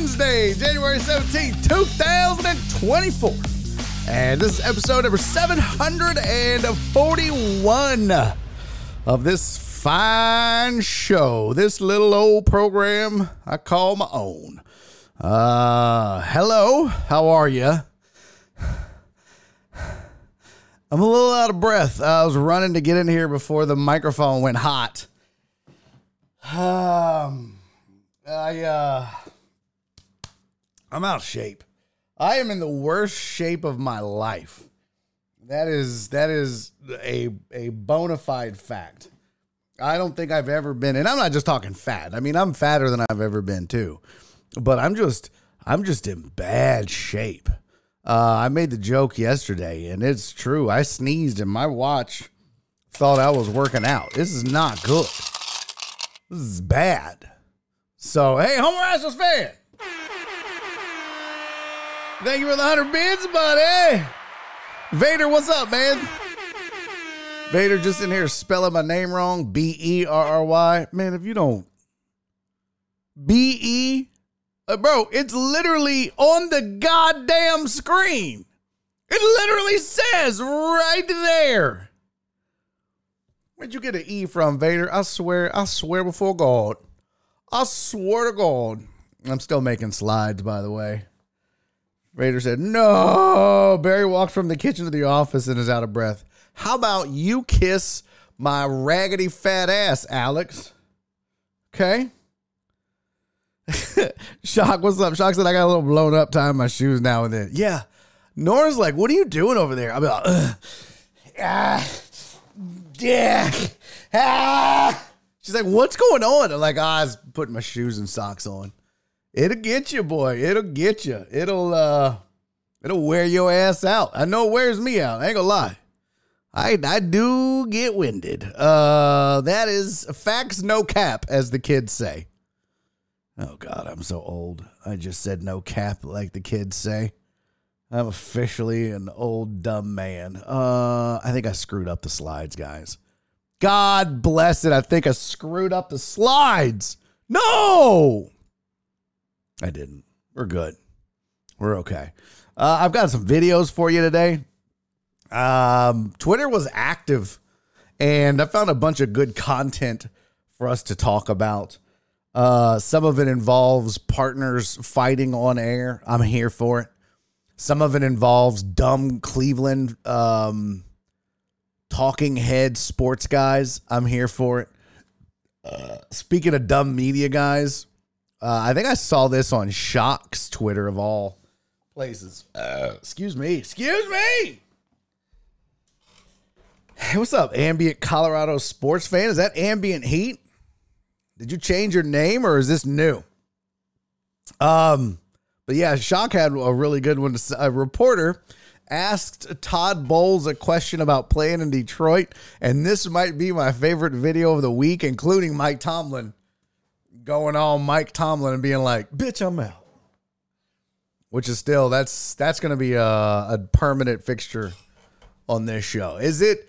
Wednesday, January 17th, 2024. And this is episode number 741 of this fine show, this little old program I call my own. Uh, hello, how are you? I'm a little out of breath. I was running to get in here before the microphone went hot. Um, I uh, I'm out of shape. I am in the worst shape of my life. That is that is a a bona fide fact. I don't think I've ever been, and I'm not just talking fat. I mean, I'm fatter than I've ever been too, but I'm just I'm just in bad shape. Uh, I made the joke yesterday, and it's true. I sneezed, and my watch thought I was working out. This is not good. This is bad. So, hey, Homer Astros fan. Thank you for the 100 bids, buddy. Vader, what's up, man? Vader just in here spelling my name wrong. B E R R Y. Man, if you don't. B E. Uh, bro, it's literally on the goddamn screen. It literally says right there. Where'd you get an E from, Vader? I swear, I swear before God. I swear to God. I'm still making slides, by the way. Vader said, No. Barry walked from the kitchen to the office and is out of breath. How about you kiss my raggedy fat ass, Alex? Okay. Shock, what's up? Shock said I got a little blown up tying my shoes now and then. Yeah. Nora's like, what are you doing over there? Be like, Ugh. ah, yeah, ah. She's like, what's going on? I'm like, ah, I was putting my shoes and socks on. It'll get you, boy. It'll get you. It'll uh it'll wear your ass out. I know it wears me out. I ain't gonna lie. I I do get winded. Uh that is facts no cap, as the kids say. Oh god, I'm so old. I just said no cap like the kids say. I'm officially an old dumb man. Uh I think I screwed up the slides, guys. God bless it. I think I screwed up the slides. No. I didn't. We're good. We're okay. Uh, I've got some videos for you today. Um, Twitter was active, and I found a bunch of good content for us to talk about. Uh, some of it involves partners fighting on air. I'm here for it. Some of it involves dumb Cleveland um, talking head sports guys. I'm here for it. Uh, speaking of dumb media guys, uh, I think I saw this on Shock's Twitter of all places. Uh, excuse me. Excuse me. Hey, what's up, ambient Colorado sports fan? Is that ambient heat? Did you change your name or is this new? Um, but yeah, Shock had a really good one. A reporter asked Todd Bowles a question about playing in Detroit, and this might be my favorite video of the week, including Mike Tomlin going on Mike Tomlin and being like, "Bitch, I'm out," which is still that's that's going to be a, a permanent fixture on this show. Is it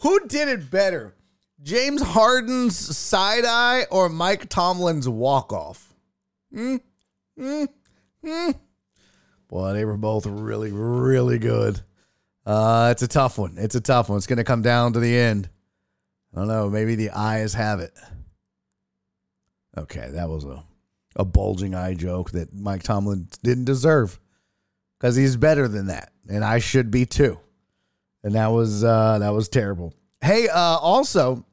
who did it better, James Harden's side eye or Mike Tomlin's walk off? Hmm. Hmm. Hmm. Boy, they were both really, really good. Uh, it's a tough one. It's a tough one. It's going to come down to the end. I don't know. Maybe the eyes have it. Okay, that was a a bulging eye joke that Mike Tomlin didn't deserve because he's better than that, and I should be too. And that was uh, that was terrible. Hey, uh, also,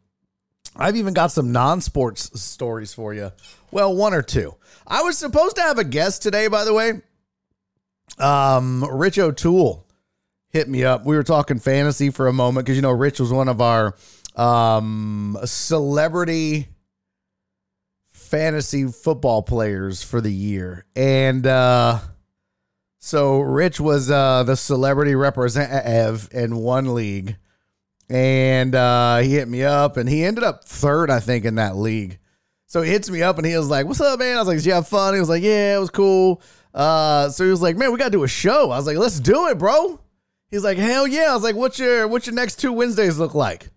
I've even got some non-sports stories for you. Well, one or two. I was supposed to have a guest today, by the way. Um, Rich O'Toole hit me up. We were talking fantasy for a moment because you know Rich was one of our um celebrity fantasy football players for the year. And uh so Rich was uh the celebrity representative in one league. And uh he hit me up and he ended up third, I think, in that league. So he hits me up and he was like, What's up, man? I was like, Did you have fun? He was like, Yeah, it was cool. Uh so he was like, Man, we gotta do a show. I was like, Let's do it, bro. He's like, Hell yeah. I was like, What's your what's your next two Wednesdays look like?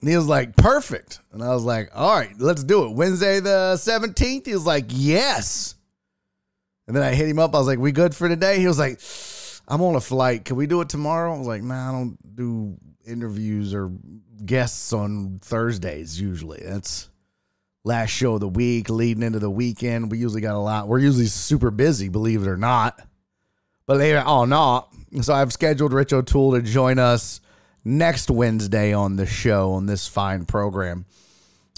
And he was like, perfect. And I was like, all right, let's do it. Wednesday the 17th. He was like, yes. And then I hit him up. I was like, we good for today? He was like, I'm on a flight. Can we do it tomorrow? I was like, nah, I don't do interviews or guests on Thursdays usually. That's last show of the week, leading into the weekend. We usually got a lot. We're usually super busy, believe it or not. But later, oh, not. So I've scheduled Rich O'Toole to join us next Wednesday on the show on this fine program.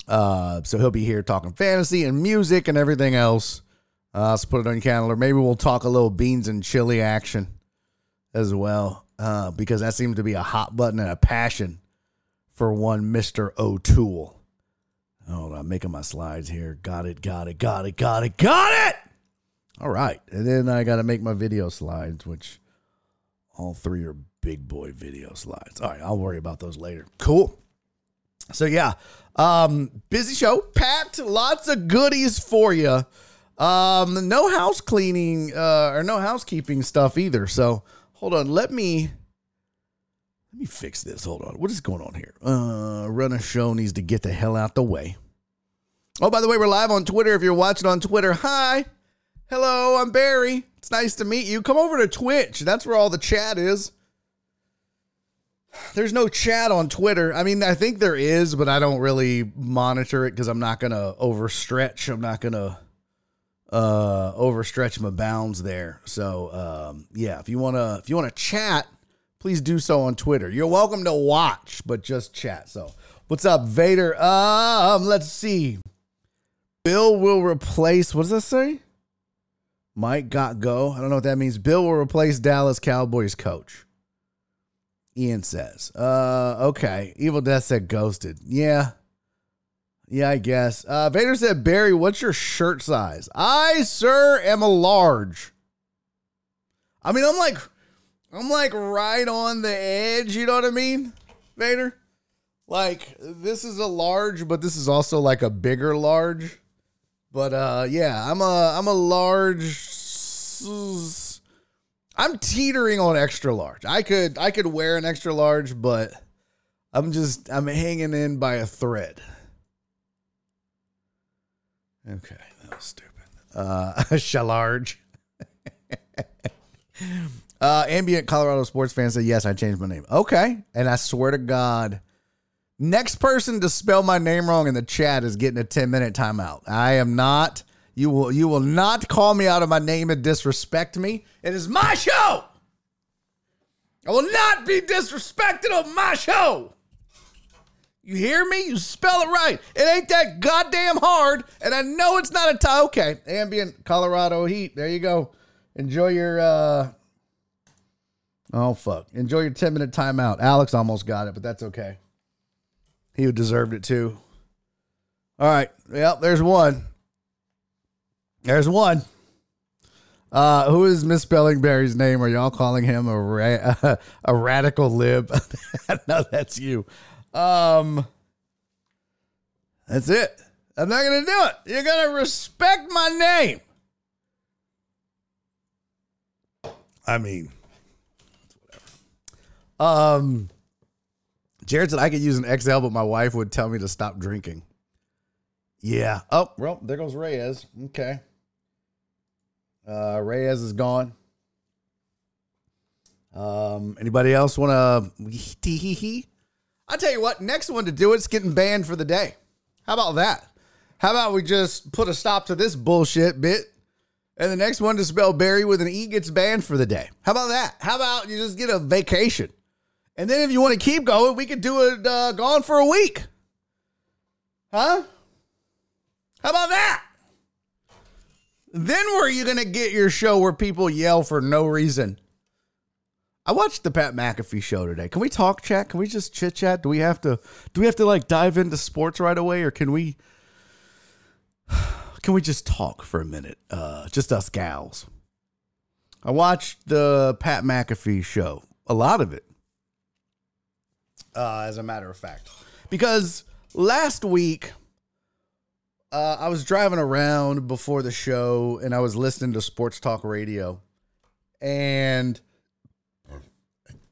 Uh, so he'll be here talking fantasy and music and everything else. Uh, let's put it on your calendar. Maybe we'll talk a little beans and chili action as well, uh, because that seems to be a hot button and a passion for one Mister O'Toole. Hold on, I'm making my slides here. Got it, got it, got it, got it, got it. All right, and then I got to make my video slides, which all three are big boy video slides. All right, I'll worry about those later. Cool. So yeah, um, busy show, packed, lots of goodies for you. Um, no house cleaning uh, or no housekeeping stuff either. So hold on, let me let me fix this. Hold on, what is going on here? Uh, run a show needs to get the hell out the way. Oh, by the way, we're live on Twitter. If you're watching on Twitter, hi, hello, I'm Barry. It's nice to meet you. Come over to Twitch. That's where all the chat is. There's no chat on Twitter. I mean, I think there is, but I don't really monitor it because I'm not gonna overstretch. I'm not gonna uh overstretch my bounds there. So um yeah, if you wanna if you wanna chat, please do so on Twitter. You're welcome to watch, but just chat. So what's up, Vader? Um, let's see. Bill will replace what does that say? Mike got go. I don't know what that means. Bill will replace Dallas Cowboys coach. Ian says. Uh, okay. Evil Death said ghosted. Yeah. Yeah, I guess. Uh, Vader said, Barry, what's your shirt size? I, sir, am a large. I mean, I'm like, I'm like right on the edge. You know what I mean, Vader? Like, this is a large, but this is also like a bigger large. But uh, yeah, I'm a, I'm a large I'm teetering on extra large. I could I could wear an extra large, but I'm just I'm hanging in by a thread. Okay, that was stupid. Uh large. uh ambient Colorado sports fan said, Yes, I changed my name. Okay. And I swear to God, next person to spell my name wrong in the chat is getting a 10 minute timeout. I am not you will you will not call me out of my name and disrespect me. It is my show. I will not be disrespected on my show. You hear me? You spell it right. It ain't that goddamn hard, and I know it's not a tie. Okay, ambient Colorado heat. There you go. Enjoy your. uh Oh fuck! Enjoy your ten minute timeout. Alex almost got it, but that's okay. He deserved it too. All right. Yep. There's one. There's one. Uh, who is misspelling Barry's name? Are y'all calling him a ra- a radical lib? no, that's you. Um, that's it. I'm not gonna do it. You're gonna respect my name. I mean. Um, Jared said I could use an XL, but my wife would tell me to stop drinking. Yeah. Oh, well, there goes Reyes. Okay. Uh, Reyes is gone. Um, anybody else want to? I tell you what, next one to do it's getting banned for the day. How about that? How about we just put a stop to this bullshit bit? And the next one to spell Barry with an E gets banned for the day. How about that? How about you just get a vacation? And then if you want to keep going, we could do it uh, gone for a week. Huh? How about that? Then where are you going to get your show where people yell for no reason? I watched the Pat McAfee show today. Can we talk chat? Can we just chit chat? Do we have to do we have to like dive into sports right away or can we can we just talk for a minute? Uh just us gals. I watched the Pat McAfee show. A lot of it. Uh as a matter of fact. Because last week uh, I was driving around before the show and I was listening to sports talk radio and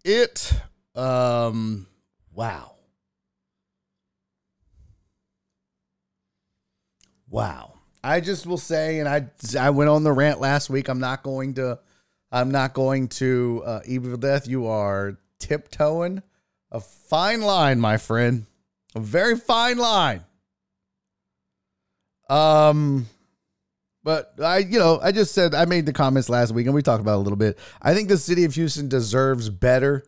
it um wow. Wow. I just will say and i i went on the rant last week i'm not going to i'm not going to uh evil death you are tiptoeing a fine line my friend. A very fine line um but I, you know, I just said I made the comments last week and we talked about a little bit. I think the city of Houston deserves better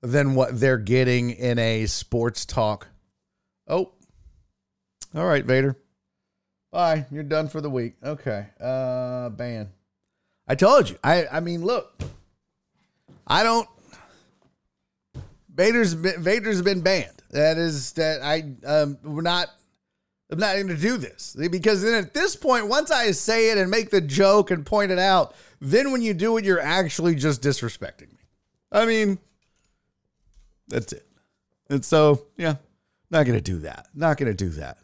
than what they're getting in a sports talk. Oh, all right, Vader. Bye. You're done for the week. Okay. Uh, ban. I told you. I, I mean, look. I don't. Vader's been, Vader's been banned. That is that I um we're not I'm not going to do this because then at this point, once I say it and make the joke and point it out, then when you do it, you're actually just disrespecting me. I mean, that's it. And so, yeah, not going to do that. Not going to do that.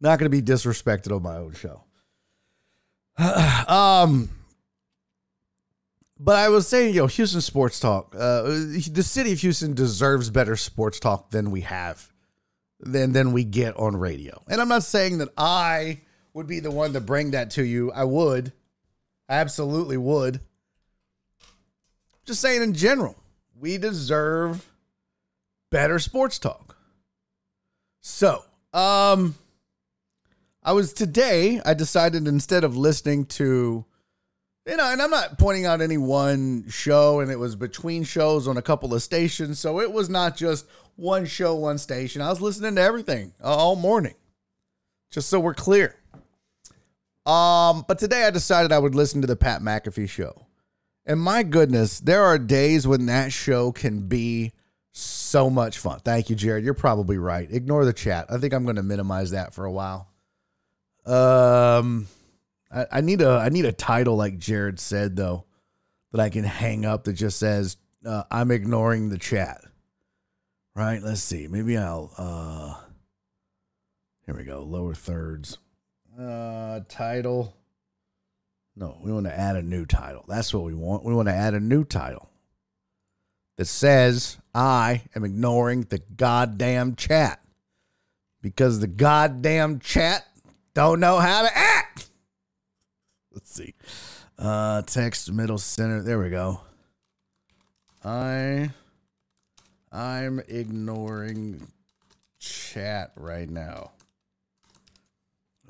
Not going to be disrespected on my own show. um, but I was saying, you know, Houston sports talk. Uh, the city of Houston deserves better sports talk than we have than than we get on radio. And I'm not saying that I would be the one to bring that to you. I would. I absolutely would. Just saying in general, we deserve better sports talk. So, um I was today I decided instead of listening to you know, and I'm not pointing out any one show, and it was between shows on a couple of stations. So it was not just one show, one station. I was listening to everything all morning, just so we're clear. Um, but today I decided I would listen to the Pat McAfee show. And my goodness, there are days when that show can be so much fun. Thank you, Jared. You're probably right. Ignore the chat. I think I'm going to minimize that for a while. Um, I, I need a I need a title like Jared said though that I can hang up that just says uh, I'm ignoring the chat. Right? Let's see. Maybe I'll uh here we go. Lower thirds. Uh title. No, we want to add a new title. That's what we want. We want to add a new title that says I am ignoring the goddamn chat because the goddamn chat don't know how to act. See. Uh text middle center. There we go. I I'm ignoring chat right now.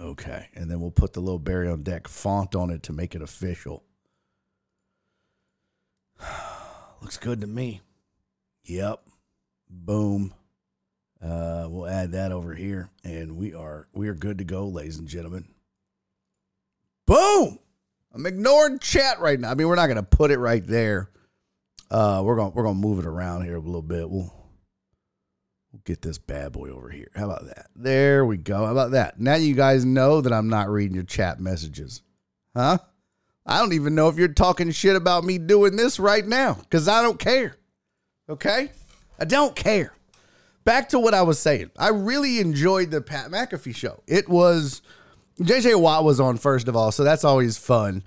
Okay, and then we'll put the little Barry on deck font on it to make it official. Looks good to me. Yep. Boom. Uh, we'll add that over here, and we are we are good to go, ladies and gentlemen. Boom! I'm ignoring chat right now. I mean, we're not gonna put it right there. Uh, we're gonna we're gonna move it around here a little bit. We'll we'll get this bad boy over here. How about that? There we go. How about that? Now you guys know that I'm not reading your chat messages, huh? I don't even know if you're talking shit about me doing this right now because I don't care. Okay, I don't care. Back to what I was saying. I really enjoyed the Pat McAfee show. It was JJ Watt was on first of all, so that's always fun.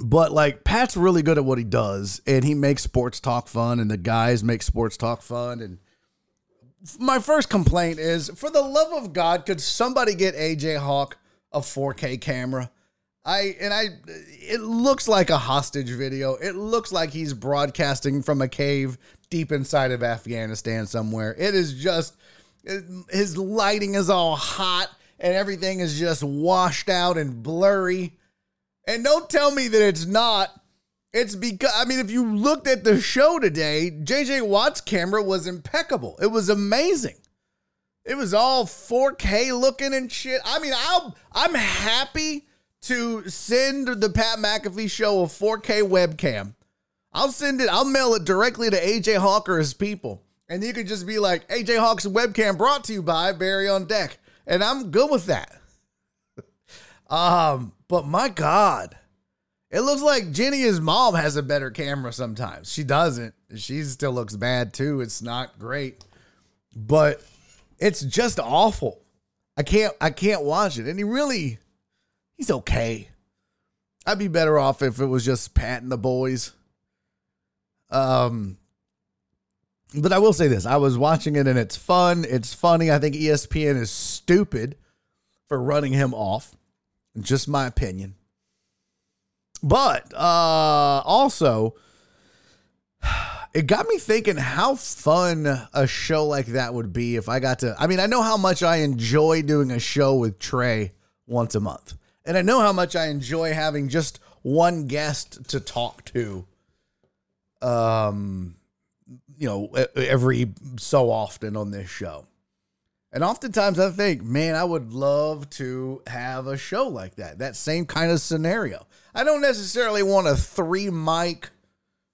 But like Pat's really good at what he does, and he makes sports talk fun, and the guys make sports talk fun. And my first complaint is, for the love of God, could somebody get AJ Hawk a 4K camera? I and I, it looks like a hostage video. It looks like he's broadcasting from a cave deep inside of Afghanistan somewhere. It is just his lighting is all hot and everything is just washed out and blurry. And don't tell me that it's not. It's because, I mean, if you looked at the show today, JJ Watt's camera was impeccable. It was amazing. It was all 4K looking and shit. I mean, I'm I'm happy to send the Pat McAfee show a 4K webcam. I'll send it, I'll mail it directly to AJ Hawker's people. And you could just be like, AJ Hawk's webcam brought to you by Barry on Deck. And I'm good with that. um, but my God, it looks like Jenny's mom has a better camera sometimes. She doesn't. She still looks bad too. It's not great. But it's just awful. I can't I can't watch it. And he really he's okay. I'd be better off if it was just Pat and the boys. Um but I will say this. I was watching it and it's fun. It's funny. I think ESPN is stupid for running him off. Just my opinion. But uh also it got me thinking how fun a show like that would be if I got to. I mean, I know how much I enjoy doing a show with Trey once a month, and I know how much I enjoy having just one guest to talk to. Um, you know, every so often on this show. And oftentimes I think, man, I would love to have a show like that. That same kind of scenario. I don't necessarily want a three mic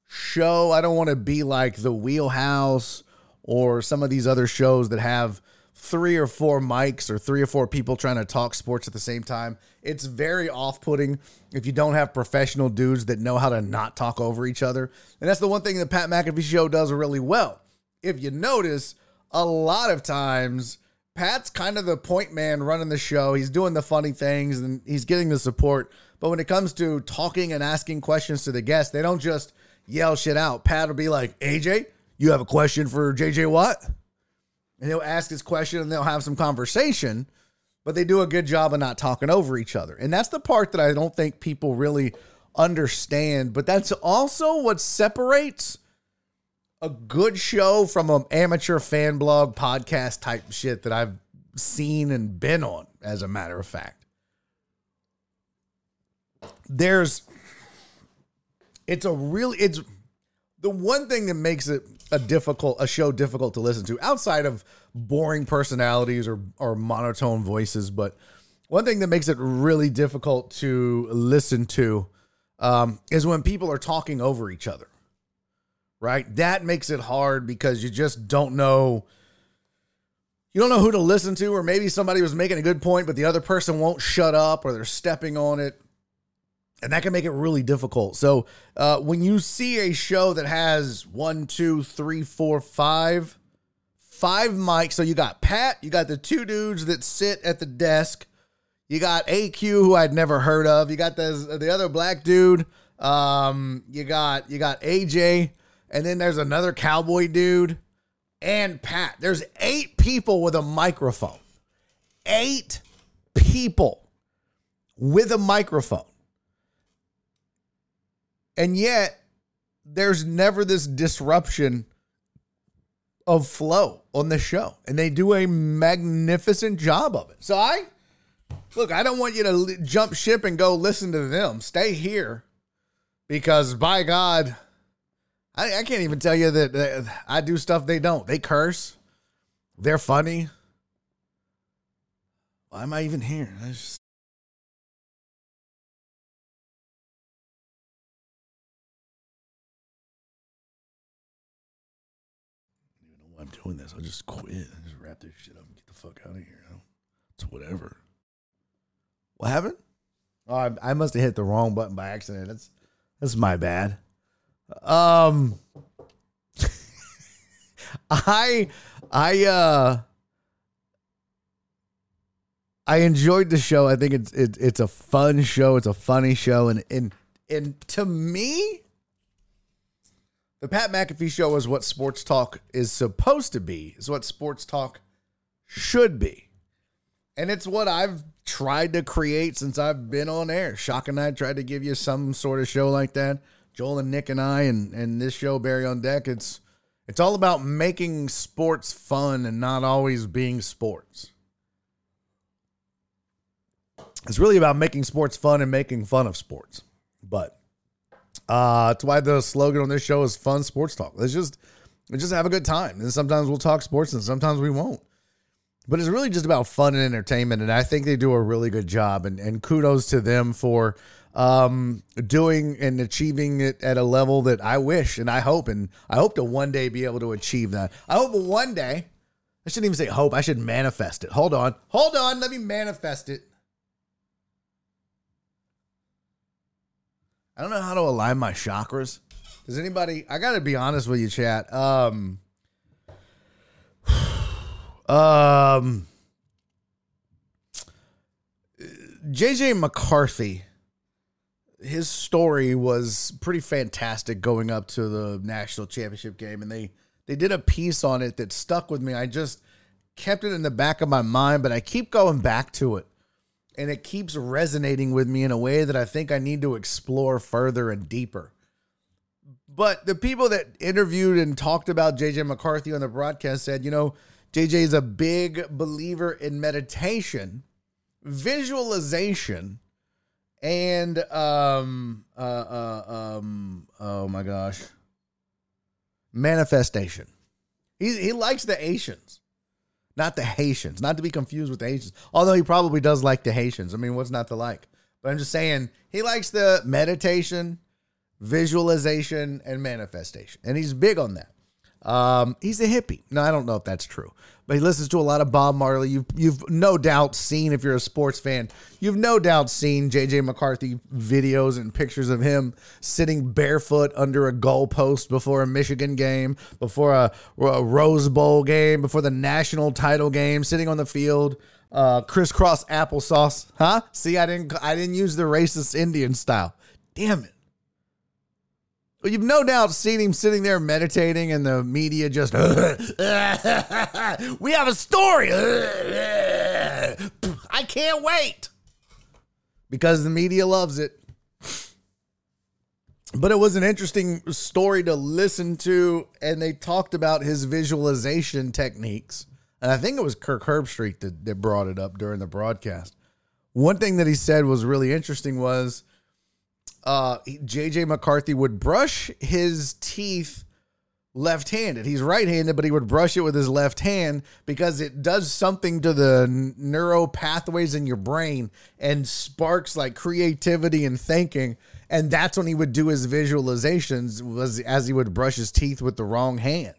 show. I don't want to be like the Wheelhouse or some of these other shows that have three or four mics or three or four people trying to talk sports at the same time. It's very off putting if you don't have professional dudes that know how to not talk over each other. And that's the one thing that Pat McAfee show does really well. If you notice, a lot of times, Pat's kind of the point man running the show. He's doing the funny things and he's getting the support. But when it comes to talking and asking questions to the guests, they don't just yell shit out. Pat will be like, AJ, you have a question for JJ Watt? And he'll ask his question and they'll have some conversation, but they do a good job of not talking over each other. And that's the part that I don't think people really understand. But that's also what separates a good show from an amateur fan blog podcast type shit that I've seen and been on, as a matter of fact. There's it's a really it's the one thing that makes it a difficult a show difficult to listen to outside of boring personalities or or monotone voices. But one thing that makes it really difficult to listen to um, is when people are talking over each other right? That makes it hard because you just don't know you don't know who to listen to or maybe somebody was making a good point but the other person won't shut up or they're stepping on it and that can make it really difficult. So uh, when you see a show that has one, two, three, four, five, five mics, so you got Pat, you got the two dudes that sit at the desk, you got AQ, who I'd never heard of, you got the the other black dude, um, you got you got AJ, and then there's another cowboy dude, and Pat. There's eight people with a microphone, eight people with a microphone. And yet, there's never this disruption of flow on the show. And they do a magnificent job of it. So I look, I don't want you to jump ship and go listen to them. Stay here because by God, I, I can't even tell you that, that I do stuff they don't. They curse. They're funny. Why am I even here? I'm doing this. I'll just quit and just wrap this shit up and get the fuck out of here. You know? It's whatever. What happened? Oh, I, I must have hit the wrong button by accident. That's that's my bad. Um, I I uh I enjoyed the show. I think it's it, it's a fun show. It's a funny show, and and and to me, the Pat McAfee show is what sports talk is supposed to be, is what sports talk should be. And it's what I've tried to create since I've been on air. Shock and I tried to give you some sort of show like that. Joel and Nick and I and, and this show, Barry on Deck, it's it's all about making sports fun and not always being sports. It's really about making sports fun and making fun of sports. But uh, that's why the slogan on this show is fun sports talk. Let's just let's just have a good time. And sometimes we'll talk sports and sometimes we won't. But it's really just about fun and entertainment. And I think they do a really good job. And, and kudos to them for um, doing and achieving it at a level that I wish and I hope. And I hope to one day be able to achieve that. I hope one day, I shouldn't even say hope, I should manifest it. Hold on. Hold on. Let me manifest it. I don't know how to align my chakras. Does anybody? I got to be honest with you, chat. Um, um, JJ McCarthy, his story was pretty fantastic going up to the national championship game, and they they did a piece on it that stuck with me. I just kept it in the back of my mind, but I keep going back to it and it keeps resonating with me in a way that I think I need to explore further and deeper. But the people that interviewed and talked about JJ McCarthy on the broadcast said, you know, JJ is a big believer in meditation, visualization, and um uh, uh um oh my gosh, manifestation. He he likes the Asians not the Haitians, not to be confused with the Haitians. Although he probably does like the Haitians. I mean, what's not to like? But I'm just saying he likes the meditation, visualization, and manifestation, and he's big on that. Um, he's a hippie. No, I don't know if that's true, but he listens to a lot of Bob Marley. You've you've no doubt seen if you're a sports fan, you've no doubt seen JJ McCarthy videos and pictures of him sitting barefoot under a goalpost before a Michigan game, before a, a Rose Bowl game, before the national title game, sitting on the field, uh, crisscross applesauce. Huh? See, I didn't I didn't use the racist Indian style. Damn it. You've no doubt seen him sitting there meditating, and the media just, we have a story. I can't wait. Because the media loves it. But it was an interesting story to listen to, and they talked about his visualization techniques. And I think it was Kirk Herbstreit that, that brought it up during the broadcast. One thing that he said was really interesting was uh, JJ McCarthy would brush his teeth left handed. He's right handed, but he would brush it with his left hand because it does something to the neuro pathways in your brain and sparks like creativity and thinking. And that's when he would do his visualizations was as he would brush his teeth with the wrong hand.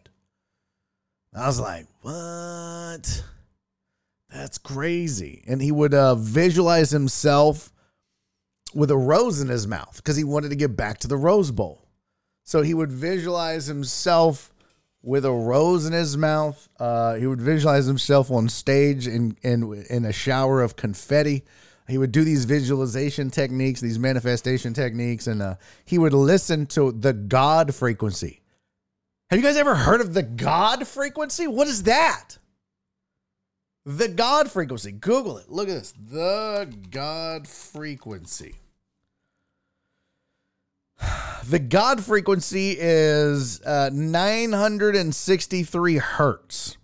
I was like, what? That's crazy. And he would uh, visualize himself with a rose in his mouth because he wanted to get back to the Rose Bowl. So he would visualize himself with a rose in his mouth. Uh, he would visualize himself on stage in, in, in a shower of confetti. He would do these visualization techniques, these manifestation techniques, and uh, he would listen to the God frequency. Have you guys ever heard of the God frequency? What is that? The God frequency. Google it. Look at this. The God frequency. The God frequency is uh, 963 hertz.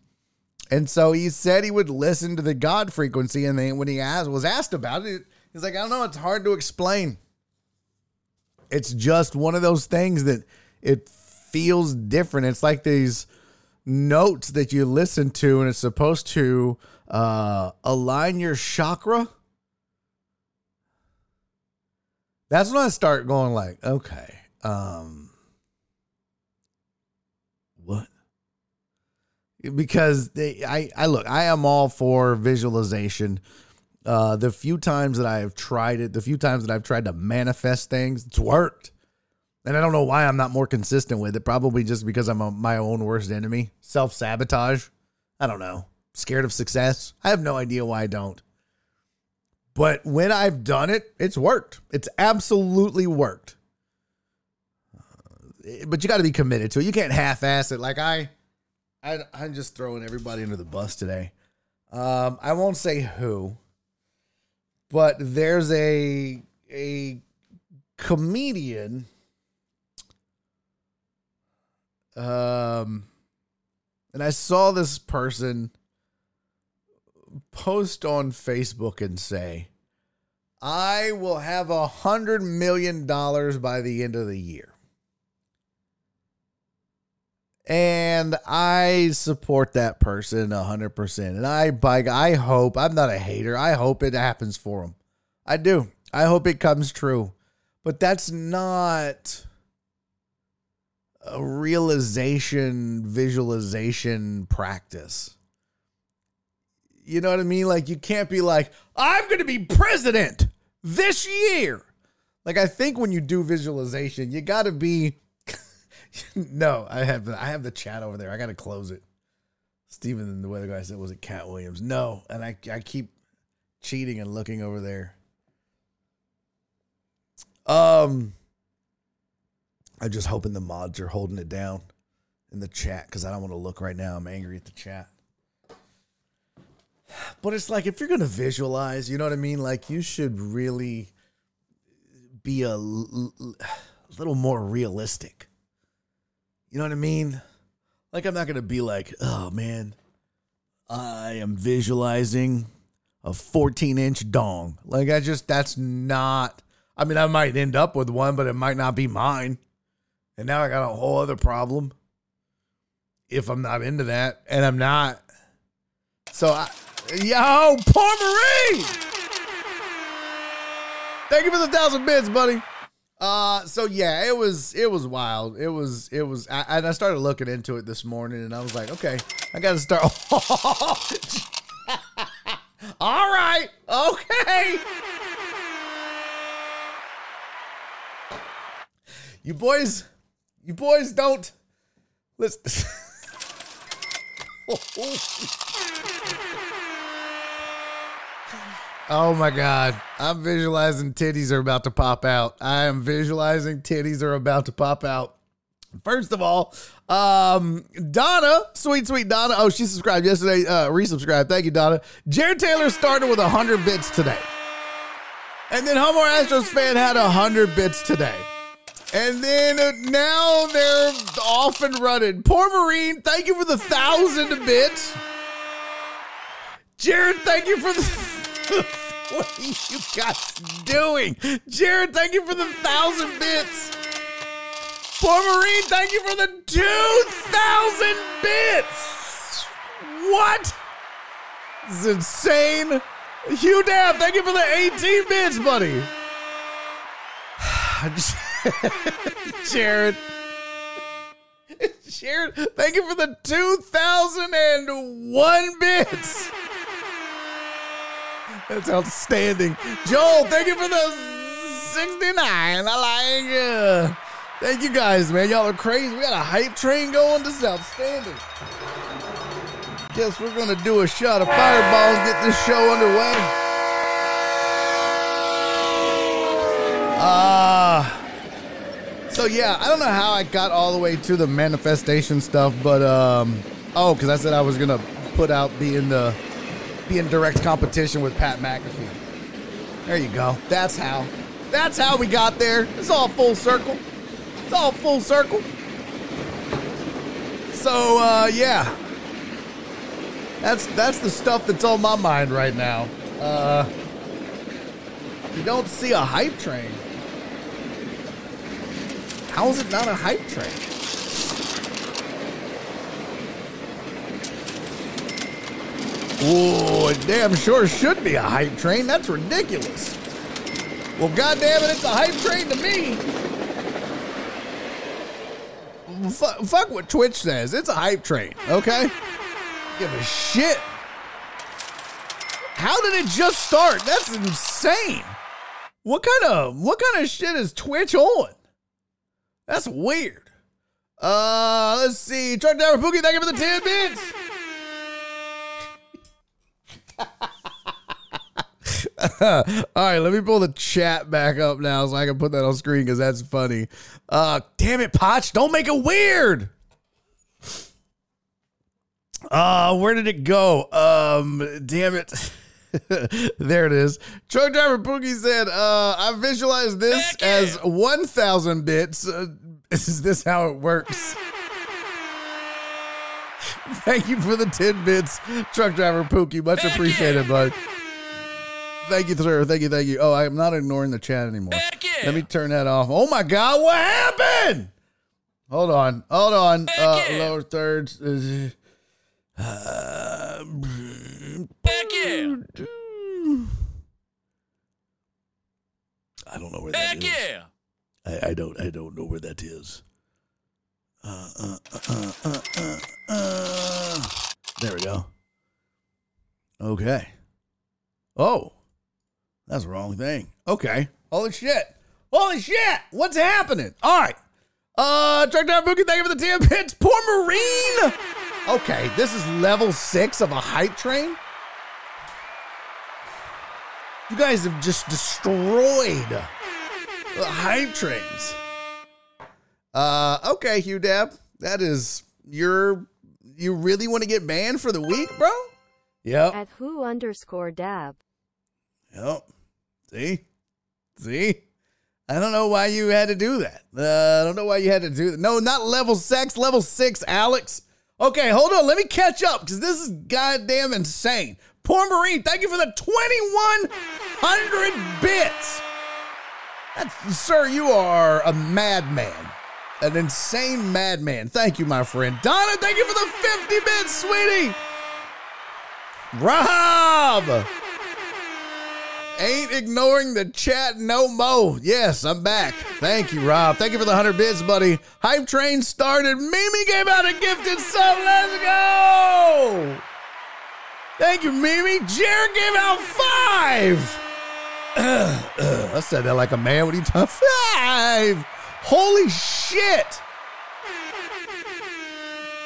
And so he said he would listen to the God frequency. And then when he asked, was asked about it, he's like, I don't know. It's hard to explain. It's just one of those things that it feels different. It's like these notes that you listen to, and it's supposed to uh, align your chakra. That's when I start going like, okay, um, what? Because they, I, I look, I am all for visualization. Uh, the few times that I have tried it, the few times that I've tried to manifest things, it's worked. And I don't know why I'm not more consistent with it. Probably just because I'm a, my own worst enemy. Self sabotage. I don't know. Scared of success. I have no idea why I don't. But when I've done it, it's worked. It's absolutely worked. Uh, but you got to be committed to it. You can't half-ass it. Like I, I, I'm just throwing everybody under the bus today. Um, I won't say who, but there's a a comedian um, and I saw this person post on Facebook and say, I will have a hundred million dollars by the end of the year. And I support that person hundred percent. And I bike, I hope, I'm not a hater. I hope it happens for him. I do. I hope it comes true. But that's not a realization, visualization practice. You know what I mean? Like, you can't be like, I'm going to be president this year. Like, I think when you do visualization, you got to be. no, I have the I have the chat over there. I got to close it. Steven, the weather guy said, was it Katt Williams? No, and I I keep cheating and looking over there. Um, I'm just hoping the mods are holding it down in the chat because I don't want to look right now. I'm angry at the chat. But it's like if you're gonna visualize, you know what I mean. Like you should really be a little more realistic. You know what I mean? Like I'm not gonna be like, oh man, I am visualizing a 14 inch dong. Like I just that's not. I mean, I might end up with one, but it might not be mine. And now I got a whole other problem if I'm not into that, and I'm not. So I, yo, poor Marie. Thank you for the thousand bits, buddy. Uh, so yeah, it was it was wild. It was it was, I, and I started looking into it this morning, and I was like, okay, I got to start. All right, okay. You boys, you boys don't listen. oh my god. I'm visualizing titties are about to pop out. I am visualizing titties are about to pop out. First of all, um, Donna, sweet, sweet Donna. Oh, she subscribed yesterday, uh, resubscribed. Thank you, Donna. Jared Taylor started with 100 bits today. And then Homo Astros fan had 100 bits today. And then uh, now they're off and running. Poor Marine, thank you for the thousand bits. Jared, thank you for the. what are you guys doing? Jared, thank you for the thousand bits. Poor Marine, thank you for the 2,000 bits. What? This is insane. Hugh Dab, thank you for the 18 bits, buddy. Jared. Jared, thank you for the 2001 bits. That's outstanding. Joel, thank you for the 69. I like Thank you guys, man. Y'all are crazy. We got a hype train going. This is outstanding. Guess we're going to do a shot of fireballs, get this show underway. Ah. Uh, so yeah, I don't know how I got all the way to the manifestation stuff, but um, oh, because I said I was gonna put out being the be in direct competition with Pat McAfee. There you go. That's how. That's how we got there. It's all full circle. It's all full circle. So uh, yeah, that's that's the stuff that's on my mind right now. Uh, you don't see a hype train. How is it not a hype train? Whoa, it damn sure should be a hype train. That's ridiculous. Well, goddamn it, it's a hype train to me. F- fuck what Twitch says. It's a hype train, okay? Give a shit. How did it just start? That's insane. What kind of what kind of shit is Twitch on? That's weird. Uh, let's see. Truck driver Pookie, thank you for the 10 bits. All right, let me pull the chat back up now so I can put that on screen because that's funny. Uh, damn it, Potch, don't make it weird. Uh, where did it go? Um, damn it. there it is. Truck driver Pookie said, uh, I visualize this as 1,000 bits. Uh, is this how it works? Thank you for the 10 bits, truck driver Pookie. Much appreciated, bud. Thank you, sir. Thank you, thank you. Oh, I'm not ignoring the chat anymore. Heck yeah. Let me turn that off. Oh my God, what happened? Hold on, hold on. Uh, lower thirds. Uh, Heck yeah. I don't know where that is. yeah. I, I don't. I don't know where that is. There we go. Okay. Oh, that's the wrong thing. Okay. Holy shit. Holy shit. What's happening? All right. Uh, Truck Down Boogie, thank you for the 10 pits. Poor Marine. Okay, this is level six of a hype train. You guys have just destroyed the hype trains. Uh, okay, Hugh Dab, that is you're you really want to get banned for the week, bro? Yep. At who underscore dab. Yep. See? See? I don't know why you had to do that. Uh, I don't know why you had to do that. No, not level six, level six, Alex. Okay, hold on. Let me catch up because this is goddamn insane. Poor Marine, thank you for the 2,100 bits. That's, sir, you are a madman. An insane madman. Thank you, my friend. Donna, thank you for the 50 bits, sweetie. Rob! Ain't ignoring the chat no mo. Yes, I'm back. Thank you, Rob. Thank you for the 100 bits, buddy. Hype train started. Mimi gave out a gifted sub. Let's go. Thank you, Mimi. Jared gave out five. I said that like a man. What are you talking? Five. Holy shit.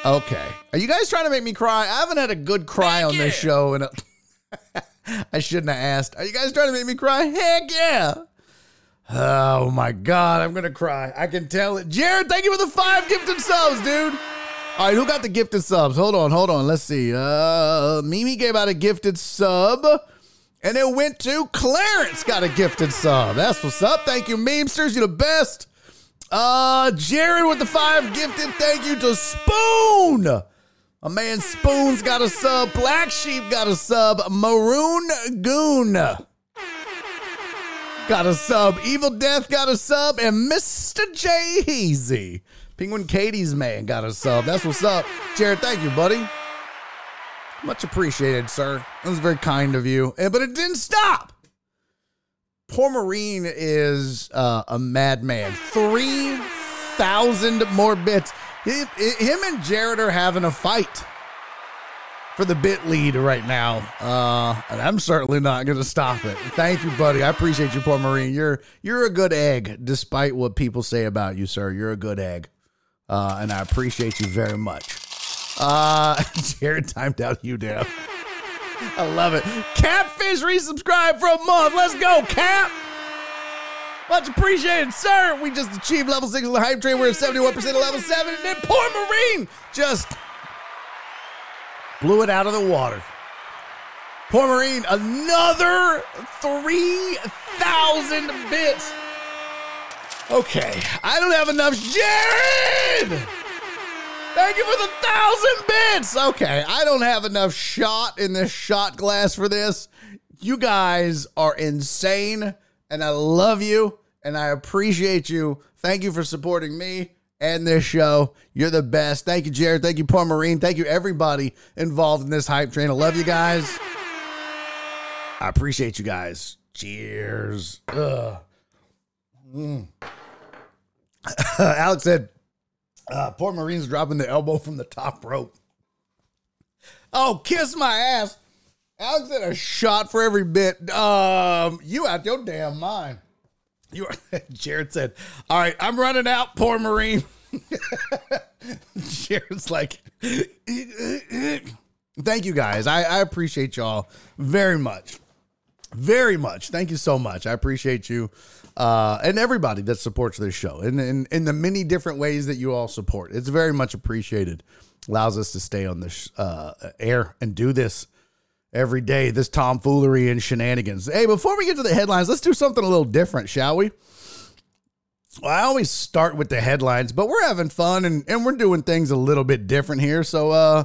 Okay. Are you guys trying to make me cry? I haven't had a good cry on this yeah. show and I shouldn't have asked. Are you guys trying to make me cry? Heck yeah. Oh my god, I'm gonna cry. I can tell it. Jared, thank you for the five gifted subs, dude. All right, who got the gifted subs? Hold on, hold on. Let's see. Uh, Mimi gave out a gifted sub, and it went to Clarence. Got a gifted sub. That's what's up. Thank you, memesters. You're the best. Uh, Jared with the five gifted. Thank you to Spoon. A man Spoon's got a sub. Black Sheep got a sub. Maroon Goon got a sub. Evil Death got a sub. And Mr. J Easy. Penguin Katie's man got a sub. That's what's up. Jared, thank you, buddy. Much appreciated, sir. That was very kind of you. Eh, But it didn't stop. Poor Marine is uh, a madman. 3,000 more bits. Him, and Jared are having a fight for the bit lead right now. Uh, and I'm certainly not going to stop it. Thank you, buddy. I appreciate you, poor Marine. You're you're a good egg, despite what people say about you, sir. You're a good egg. Uh, and I appreciate you very much. Uh, Jared timed out you, damn. I love it. Catfish resubscribe for a month. Let's go, Cap. Much appreciated, sir. We just achieved level six of the hype train. We're at 71% of level seven. And then poor Marine just blew it out of the water. Poor Marine, another 3,000 bits. Okay, I don't have enough. Jared! Thank you for the thousand bits. Okay, I don't have enough shot in this shot glass for this. You guys are insane, and I love you, and I appreciate you. Thank you for supporting me and this show. You're the best. Thank you, Jared. Thank you, Paul Marine. Thank you, everybody involved in this hype train. I love you guys. I appreciate you guys. Cheers. Mm. Alex said, uh, poor Marine's dropping the elbow from the top rope. Oh, kiss my ass. Alex said a shot for every bit. Um, you out your damn mind. You are, Jared said, All right, I'm running out, poor Marine. Jared's like, Thank you guys. I, I appreciate y'all very much. Very much. Thank you so much. I appreciate you uh, and everybody that supports this show in, in, in the many different ways that you all support. It's very much appreciated. Allows us to stay on this uh, air and do this every day, this tomfoolery and shenanigans. Hey, before we get to the headlines, let's do something a little different, shall we? Well, I always start with the headlines, but we're having fun and, and we're doing things a little bit different here. So uh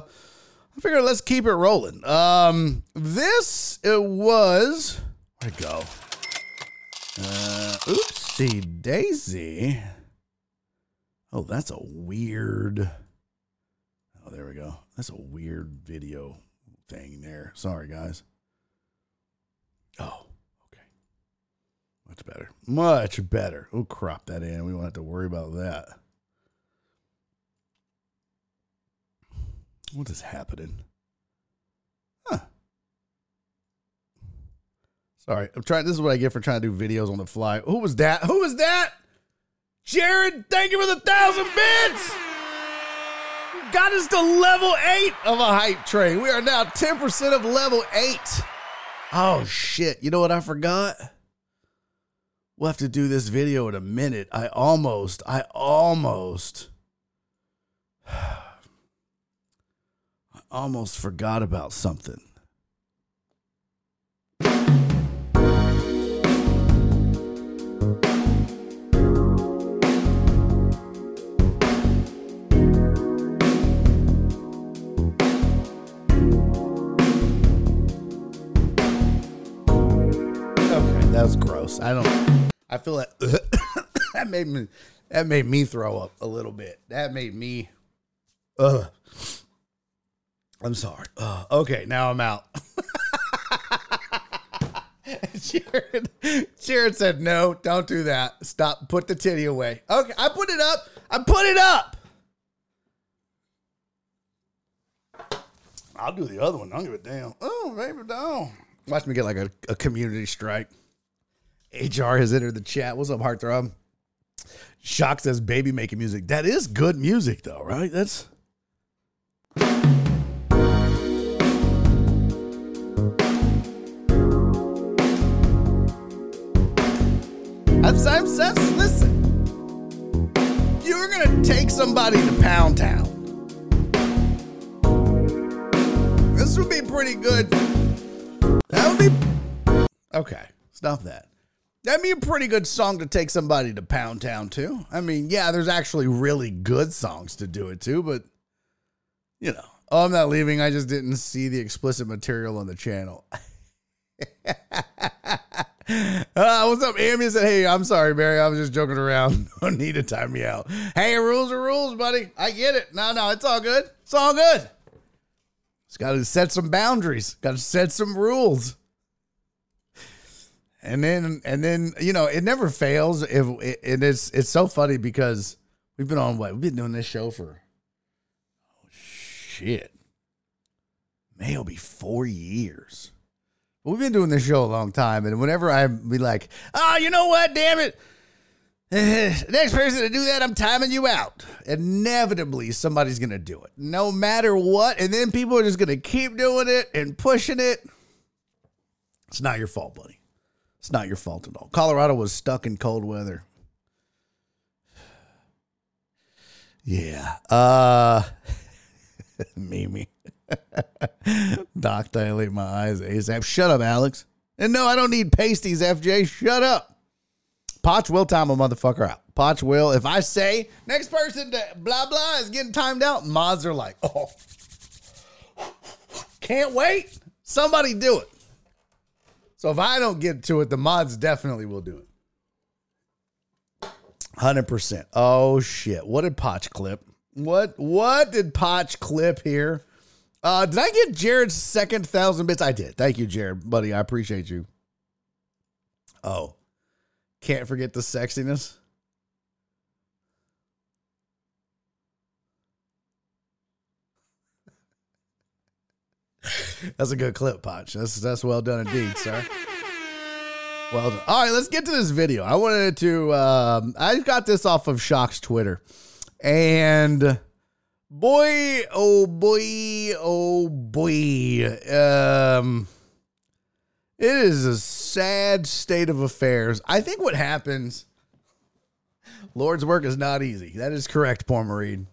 I figured let's keep it rolling. Um this it was Where'd it go? Uh, oopsie daisy. Oh, that's a weird. Oh, there we go. That's a weird video thing there. Sorry, guys. Oh, okay. Much better. Much better. We'll crop that in. We won't have to worry about that. What is happening? Huh. Sorry, I'm trying. This is what I get for trying to do videos on the fly. Who was that? Who was that? Jared, thank you for the thousand bits. Got us to level eight of a hype train. We are now 10% of level eight. Oh, shit. You know what I forgot? We'll have to do this video in a minute. I almost, I almost, I almost forgot about something. I don't. I feel like that made me. That made me throw up a little bit. That made me. Ugh. I'm sorry. Okay, now I'm out. Jared, Jared said, "No, don't do that. Stop. Put the titty away." Okay, I put it up. I put it up. I'll do the other one. I don't give a damn. Oh, baby, down. Watch me get like a, a community strike. HR has entered the chat. What's up, Heartthrob? Shock says baby making music. That is good music, though, right? That's. I'm, I'm, I'm, listen. You're going to take somebody to Pound Town. This would be pretty good. That would be. Okay, stop that. That'd be a pretty good song to take somebody to Pound Town to. I mean, yeah, there's actually really good songs to do it to, but you know, oh, I'm not leaving. I just didn't see the explicit material on the channel. uh, what's up, Amy? Said, hey, I'm sorry, Barry. I was just joking around. Don't need to time me out. Hey, rules are rules, buddy. I get it. No, no, it's all good. It's all good. It's got to set some boundaries. Got to set some rules. And then, and then, you know, it never fails. If and it's it's so funny because we've been on what we've been doing this show for. Oh shit! May it'll be four years. But we've been doing this show a long time, and whenever I be like, oh, you know what? Damn it! next person to do that, I'm timing you out. Inevitably, somebody's gonna do it, no matter what, and then people are just gonna keep doing it and pushing it. It's not your fault, buddy. It's not your fault at all. Colorado was stuck in cold weather. Yeah. Uh Mimi. Doc dilate my eyes ASAP. Shut up, Alex. And no, I don't need pasties, FJ. Shut up. Potch will time a motherfucker out. Potch will. If I say next person to blah blah is getting timed out, mods are like, oh, can't wait. Somebody do it. So if I don't get to it, the mods definitely will do it. Hundred percent. Oh shit! What did Potch clip? What what did Potch clip here? Uh, did I get Jared's second thousand bits? I did. Thank you, Jared, buddy. I appreciate you. Oh, can't forget the sexiness. That's a good clip, Potch. That's that's well done indeed, sir. Well done. All right, let's get to this video. I wanted to. Um, I got this off of Shock's Twitter, and boy, oh boy, oh boy, um, it is a sad state of affairs. I think what happens. Lord's work is not easy. That is correct, Poor Marie.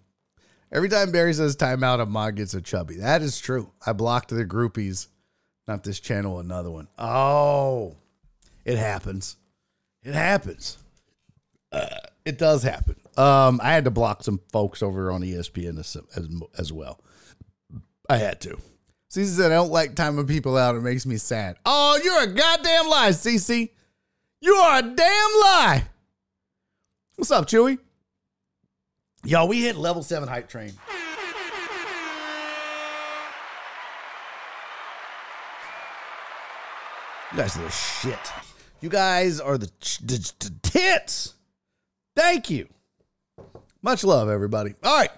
Every time Barry says timeout, a mod gets a chubby. That is true. I blocked the groupies. Not this channel, another one. Oh, it happens. It happens. Uh, it does happen. Um, I had to block some folks over on ESPN as, as, as well. I had to. Cece said, I don't like timing people out. It makes me sad. Oh, you're a goddamn lie, Cece. You are a damn lie. What's up, Chewy? Y'all, we hit level seven hype train. You guys are the shit. You guys are the, tits. Thank you. Much love, everybody. All right.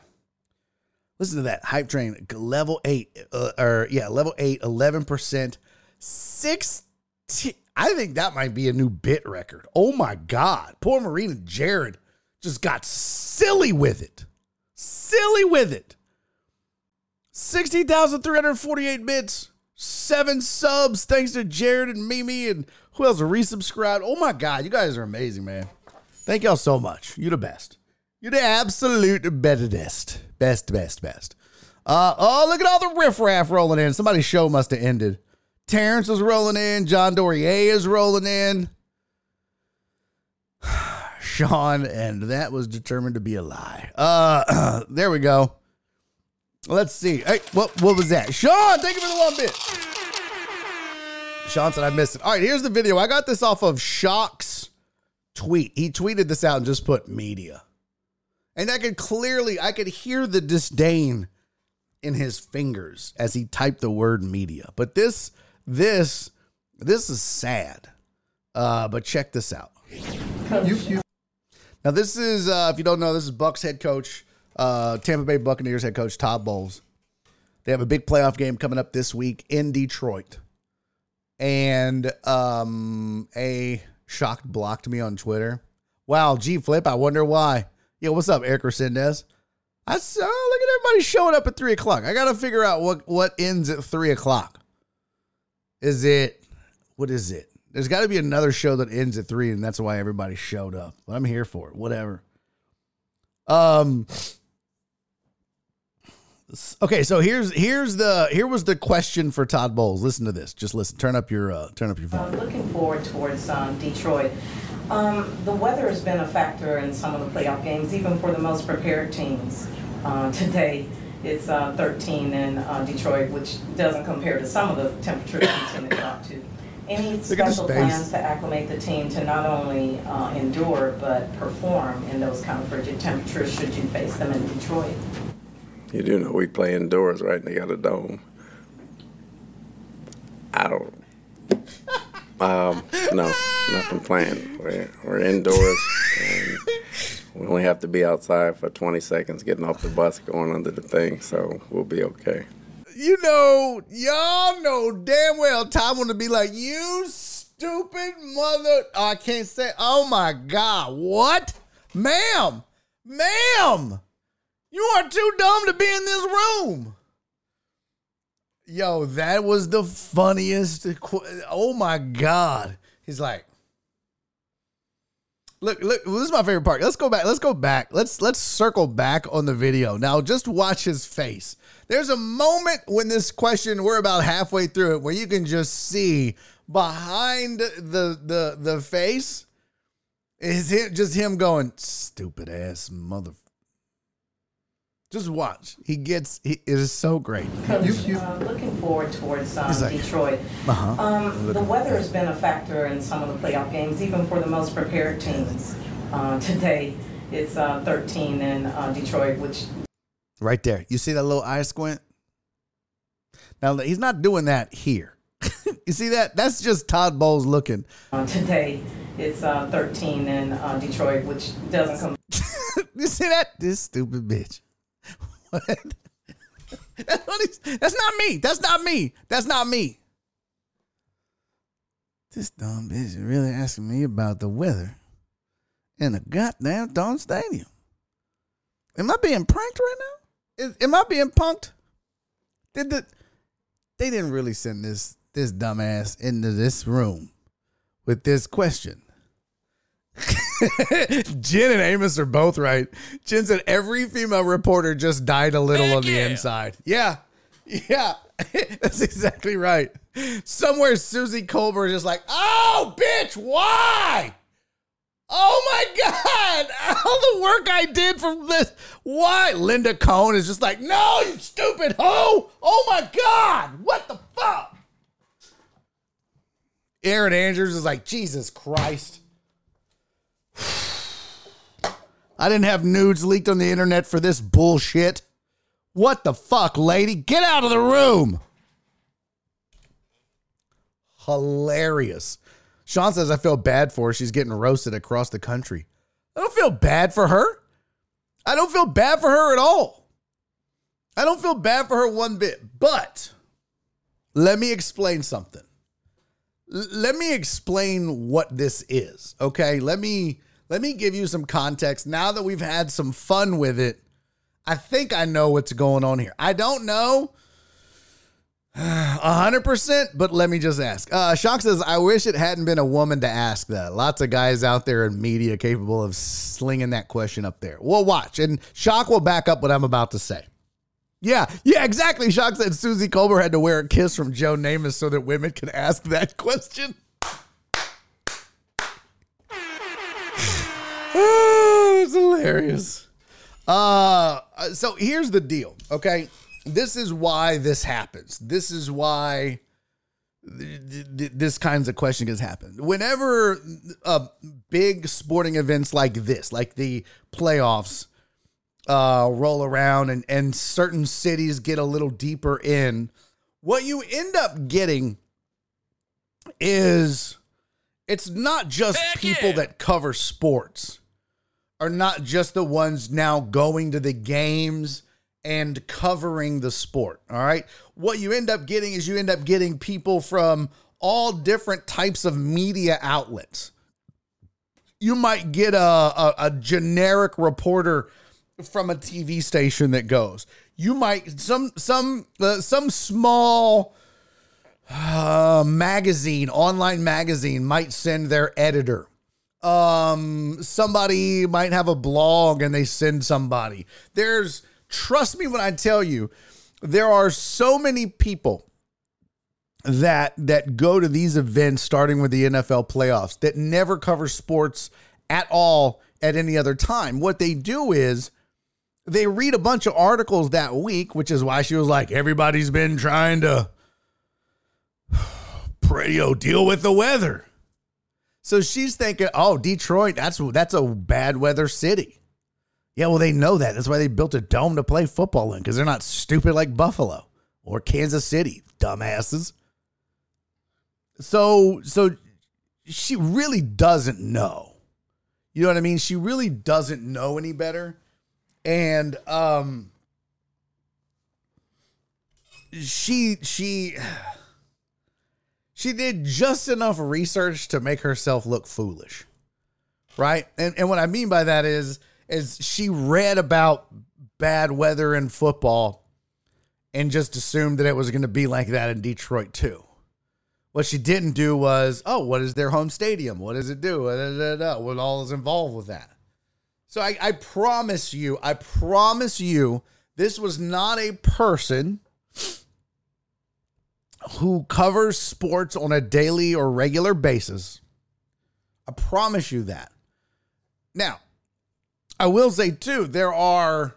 Listen to that hype train, level eight, uh, or yeah, level eight, 11%, 16. I think that might be a new bit record. Oh my God. Poor Marina Jared just got silly with it. Silly with it. 16,348 bits, seven subs, thanks to Jared and Mimi, and who else resubscribed. Oh my God, you guys are amazing, man. Thank y'all so much. You're the best. You're the absolute bestest. Best, best, best. Uh, oh, look at all the riffraff rolling in. Somebody's show must have ended. Terrence is rolling in. John Dorier is rolling in. Sean, and that was determined to be a lie. Uh, there we go. Let's see. Hey, what what was that? Sean, thank you for the one bit. Sean said I missed it. All right, here's the video. I got this off of Shock's tweet. He tweeted this out and just put media. And I could clearly, I could hear the disdain in his fingers as he typed the word media. But this, this, this is sad. Uh, but check this out. Now, this is, uh, if you don't know, this is Bucks head coach, uh, Tampa Bay Buccaneers head coach Todd Bowles. They have a big playoff game coming up this week in Detroit. And um, a shocked blocked me on Twitter. Wow, G Flip, I wonder why. Yo, what's up, Eric Resendez? I saw, look at everybody showing up at three o'clock. I got to figure out what, what ends at three o'clock. Is it, what is it? There's got to be another show that ends at three, and that's why everybody showed up. But I'm here for it. Whatever. Um. Okay, so here's here's the here was the question for Todd Bowles. Listen to this. Just listen. Turn up your uh, turn up your phone. Looking forward towards um, Detroit. Um, The weather has been a factor in some of the playoff games, even for the most prepared teams. Uh, Today, it's uh, 13 in uh, Detroit, which doesn't compare to some of the temperatures we tend to talk to. Any at his special face. plans to acclimate the team to not only uh, endure, but perform in those kind of frigid temperatures should you face them in Detroit? You do know we play indoors, right? And they got a dome. I don't. Um, no, nothing planned. We're, we're indoors, and we only have to be outside for 20 seconds, getting off the bus, going under the thing, so we'll be okay. You know, y'all know damn well Todd want to be like, you stupid mother. Oh, I can't say. Oh my God. What? Ma'am. Ma'am. You are too dumb to be in this room. Yo, that was the funniest. Oh my God. He's like, Look, look, this is my favorite part. Let's go back. Let's go back. Let's let's circle back on the video. Now just watch his face. There's a moment when this question, we're about halfway through it, where you can just see behind the the the face is him just him going, stupid ass mother. Just watch. He gets he, it is so great. Coach, uh, looking forward towards um, like- Detroit. Uh-huh. Um, the weather has been a factor in some of the playoff games, even for the most prepared teams. Uh, today, it's uh, 13 in uh, Detroit, which Right there. You see that little eye squint? Now he's not doing that here. you see that? That's just Todd Bowles looking. uh, today it's uh, 13 in uh, Detroit, which doesn't come you see that? This stupid bitch. What? That's, what that's not me. That's not me. That's not me. This dumb bitch is really asking me about the weather in a goddamn darn stadium. Am I being pranked right now? Is, am I being punked? Did the they didn't really send this this dumbass into this room with this question? Jen and Amos are both right. Jen said every female reporter just died a little Heck on the yeah. inside. Yeah. Yeah. That's exactly right. Somewhere Suzy Kolber is just like, oh, bitch, why? Oh my God! All the work I did from this. Why? Linda Cohn is just like, no, you stupid hoe! Oh my God! What the fuck? Erin Andrews is like, Jesus Christ. I didn't have nudes leaked on the internet for this bullshit. What the fuck, lady? Get out of the room. Hilarious. Sean says, I feel bad for her. She's getting roasted across the country. I don't feel bad for her. I don't feel bad for her at all. I don't feel bad for her one bit. But let me explain something. L- let me explain what this is. Okay? Let me let me give you some context. Now that we've had some fun with it, I think I know what's going on here. I don't know a hundred percent, but let me just ask. Uh, Shock says, "I wish it hadn't been a woman to ask that. Lots of guys out there in media capable of slinging that question up there. Well, watch, and Shock will back up what I'm about to say. Yeah, yeah, exactly. Shock said Suzy Kolber had to wear a kiss from Joe Namath so that women can ask that question. oh, it's hilarious. Uh, so here's the deal. Okay, this is why this happens. This is why th- th- this kinds of question has happened. Whenever uh, big sporting events like this, like the playoffs, uh, roll around and, and certain cities get a little deeper in, what you end up getting is it's not just Heck people yeah. that cover sports are not just the ones now going to the games and covering the sport. All right. What you end up getting is you end up getting people from all different types of media outlets. You might get a, a, a generic reporter from a TV station that goes. You might some some uh, some small uh, magazine, online magazine might send their editor um somebody might have a blog and they send somebody there's trust me when i tell you there are so many people that that go to these events starting with the NFL playoffs that never cover sports at all at any other time what they do is they read a bunch of articles that week which is why she was like everybody's been trying to you oh, know, deal with the weather so she's thinking, "Oh, Detroit, that's that's a bad weather city." Yeah, well, they know that. That's why they built a dome to play football in because they're not stupid like Buffalo or Kansas City, dumbasses. So, so she really doesn't know. You know what I mean? She really doesn't know any better, and um, she she she did just enough research to make herself look foolish. Right? And and what I mean by that is is she read about bad weather in football and just assumed that it was going to be like that in Detroit too. What she didn't do was, oh, what is their home stadium? What does it do? What all is involved with that? So I, I promise you, I promise you, this was not a person who covers sports on a daily or regular basis. I promise you that. Now, I will say too, there are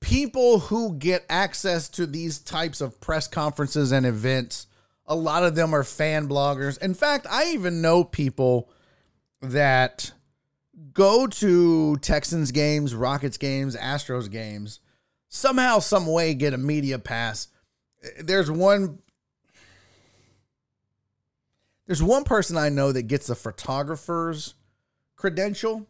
people who get access to these types of press conferences and events. A lot of them are fan bloggers. In fact, I even know people that go to Texans games, Rockets games, Astros games, somehow, some way get a media pass. There's one there's one person I know that gets a photographer's credential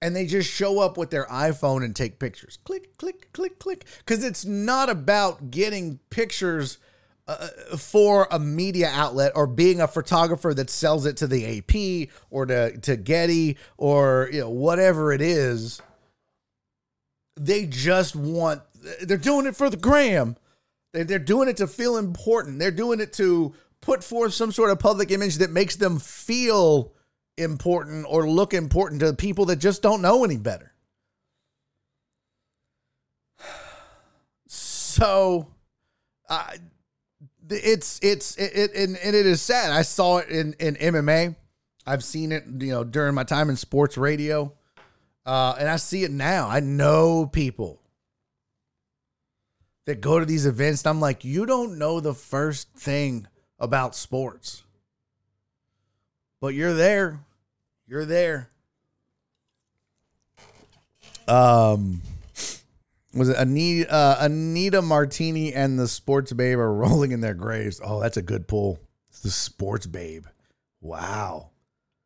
and they just show up with their iPhone and take pictures. Click, click, click, click. Because it's not about getting pictures uh, for a media outlet or being a photographer that sells it to the AP or to, to Getty or you know whatever it is. They just want, they're doing it for the gram. They're, they're doing it to feel important. They're doing it to put forth some sort of public image that makes them feel important or look important to people that just don't know any better. So, uh, it's it's it, it and, and it is sad. I saw it in in MMA. I've seen it, you know, during my time in sports radio. Uh, and I see it now. I know people that go to these events. I'm like, you don't know the first thing about sports, but you're there. You're there. Um, was it Anita, uh, Anita Martini and the Sports Babe are rolling in their graves? Oh, that's a good pull. It's the Sports Babe. Wow.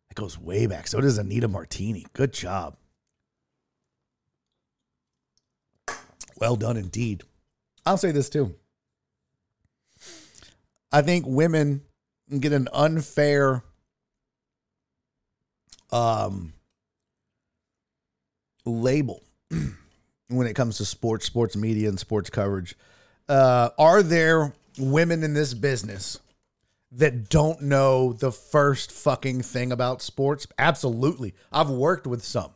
That goes way back. So does Anita Martini. Good job. Well done indeed. I'll say this too. I think women get an unfair um label when it comes to sports, sports media, and sports coverage. Uh, are there women in this business that don't know the first fucking thing about sports? Absolutely. I've worked with some.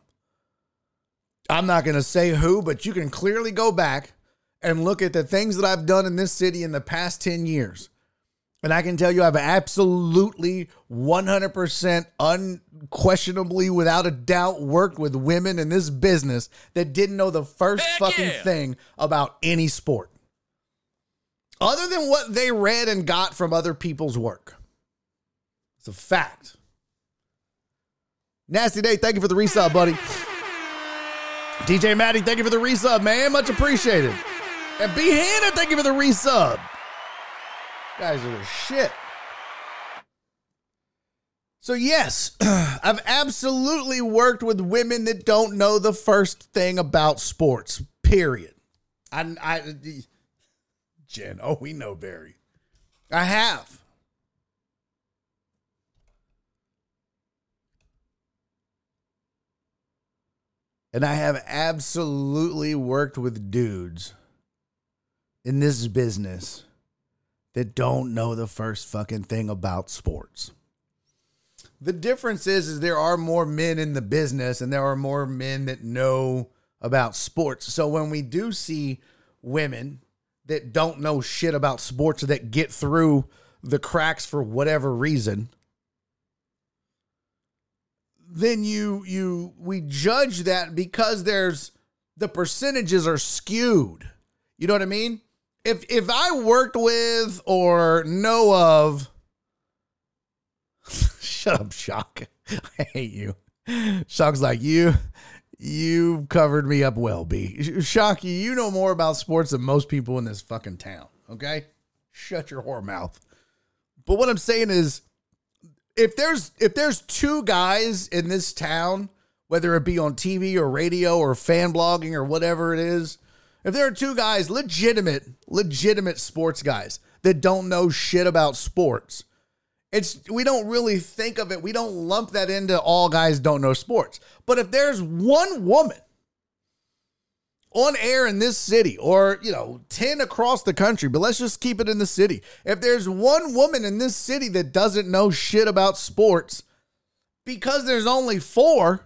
I'm not going to say who, but you can clearly go back and look at the things that I've done in this city in the past 10 years. And I can tell you, I've absolutely 100% unquestionably, without a doubt, worked with women in this business that didn't know the first Heck fucking yeah. thing about any sport other than what they read and got from other people's work. It's a fact. Nasty Day, thank you for the resub, buddy. DJ Maddie, thank you for the resub, man. Much appreciated. And B Hannah, thank you for the resub. Guys are the shit. So, yes, I've absolutely worked with women that don't know the first thing about sports, period. I, I, Jen, oh, we know Barry. I have. And I have absolutely worked with dudes in this business that don't know the first fucking thing about sports. The difference is, is there are more men in the business and there are more men that know about sports. So when we do see women that don't know shit about sports that get through the cracks for whatever reason, then you you we judge that because there's the percentages are skewed. You know what I mean? If if I worked with or know of Shut up, Shock. I hate you. Shock's like you you covered me up well, B. Shocky, you know more about sports than most people in this fucking town, okay? Shut your whore mouth. But what I'm saying is if there's if there's two guys in this town, whether it be on TV or radio or fan blogging or whatever it is, if there are two guys, legitimate, legitimate sports guys that don't know shit about sports, it's we don't really think of it. We don't lump that into all guys don't know sports. But if there's one woman on air in this city or, you know, 10 across the country, but let's just keep it in the city. If there's one woman in this city that doesn't know shit about sports because there's only 4,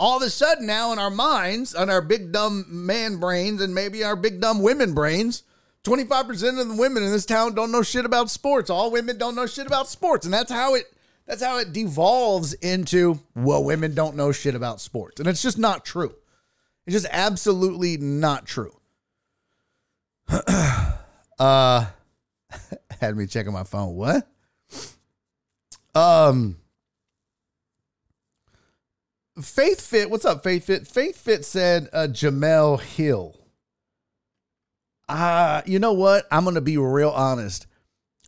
all of a sudden now in our minds, on our big dumb man brains and maybe our big dumb women brains, 25% of the women in this town don't know shit about sports. All women don't know shit about sports. And that's how it that's how it devolves into well, women don't know shit about sports. And it's just not true. It's just absolutely not true. uh had me checking my phone. What? Um Faith Fit, what's up, Faith Fit? Faith Fit said uh, Jemele Hill. Uh, you know what? I'm going to be real honest.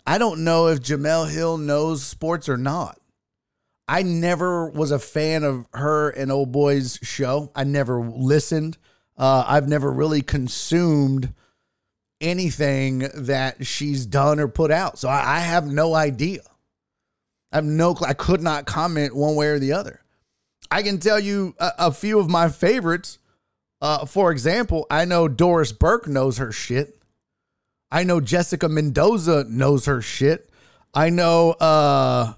I don't know if Jemele Hill knows sports or not. I never was a fan of her and Old Boy's show. I never listened. Uh, I've never really consumed anything that she's done or put out. So I, I have no idea. I have no, I could not comment one way or the other. I can tell you a, a few of my favorites. Uh, for example, I know Doris Burke knows her shit. I know Jessica Mendoza knows her shit. I know, uh,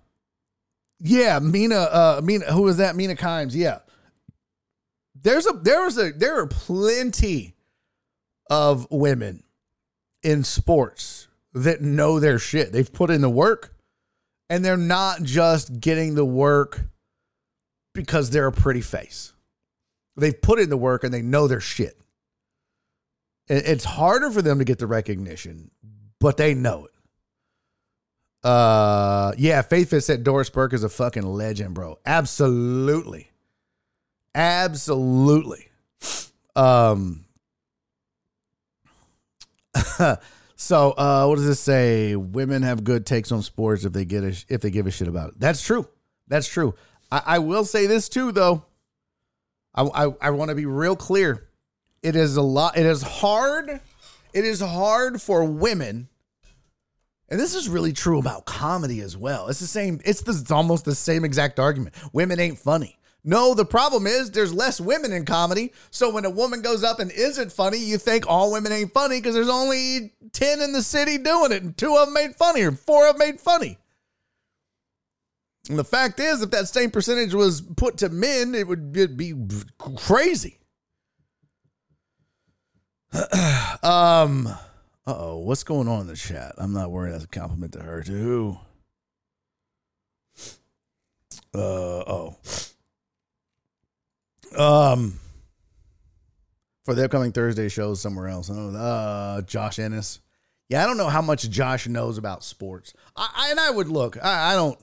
yeah, Mina, uh, Mina, who is that? Mina Kimes. Yeah. There's a, there's a, there are plenty of women in sports that know their shit. They've put in the work And they're not just getting the work because they're a pretty face. They've put in the work and they know their shit. It's harder for them to get the recognition, but they know it. Uh, yeah, Faith Fit said Doris Burke is a fucking legend, bro. Absolutely, absolutely. Um. so, uh, what does this say? Women have good takes on sports if they get a, if they give a shit about it. That's true. That's true. I, I will say this too, though. I I, I want to be real clear. It is a lot. It is hard. It is hard for women and this is really true about comedy as well. It's the same, it's, the, it's almost the same exact argument. Women ain't funny. No, the problem is there's less women in comedy. So when a woman goes up and isn't funny, you think all women ain't funny because there's only 10 in the city doing it and two of them made funny or four of them made funny. And the fact is, if that same percentage was put to men, it would be crazy. um, uh oh, what's going on in the chat? I'm not worried. That's a compliment to her too. Uh oh. Um, for the upcoming Thursday shows somewhere else. Oh, uh, Josh Innes. Yeah, I don't know how much Josh knows about sports. I, I and I would look. I, I don't.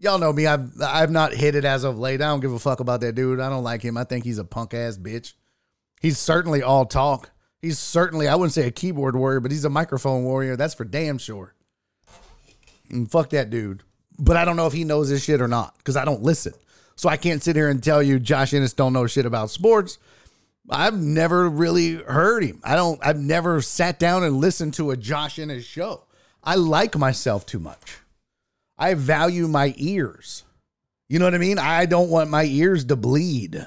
Y'all know me. I've I've not hit it as of late. I don't give a fuck about that dude. I don't like him. I think he's a punk ass bitch. He's certainly all talk. He's certainly, I wouldn't say a keyboard warrior, but he's a microphone warrior. That's for damn sure. And fuck that dude. But I don't know if he knows his shit or not because I don't listen. So I can't sit here and tell you Josh Innes don't know shit about sports. I've never really heard him. I don't, I've never sat down and listened to a Josh Innes show. I like myself too much. I value my ears. You know what I mean? I don't want my ears to bleed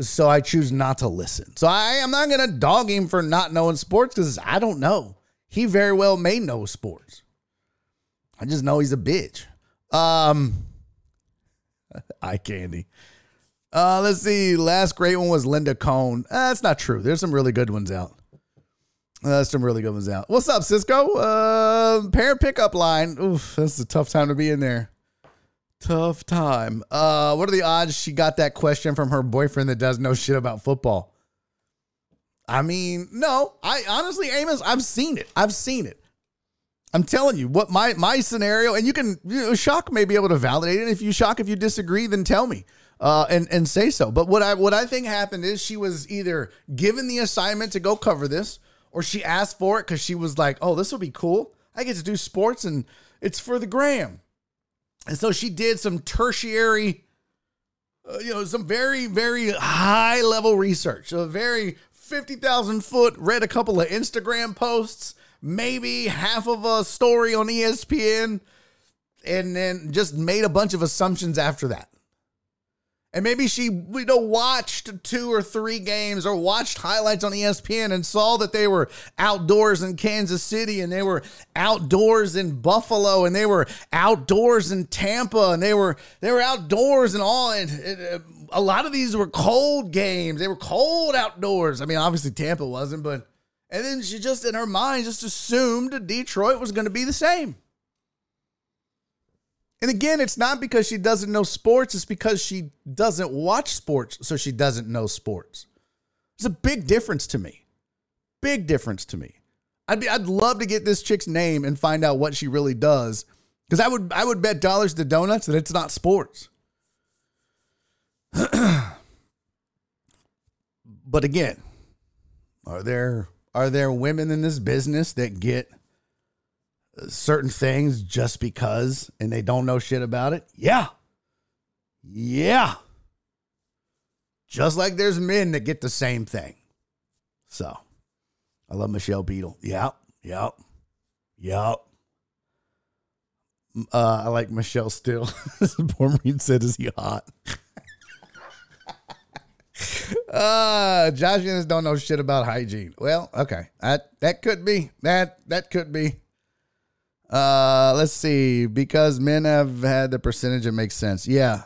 so I choose not to listen. So I am not going to dog him for not knowing sports because I don't know. He very well may know sports. I just know he's a bitch. Um, eye candy. Uh, let's see. Last great one was Linda Cohn. Uh, that's not true. There's some really good ones out. Uh, there's some really good ones out. What's up, Cisco? Uh, parent pickup line. Oof, that's a tough time to be in there. Tough time. Uh, what are the odds she got that question from her boyfriend that does no shit about football? I mean, no. I honestly, Amos, I've seen it. I've seen it. I'm telling you what my my scenario, and you can you know, shock may be able to validate it. If you shock, if you disagree, then tell me uh, and and say so. But what I what I think happened is she was either given the assignment to go cover this, or she asked for it because she was like, "Oh, this will be cool. I get to do sports, and it's for the gram." And so she did some tertiary, uh, you know, some very, very high level research. a very 50,000 foot, read a couple of Instagram posts, maybe half of a story on ESPN, and then just made a bunch of assumptions after that. And maybe she, you know, watched two or three games or watched highlights on ESPN and saw that they were outdoors in Kansas City and they were outdoors in Buffalo and they were outdoors in Tampa and they were they were outdoors and all. And it, uh, a lot of these were cold games. They were cold outdoors. I mean, obviously Tampa wasn't, but and then she just in her mind just assumed Detroit was going to be the same. And again, it's not because she doesn't know sports, it's because she doesn't watch sports, so she doesn't know sports. It's a big difference to me. Big difference to me. I'd be I'd love to get this chick's name and find out what she really does. Because I would I would bet dollars to donuts that it's not sports. but again, are there are there women in this business that get certain things just because and they don't know shit about it? Yeah. Yeah. Just like there's men that get the same thing. So, I love Michelle Beadle. Yep. Yep. Yep. Uh, I like Michelle still. Poor Marine said, "Is he hot?" uh, Josh don't know shit about hygiene. Well, okay, that that could be that that could be. Uh, let's see. Because men have had the percentage, it makes sense. Yeah.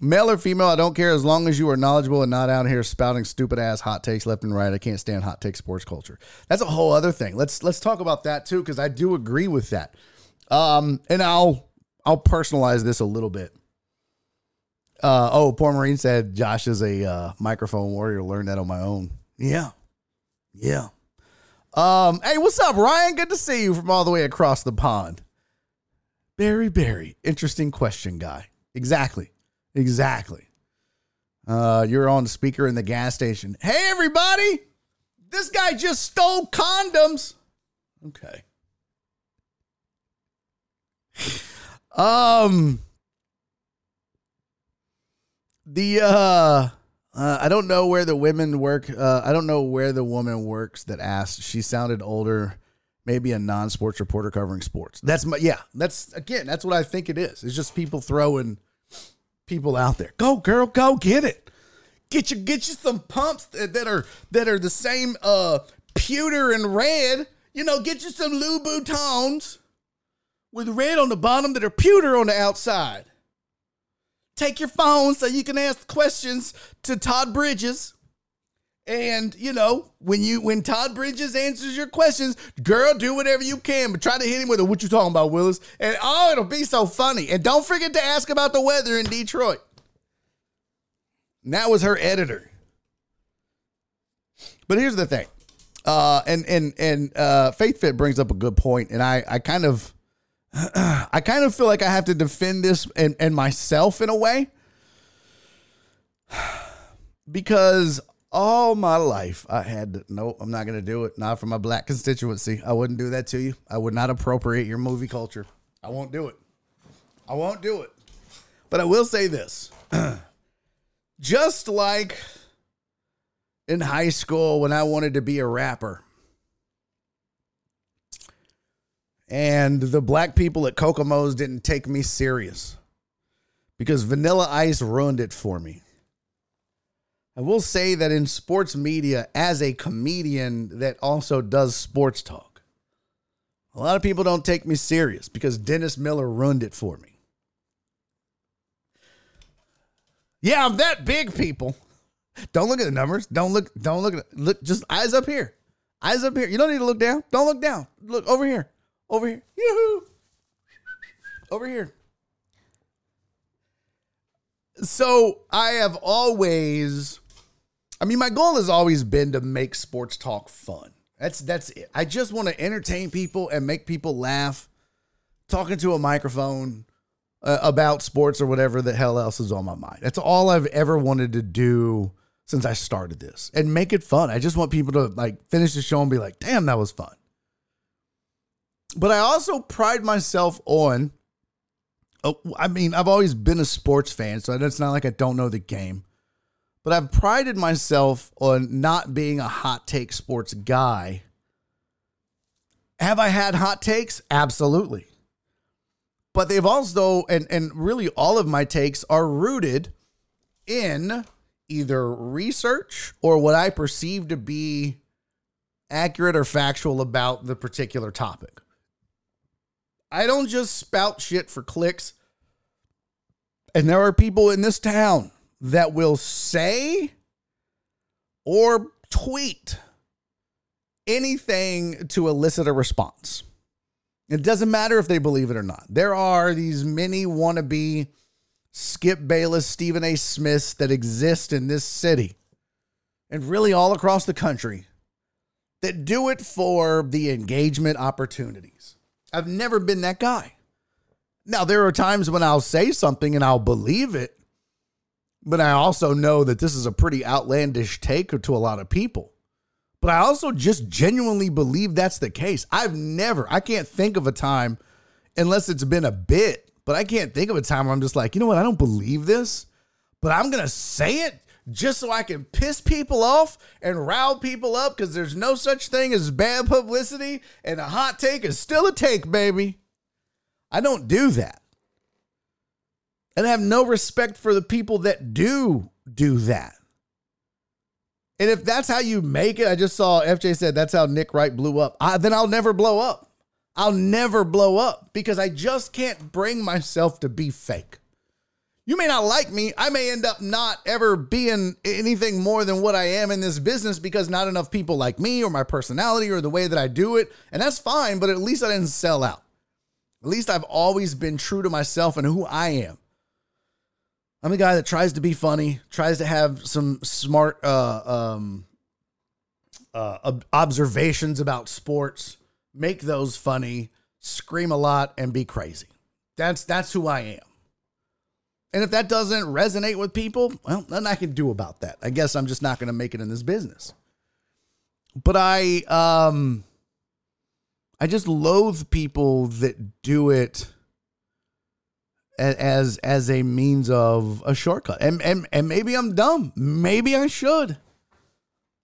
Male or female, I don't care as long as you are knowledgeable and not out here spouting stupid ass hot takes left and right. I can't stand hot take sports culture. That's a whole other thing. Let's let's talk about that too, because I do agree with that. Um, and I'll I'll personalize this a little bit. Uh, oh, poor Marine said Josh is a uh, microphone warrior. Learned that on my own. Yeah, yeah. Um, hey, what's up, Ryan? Good to see you from all the way across the pond. Barry, Barry, interesting question, guy. Exactly, exactly. Uh, you're on the speaker in the gas station. Hey, everybody! This guy just stole condoms. Okay. Um the uh uh, I don't know where the women work. Uh, I don't know where the woman works that asked. She sounded older, maybe a non-sports reporter covering sports. That's my yeah. That's again. That's what I think it is. It's just people throwing people out there. Go girl, go get it. Get you get you some pumps that, that are that are the same uh pewter and red. You know, get you some Louboutins with red on the bottom that are pewter on the outside. Take your phone so you can ask questions to Todd Bridges. And you know, when you when Todd Bridges answers your questions, girl, do whatever you can, but try to hit him with a what you talking about, Willis. And oh, it'll be so funny. And don't forget to ask about the weather in Detroit. And that was her editor. But here's the thing. Uh, and and and uh, Faith Fit brings up a good point, and I I kind of I kind of feel like I have to defend this and, and myself in a way because all my life I had to, no, I'm not going to do it. Not for my black constituency. I wouldn't do that to you. I would not appropriate your movie culture. I won't do it. I won't do it. But I will say this just like in high school when I wanted to be a rapper. And the black people at Kokomo's didn't take me serious because Vanilla Ice ruined it for me. I will say that in sports media, as a comedian that also does sports talk, a lot of people don't take me serious because Dennis Miller ruined it for me. Yeah, I'm that big, people. Don't look at the numbers. Don't look. Don't look at look. Just eyes up here. Eyes up here. You don't need to look down. Don't look down. Look over here. Over here. Yoo-hoo. Over here. So I have always I mean my goal has always been to make sports talk fun. That's that's it. I just want to entertain people and make people laugh talking to a microphone uh, about sports or whatever the hell else is on my mind. That's all I've ever wanted to do since I started this and make it fun. I just want people to like finish the show and be like, "Damn, that was fun." But I also pride myself on oh, I mean, I've always been a sports fan, so it's not like I don't know the game. But I've prided myself on not being a hot take sports guy. Have I had hot takes? Absolutely. But they've also, and, and really all of my takes are rooted in either research or what I perceive to be accurate or factual about the particular topic. I don't just spout shit for clicks. And there are people in this town that will say or tweet anything to elicit a response. It doesn't matter if they believe it or not. There are these many wannabe Skip Bayless, Stephen A. Smiths that exist in this city and really all across the country that do it for the engagement opportunities. I've never been that guy. Now, there are times when I'll say something and I'll believe it, but I also know that this is a pretty outlandish take to a lot of people. But I also just genuinely believe that's the case. I've never, I can't think of a time, unless it's been a bit, but I can't think of a time where I'm just like, you know what, I don't believe this, but I'm going to say it just so I can piss people off and rile people up because there's no such thing as bad publicity and a hot take is still a take, baby. I don't do that. And I have no respect for the people that do do that. And if that's how you make it, I just saw FJ said that's how Nick Wright blew up. I, then I'll never blow up. I'll never blow up because I just can't bring myself to be fake. You may not like me. I may end up not ever being anything more than what I am in this business because not enough people like me or my personality or the way that I do it. And that's fine, but at least I didn't sell out. At least I've always been true to myself and who I am. I'm a guy that tries to be funny, tries to have some smart uh, um, uh, ob- observations about sports, make those funny, scream a lot, and be crazy. That's that's who I am. And if that doesn't resonate with people, well, nothing I can do about that. I guess I'm just not going to make it in this business. But I um I just loathe people that do it as as a means of a shortcut. And and and maybe I'm dumb. Maybe I should.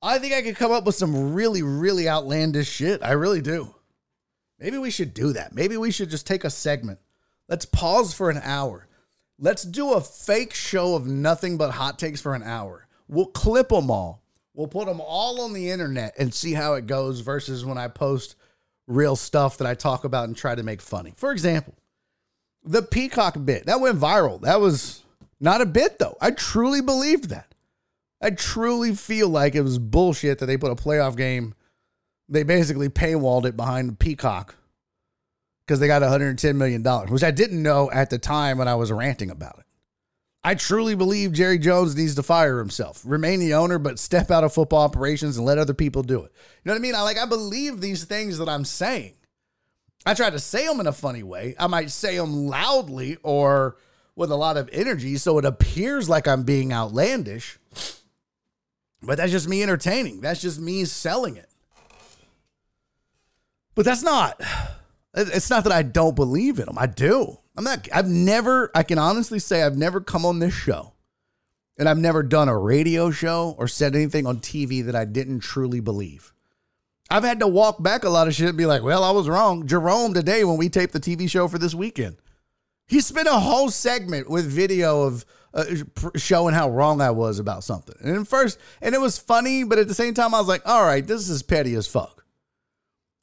I think I could come up with some really really outlandish shit. I really do. Maybe we should do that. Maybe we should just take a segment. Let's pause for an hour. Let's do a fake show of nothing but hot takes for an hour. We'll clip them all. We'll put them all on the internet and see how it goes versus when I post real stuff that I talk about and try to make funny. For example, the Peacock bit that went viral. That was not a bit though. I truly believed that. I truly feel like it was bullshit that they put a playoff game. They basically paywalled it behind the Peacock because they got 110 million dollars, which I didn't know at the time when I was ranting about it. I truly believe Jerry Jones needs to fire himself, remain the owner, but step out of football operations and let other people do it. You know what I mean? I like I believe these things that I'm saying. I try to say them in a funny way. I might say them loudly or with a lot of energy so it appears like I'm being outlandish. But that's just me entertaining. That's just me selling it. But that's not. It's not that I don't believe in them. I do. I'm not. I've never. I can honestly say I've never come on this show, and I've never done a radio show or said anything on TV that I didn't truly believe. I've had to walk back a lot of shit and be like, "Well, I was wrong." Jerome today when we taped the TV show for this weekend, he spent a whole segment with video of uh, showing how wrong I was about something. And first, and it was funny, but at the same time, I was like, "All right, this is petty as fuck."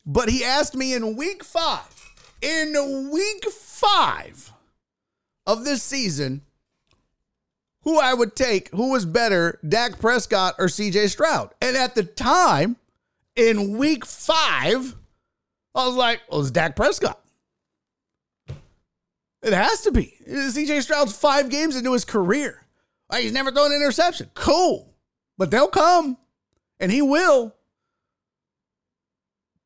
But he asked me in week five, in week five of this season, who I would take, who was better, Dak Prescott or CJ Stroud. And at the time, in week five, I was like, well, it's Dak Prescott. It has to be. CJ Stroud's five games into his career. He's never thrown an interception. Cool. But they'll come, and he will.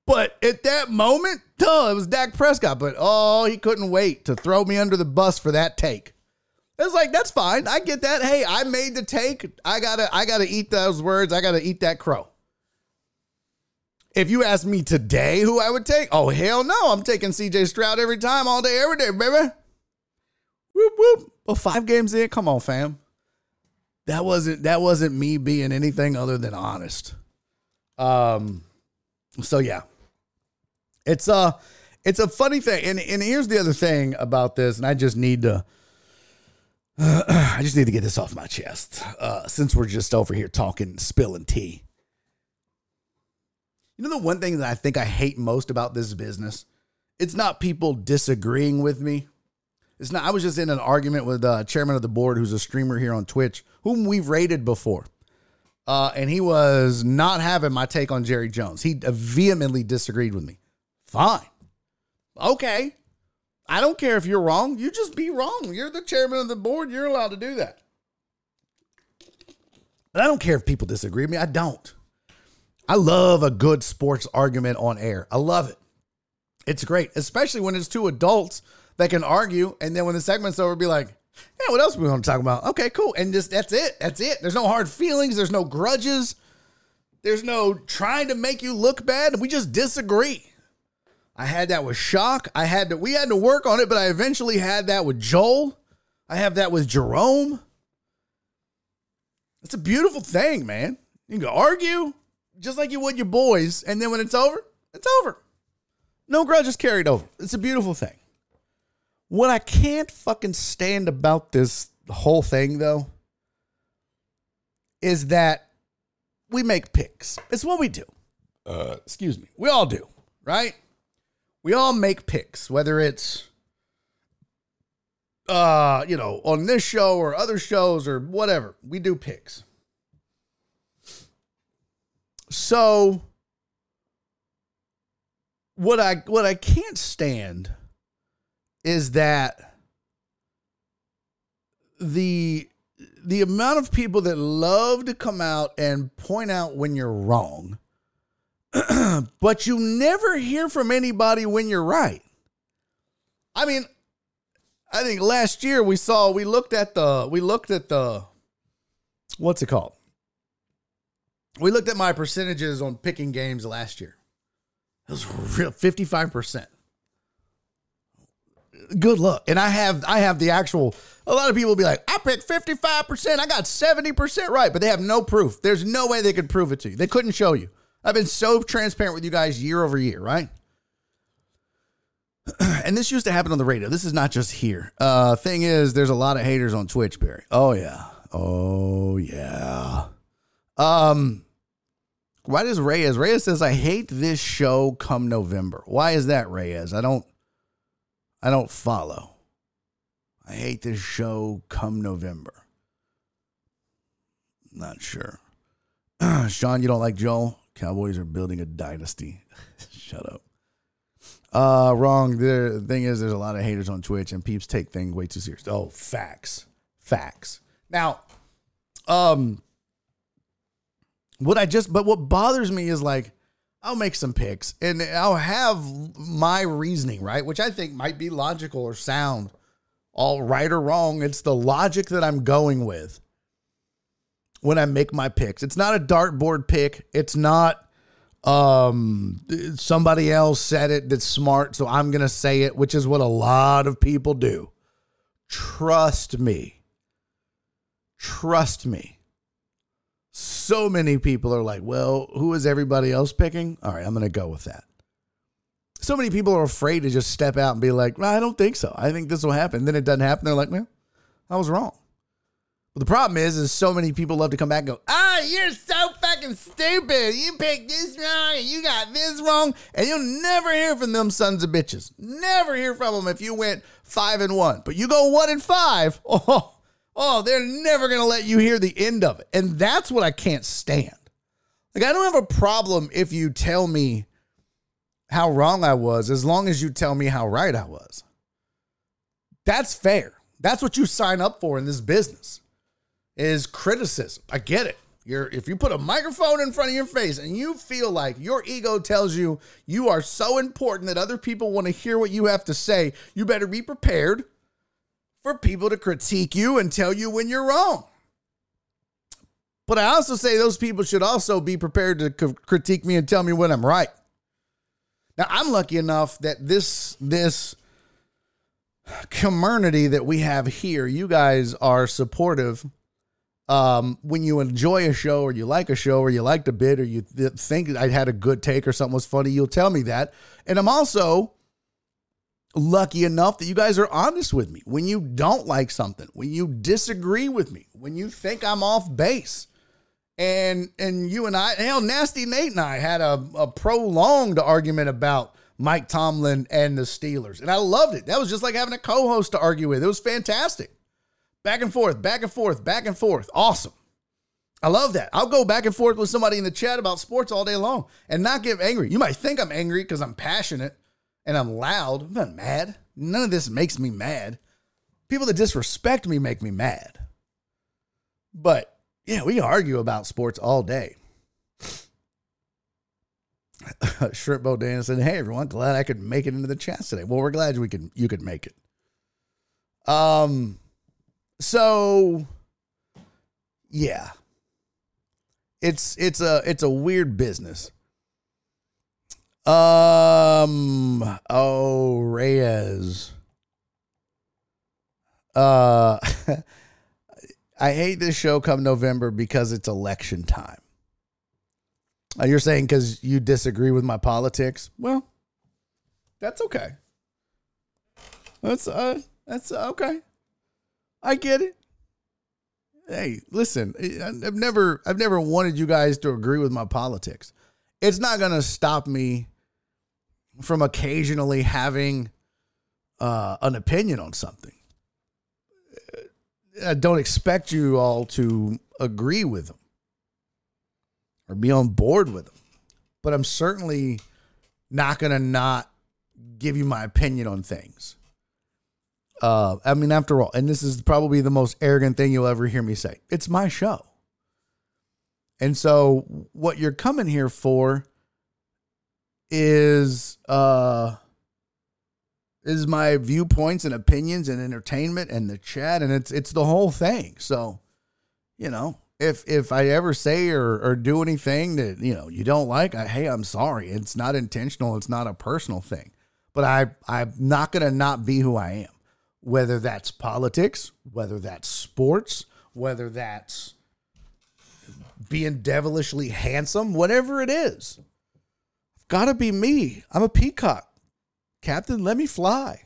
But at that moment, duh, it was Dak Prescott. But oh, he couldn't wait to throw me under the bus for that take. It was like, that's fine. I get that. Hey, I made the take. I gotta, I gotta eat those words. I gotta eat that crow. If you ask me today who I would take, oh hell no, I'm taking CJ Stroud every time, all day, every day, baby. Whoop whoop. Well, five games in, come on, fam. That wasn't that wasn't me being anything other than honest. Um, so yeah, it's a it's a funny thing, and and here's the other thing about this, and I just need to. I just need to get this off my chest. Uh, since we're just over here talking, spilling tea. You know the one thing that I think I hate most about this business? It's not people disagreeing with me. It's not. I was just in an argument with uh, chairman of the board, who's a streamer here on Twitch, whom we've rated before, uh, and he was not having my take on Jerry Jones. He vehemently disagreed with me. Fine, okay. I don't care if you're wrong. You just be wrong. You're the chairman of the board. You're allowed to do that. But I don't care if people disagree with me. I don't. I love a good sports argument on air. I love it. It's great, especially when it's two adults that can argue, and then when the segment's over, be like, "Yeah, what else we want to talk about?" Okay, cool, and just that's it. That's it. There's no hard feelings. There's no grudges. There's no trying to make you look bad. We just disagree. I had that with Shock. I had to. We had to work on it, but I eventually had that with Joel. I have that with Jerome. It's a beautiful thing, man. You can go argue just like you would your boys, and then when it's over, it's over. No grudges carried over. It's a beautiful thing. What I can't fucking stand about this whole thing, though, is that we make picks. It's what we do. Uh, excuse me. We all do, right? We all make picks, whether it's uh, you know, on this show or other shows or whatever. We do picks. So what I what I can't stand is that the the amount of people that love to come out and point out when you're wrong, but you never hear from anybody when you're right. I mean, I think last year we saw we looked at the we looked at the what's it called? We looked at my percentages on picking games last year. It was real 55%. Good luck. And I have I have the actual a lot of people be like, I picked 55%, I got 70% right, but they have no proof. There's no way they could prove it to you. They couldn't show you. I've been so transparent with you guys year over year, right? and this used to happen on the radio. This is not just here. Uh thing is, there's a lot of haters on Twitch, Barry. Oh yeah. Oh yeah. Um why does Reyes? Reyes says, I hate this show come November. Why is that, Reyes? I don't I don't follow. I hate this show come November. Not sure. Sean, you don't like Joel? Cowboys are building a dynasty. Shut up. Uh, wrong. The thing is, there's a lot of haters on Twitch, and peeps take things way too serious. Oh, facts, facts. Now, um, what I just, but what bothers me is like, I'll make some picks and I'll have my reasoning, right? Which I think might be logical or sound, all right or wrong. It's the logic that I'm going with when I make my picks. It's not a dartboard pick. It's not um somebody else said it that's smart, so I'm going to say it, which is what a lot of people do. Trust me. Trust me so many people are like, well, who is everybody else picking? All right, I'm going to go with that. So many people are afraid to just step out and be like, well, I don't think so. I think this will happen. Then it doesn't happen. They're like, man, I was wrong. The problem is, is so many people love to come back and go, ah, you're so fucking stupid. You picked this wrong and you got this wrong. And you'll never hear from them sons of bitches. Never hear from them if you went five and one. But you go one and five. Oh, Oh, they're never going to let you hear the end of it. And that's what I can't stand. Like, I don't have a problem if you tell me how wrong I was, as long as you tell me how right I was. That's fair. That's what you sign up for in this business is criticism. I get it. You're, if you put a microphone in front of your face and you feel like your ego tells you you are so important that other people want to hear what you have to say, you better be prepared for people to critique you and tell you when you're wrong. But I also say those people should also be prepared to critique me and tell me when I'm right. Now, I'm lucky enough that this this community that we have here, you guys are supportive. Um, when you enjoy a show or you like a show or you liked a bit or you th- think I had a good take or something was funny, you'll tell me that. And I'm also lucky enough that you guys are honest with me when you don't like something, when you disagree with me, when you think I'm off base. And and you and I, hell, Nasty Nate and I had a, a prolonged argument about Mike Tomlin and the Steelers. And I loved it. That was just like having a co-host to argue with. It was fantastic. Back and forth, back and forth, back and forth. Awesome. I love that. I'll go back and forth with somebody in the chat about sports all day long and not get angry. You might think I'm angry because I'm passionate and I'm loud. I'm not mad. None of this makes me mad. People that disrespect me make me mad. But yeah, we argue about sports all day. Shrimp Dan said, "Hey everyone, glad I could make it into the chat today." Well, we're glad we could you could make it. Um, so yeah, it's it's a it's a weird business. Um. Oh, Reyes. Uh, I hate this show come November because it's election time. Uh, you're saying because you disagree with my politics? Well, that's okay. That's uh, that's uh, okay. I get it. Hey, listen, I've never, I've never wanted you guys to agree with my politics. It's not gonna stop me from occasionally having uh, an opinion on something. I don't expect you all to agree with them or be on board with them, but I'm certainly not going to not give you my opinion on things. Uh, I mean, after all, and this is probably the most arrogant thing you'll ever hear me say. It's my show. And so what you're coming here for is uh is my viewpoints and opinions and entertainment and the chat and it's it's the whole thing. So, you know, if if I ever say or or do anything that, you know, you don't like, I, hey, I'm sorry. It's not intentional, it's not a personal thing. But I I'm not to not be who I am. Whether that's politics, whether that's sports, whether that's being devilishly handsome, whatever it is. Gotta be me. I'm a peacock. Captain, let me fly.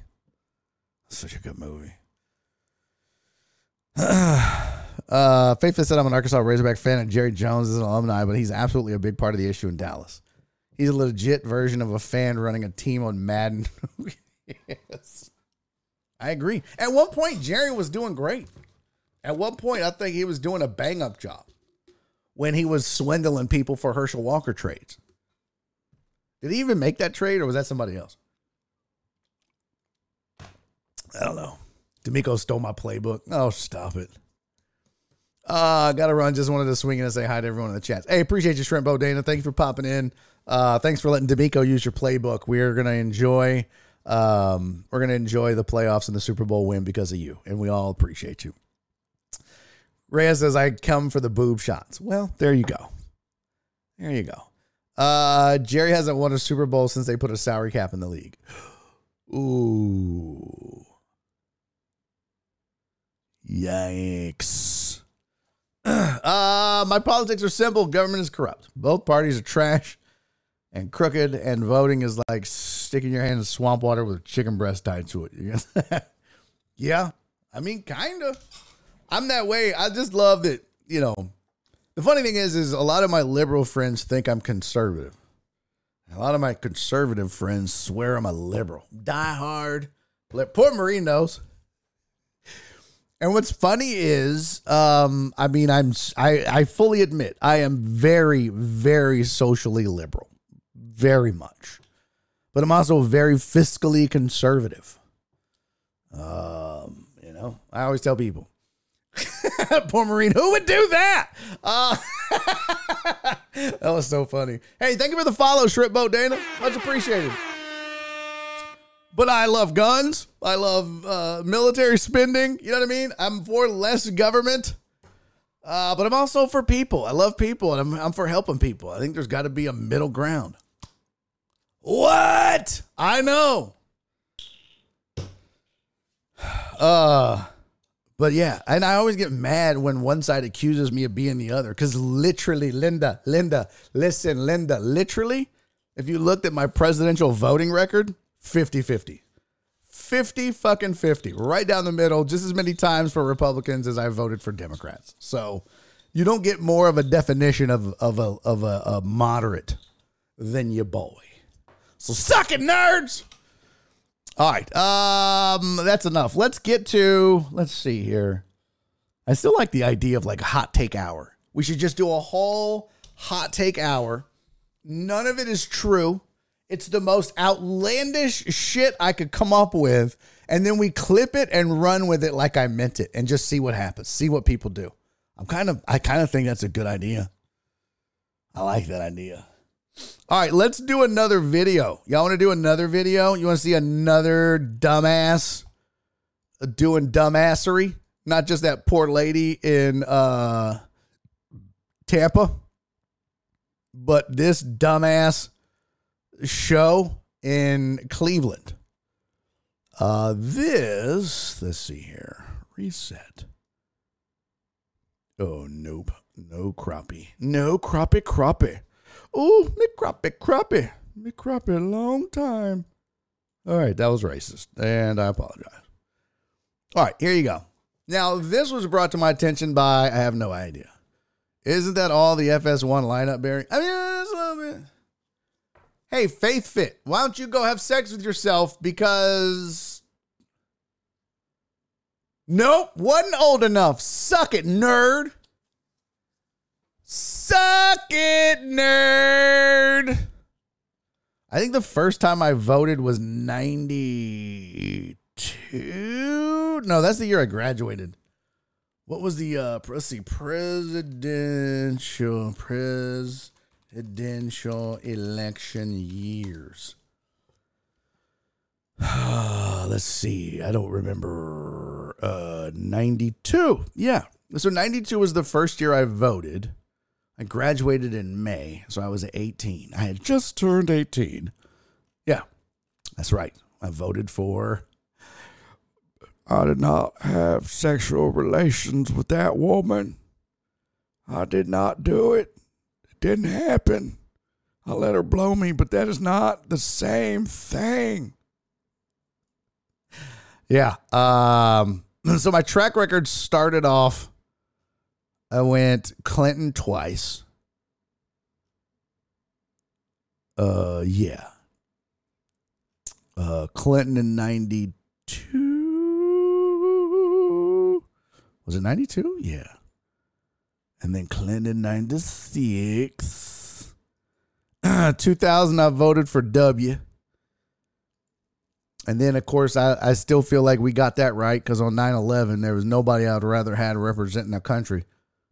Such a good movie. uh, Faith said I'm an Arkansas Razorback fan and Jerry Jones is an alumni, but he's absolutely a big part of the issue in Dallas. He's a legit version of a fan running a team on Madden. yes. I agree. At one point, Jerry was doing great. At one point, I think he was doing a bang up job when he was swindling people for Herschel Walker trades. Did he even make that trade or was that somebody else? I don't know. D'Amico stole my playbook. Oh, stop it. Uh, gotta run. Just wanted to swing in and say hi to everyone in the chat. Hey, appreciate you, Shrimp Boat Dana. Thank you for popping in. Uh, thanks for letting D'Amico use your playbook. We're gonna enjoy um, we're gonna enjoy the playoffs and the Super Bowl win because of you, and we all appreciate you. Reyes says I come for the boob shots. Well, there you go. There you go. Uh, Jerry hasn't won a Super Bowl since they put a salary cap in the league. Ooh. Yikes. Uh, my politics are simple. Government is corrupt. Both parties are trash and crooked, and voting is like sticking your hand in swamp water with chicken breast tied to it. yeah, I mean, kind of. I'm that way. I just love that, you know. The funny thing is, is a lot of my liberal friends think I'm conservative. A lot of my conservative friends swear I'm a liberal. Die hard. Poor Marine knows. And what's funny is, um, I mean, I'm I, I fully admit I am very, very socially liberal. Very much. But I'm also very fiscally conservative. Um, you know, I always tell people Poor Marine. Who would do that? Uh, that was so funny. Hey, thank you for the follow, Shrimp Boat Dana. Much appreciated. But I love guns. I love uh, military spending. You know what I mean? I'm for less government. Uh, but I'm also for people. I love people and I'm, I'm for helping people. I think there's got to be a middle ground. What? I know. Uh, but yeah, and I always get mad when one side accuses me of being the other because literally, Linda, Linda, listen, Linda, literally, if you looked at my presidential voting record, 50 50. 50 fucking 50, right down the middle, just as many times for Republicans as I voted for Democrats. So you don't get more of a definition of, of, a, of a, a moderate than your boy. So suck it, nerds! All right. Um, that's enough. Let's get to let's see here. I still like the idea of like a hot take hour. We should just do a whole hot take hour. None of it is true. It's the most outlandish shit I could come up with. And then we clip it and run with it like I meant it and just see what happens. See what people do. I'm kind of I kind of think that's a good idea. I like that idea. All right, let's do another video. Y'all want to do another video? You want to see another dumbass doing dumbassery? Not just that poor lady in uh, Tampa, but this dumbass show in Cleveland. Uh, this, let's see here. Reset. Oh, nope. No crappie. No crappie crappie. Oh, me crappy, crappy. Me crappy long time. All right, that was racist, and I apologize. All right, here you go. Now, this was brought to my attention by, I have no idea. Isn't that all the FS1 lineup, Barry? I mean, it's a little bit. Hey, Faith Fit, why don't you go have sex with yourself because. Nope, wasn't old enough. Suck it, nerd. Suck it, nerd. I think the first time I voted was 92. 92. No, that's the year I graduated. What was the uh let's see presidential presidential election years? let's see. I don't remember uh 92. Yeah. So 92 was the first year I voted. I graduated in May, so I was 18. I had just turned 18. Yeah. That's right. I voted for I did not have sexual relations with that woman. I did not do it. It didn't happen. I let her blow me, but that is not the same thing. Yeah. Um, so my track record started off. I went Clinton twice. Uh, yeah. Uh, Clinton in 92. Was it 92? Yeah. And then Clinton in 96. 2000, I voted for W. And then, of course, I, I still feel like we got that right because on 9 11, there was nobody I'd rather had representing the country.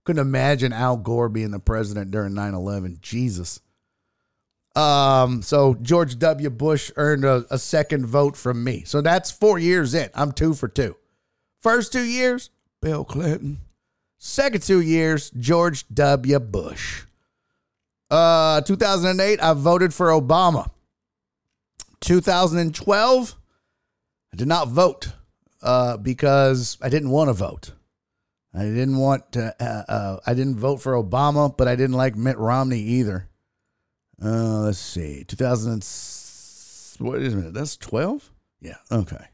Couldn't imagine Al Gore being the president during 9 11. Jesus. Um, so George W. Bush earned a, a second vote from me. So that's four years in. I'm two for two. First two years, Bill Clinton. Second two years, George W. Bush. Uh, 2008, I voted for Obama. 2012, I did not vote uh, because I didn't want to vote. I didn't want to. Uh, uh, I didn't vote for Obama, but I didn't like Mitt Romney either. Uh, let's see, 2000. What is it? That's 12. Yeah. Okay.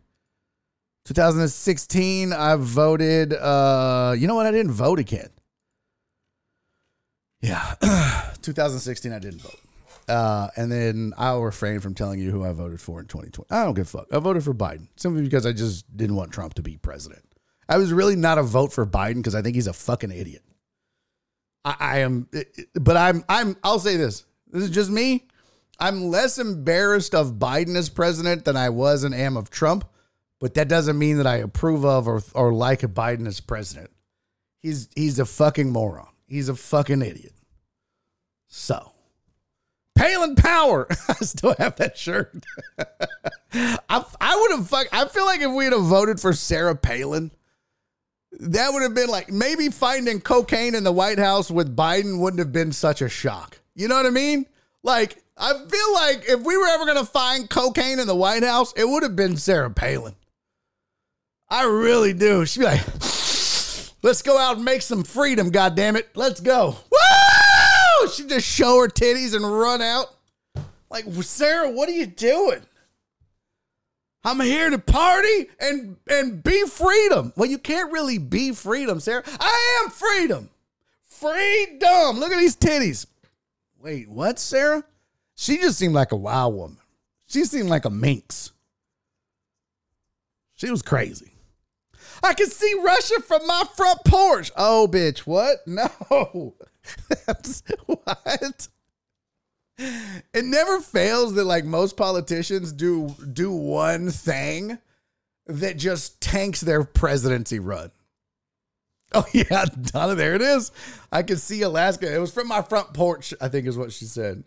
2016, I voted. Uh, you know what? I didn't vote again. Yeah. 2016, I didn't vote. Uh, and then I'll refrain from telling you who I voted for in 2020. I don't give a fuck. I voted for Biden simply because I just didn't want Trump to be president. I was really not a vote for Biden because I think he's a fucking idiot. I, I am, but I'm, I'm, I'll say this. This is just me. I'm less embarrassed of Biden as president than I was and am of Trump, but that doesn't mean that I approve of or, or like a Biden as president. He's, he's a fucking moron. He's a fucking idiot. So. Palin Power. I still have that shirt. I, I would have fuck. I feel like if we'd have voted for Sarah Palin, that would have been like maybe finding cocaine in the White House with Biden wouldn't have been such a shock. You know what I mean? Like I feel like if we were ever gonna find cocaine in the White House, it would have been Sarah Palin. I really do. She'd be like, "Let's go out and make some freedom, God damn it! Let's go." Woo! She'd just show her titties and run out. Like Sarah, what are you doing? I'm here to party and and be freedom. Well, you can't really be freedom, Sarah. I am freedom. Freedom. Look at these titties. Wait, what, Sarah? She just seemed like a wild woman. She seemed like a minx. She was crazy. I can see Russia from my front porch. Oh, bitch, what? No. That's what? It never fails that like most politicians do do one thing that just tanks their presidency run. Oh yeah, Donna, there it is. I can see Alaska. It was from my front porch, I think is what she said.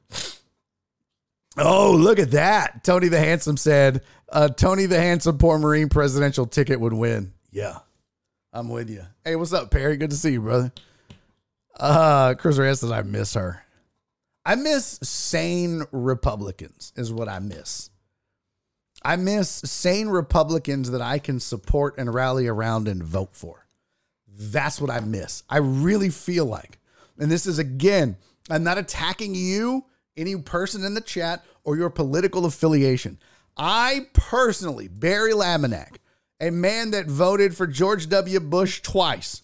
Oh, look at that. Tony the Handsome said, uh, Tony the Handsome poor Marine presidential ticket would win. Yeah. I'm with you. Hey, what's up, Perry? Good to see you, brother. Uh, Chris Reyes says I miss her. I miss sane Republicans, is what I miss. I miss sane Republicans that I can support and rally around and vote for. That's what I miss. I really feel like, and this is again, I'm not attacking you, any person in the chat, or your political affiliation. I personally, Barry Laminack, a man that voted for George W. Bush twice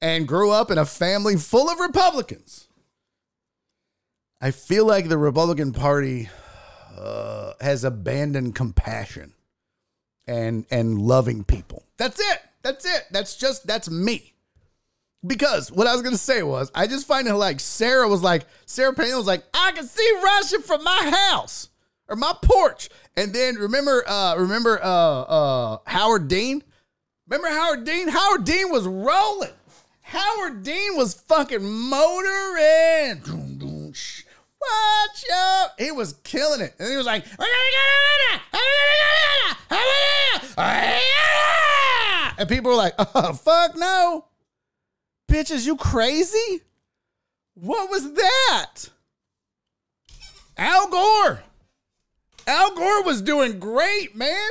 and grew up in a family full of Republicans. I feel like the Republican Party uh, has abandoned compassion and and loving people. That's it. That's it. That's just that's me. Because what I was gonna say was, I just find it like Sarah was like Sarah Palin was like, I can see Russia from my house, or my porch. And then remember, uh, remember uh, uh, Howard Dean. Remember Howard Dean? Howard Dean was rolling. Howard Dean was fucking motoring. Watch out. He was killing it. And he was like, and people were like, oh, fuck no. Bitches, you crazy? What was that? Al Gore. Al Gore was doing great, man.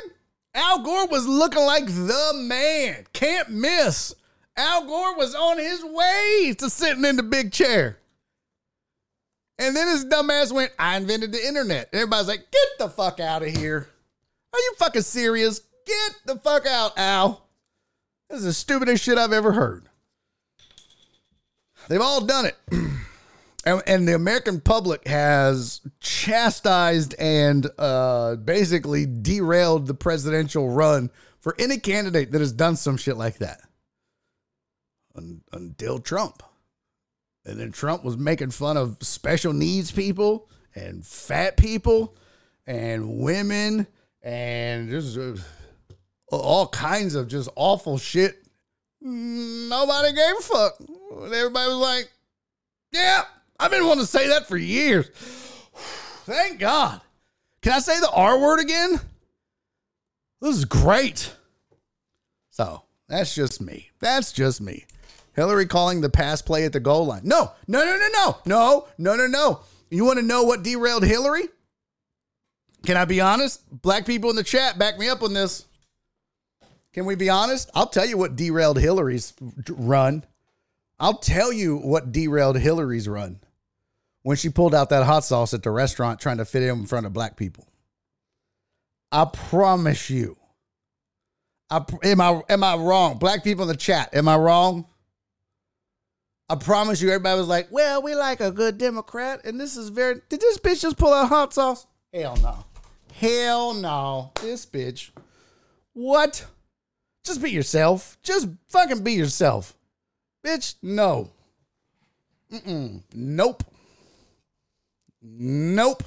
Al Gore was looking like the man. Can't miss. Al Gore was on his way to sitting in the big chair. And then his dumbass went, I invented the internet. Everybody's like, get the fuck out of here. Are you fucking serious? Get the fuck out, Al. This is the stupidest shit I've ever heard. They've all done it. and, and the American public has chastised and uh, basically derailed the presidential run for any candidate that has done some shit like that. Un- until Trump. And then Trump was making fun of special needs people and fat people and women and just uh, all kinds of just awful shit. Nobody gave a fuck. Everybody was like, yeah, I've been wanting to say that for years. Thank God. Can I say the R word again? This is great. So that's just me. That's just me. Hillary calling the pass play at the goal line. No, no, no, no, no, no, no, no, no. You want to know what derailed Hillary? Can I be honest? Black people in the chat back me up on this. Can we be honest? I'll tell you what derailed Hillary's run. I'll tell you what derailed Hillary's run when she pulled out that hot sauce at the restaurant trying to fit it in front of black people. I promise you. I, am I am I wrong? Black people in the chat, am I wrong? I promise you, everybody was like, "Well, we like a good Democrat," and this is very. Did this bitch just pull out hot sauce? Hell no, hell no. This bitch, what? Just be yourself. Just fucking be yourself, bitch. No. Mm-mm. Nope. Nope.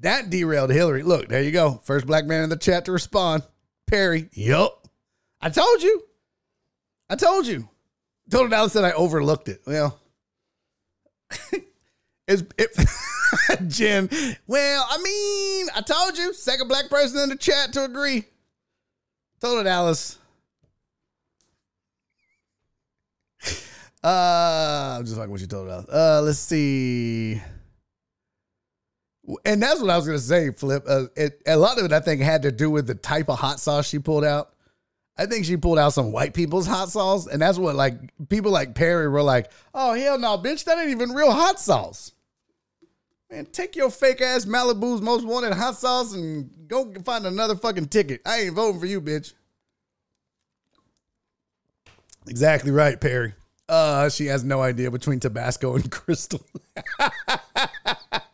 That derailed Hillary. Look, there you go. First black man in the chat to respond. Perry. Yup. I told you. I told you. Total Dallas said I overlooked it. Well, it's it, Jen. Well, I mean, I told you, second black person in the chat to agree. Total Dallas. Uh, I'm just like what you told us. Uh, let's see. And that's what I was gonna say, Flip. Uh, it, a lot of it, I think, had to do with the type of hot sauce she pulled out. I think she pulled out some white people's hot sauce, and that's what like people like Perry were like, "Oh hell no, bitch, that ain't even real hot sauce." Man, take your fake ass Malibu's most wanted hot sauce and go find another fucking ticket. I ain't voting for you, bitch. Exactly right, Perry. Uh, she has no idea between Tabasco and Crystal.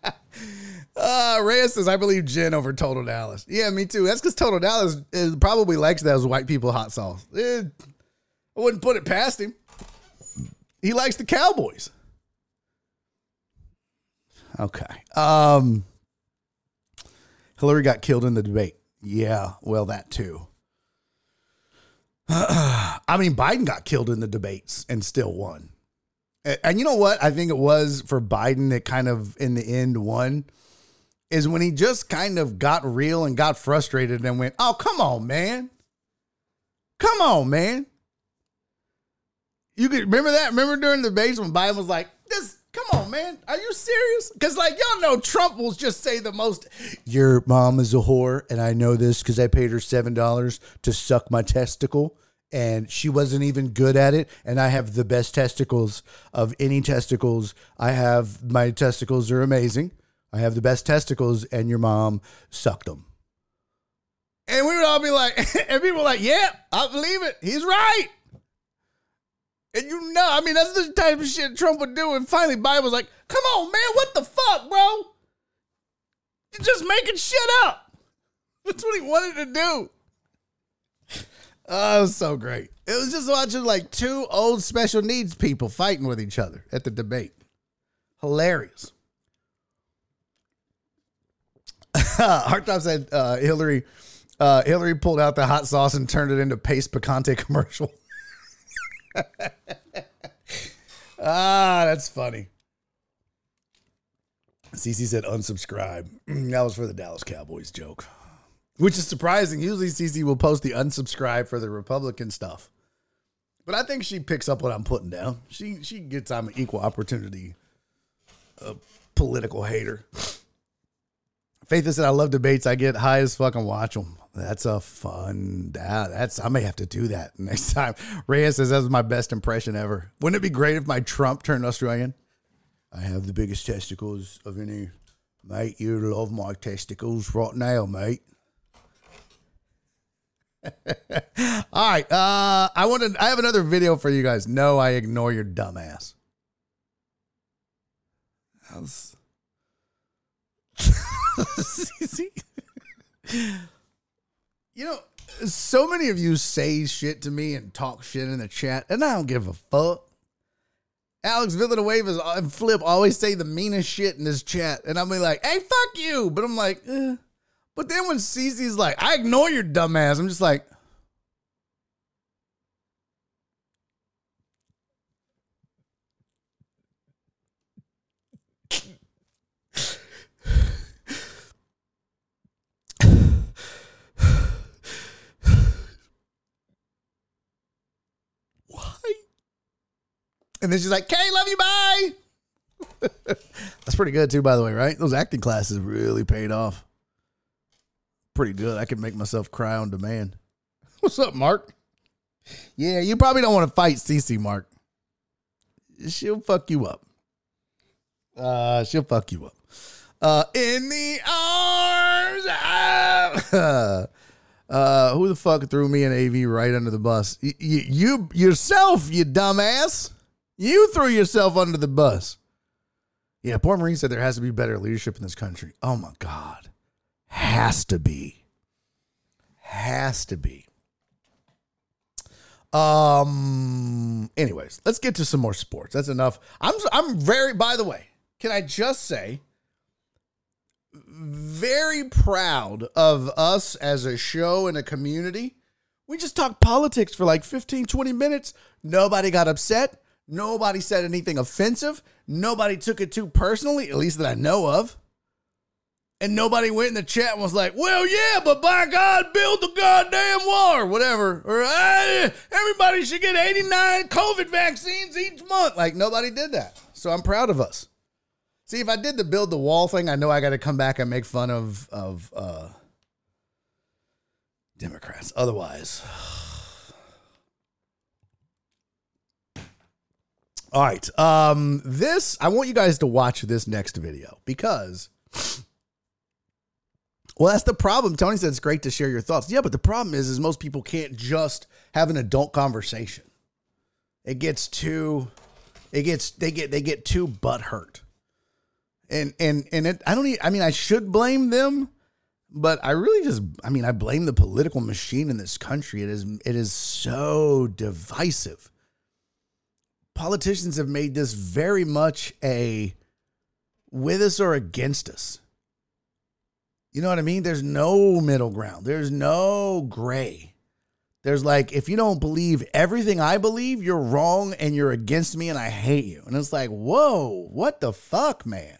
Uh, Reyes says, I believe Jen over Total Dallas. Yeah, me too. That's because Total Dallas is, probably likes those white people hot sauce. Eh, I wouldn't put it past him. He likes the Cowboys. Okay. Um, Hillary got killed in the debate. Yeah, well, that too. I mean, Biden got killed in the debates and still won. And, and you know what? I think it was for Biden that kind of in the end won is when he just kind of got real and got frustrated and went, "Oh, come on, man. Come on, man." You could remember that? Remember during the debates when Biden was like, "This Come on, man. Are you serious? Because, like, y'all know Trump will just say the most, Your mom is a whore, and I know this because I paid her $7 to suck my testicle, and she wasn't even good at it. And I have the best testicles of any testicles. I have, my testicles are amazing. I have the best testicles, and your mom sucked them. And we would all be like, and people were like, yeah, I believe it. He's right. And you know, I mean, that's the type of shit Trump would do. And finally, Biden was like, come on, man, what the fuck, bro? You're just making shit up. That's what he wanted to do. Oh, it was so great. It was just watching like two old special needs people fighting with each other at the debate. Hilarious. Hardtop said uh, Hillary uh, Hillary pulled out the hot sauce and turned it into Pace Picante commercial. ah, that's funny. CC said unsubscribe. That was for the Dallas Cowboys joke, which is surprising. Usually CC will post the unsubscribe for the Republican stuff, but I think she picks up what I'm putting down. She she gets I'm an equal opportunity, a political hater. Faith said, "I love debates. I get high as fucking watch them. That's a fun. That, that's I may have to do that next time." Reyes says, "That was my best impression ever. Wouldn't it be great if my Trump turned Australian?" I have the biggest testicles of any mate. You love my testicles right now, mate. All right. Uh, I want to. I have another video for you guys. No, I ignore your dumbass. How's you know, so many of you say shit to me and talk shit in the chat, and I don't give a fuck. Alex Villanueva and Flip always say the meanest shit in this chat, and I'm like, "Hey, fuck you!" But I'm like, eh. but then when Cece's like, "I ignore your dumbass," I'm just like, why? And then she's like, "Kay, love you, bye." That's pretty good too, by the way, right? Those acting classes really paid off. Pretty good. I could make myself cry on demand. What's up, Mark? Yeah, you probably don't want to fight Cece, Mark. She'll fuck you up. Uh, she'll fuck you up. Uh, in the arms. of- uh, who the fuck threw me an AV right under the bus? Y- y- you yourself, you dumbass. You threw yourself under the bus. Yeah, poor Marine said there has to be better leadership in this country. Oh my God. Has to be. Has to be. Um anyways, let's get to some more sports. That's enough. I'm I'm very by the way, can I just say very proud of us as a show and a community. We just talked politics for like 15, 20 minutes. Nobody got upset. Nobody said anything offensive. Nobody took it too personally, at least that I know of. And nobody went in the chat and was like, well, yeah, but by God, build the goddamn wall or whatever. Or "Ah, everybody should get 89 COVID vaccines each month. Like, nobody did that. So I'm proud of us. See, if I did the build the wall thing, I know I got to come back and make fun of of uh, Democrats. Otherwise, all right. Um, this I want you guys to watch this next video because, well, that's the problem. Tony said it's great to share your thoughts. Yeah, but the problem is, is most people can't just have an adult conversation. It gets too, it gets they get they get too butt hurt and and and it, I don't. Even, I mean, I should blame them, but I really just. I mean, I blame the political machine in this country. It is it is so divisive. Politicians have made this very much a with us or against us. You know what I mean? There's no middle ground. There's no gray. There's like, if you don't believe everything I believe, you're wrong and you're against me and I hate you. And it's like, whoa, what the fuck, man?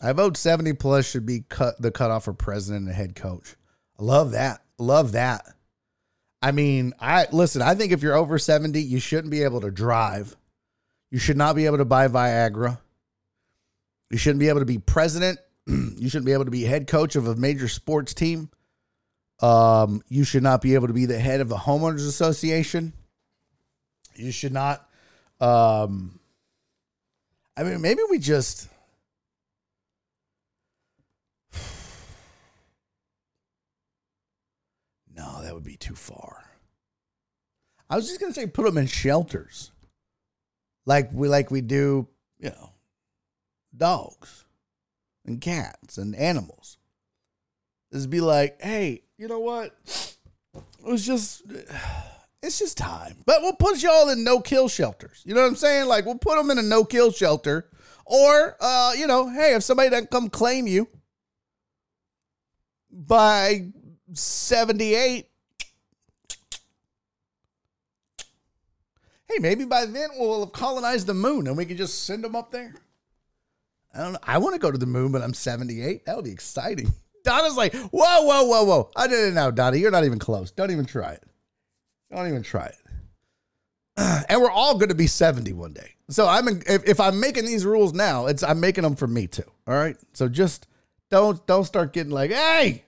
I vote 70 plus should be cut the cutoff for president and head coach. I love that. Love that. I mean, I listen, I think if you're over 70, you shouldn't be able to drive. You should not be able to buy Viagra. You shouldn't be able to be president. you shouldn't be able to be head coach of a major sports team. Um, you should not be able to be the head of a homeowners association. You should not um I mean, maybe we just No, that would be too far. I was just gonna say put them in shelters, like we like we do, you know, dogs and cats and animals. Just be like, hey, you know what? It was just, it's just time. But we'll put y'all in no kill shelters. You know what I'm saying? Like we'll put them in a no kill shelter Or, uh, you know, hey, if somebody doesn't come claim you by 78, hey, maybe by then we'll have colonized the moon and we can just send them up there. I don't know. I want to go to the moon, but I'm 78. That would be exciting. Donna's like, whoa, whoa, whoa, whoa. I didn't know, Donna. You're not even close. Don't even try it. Don't even try it. And we're all going to be 70 one day. So I'm in, if, if I'm making these rules now, it's I'm making them for me too. All right. So just don't don't start getting like, hey,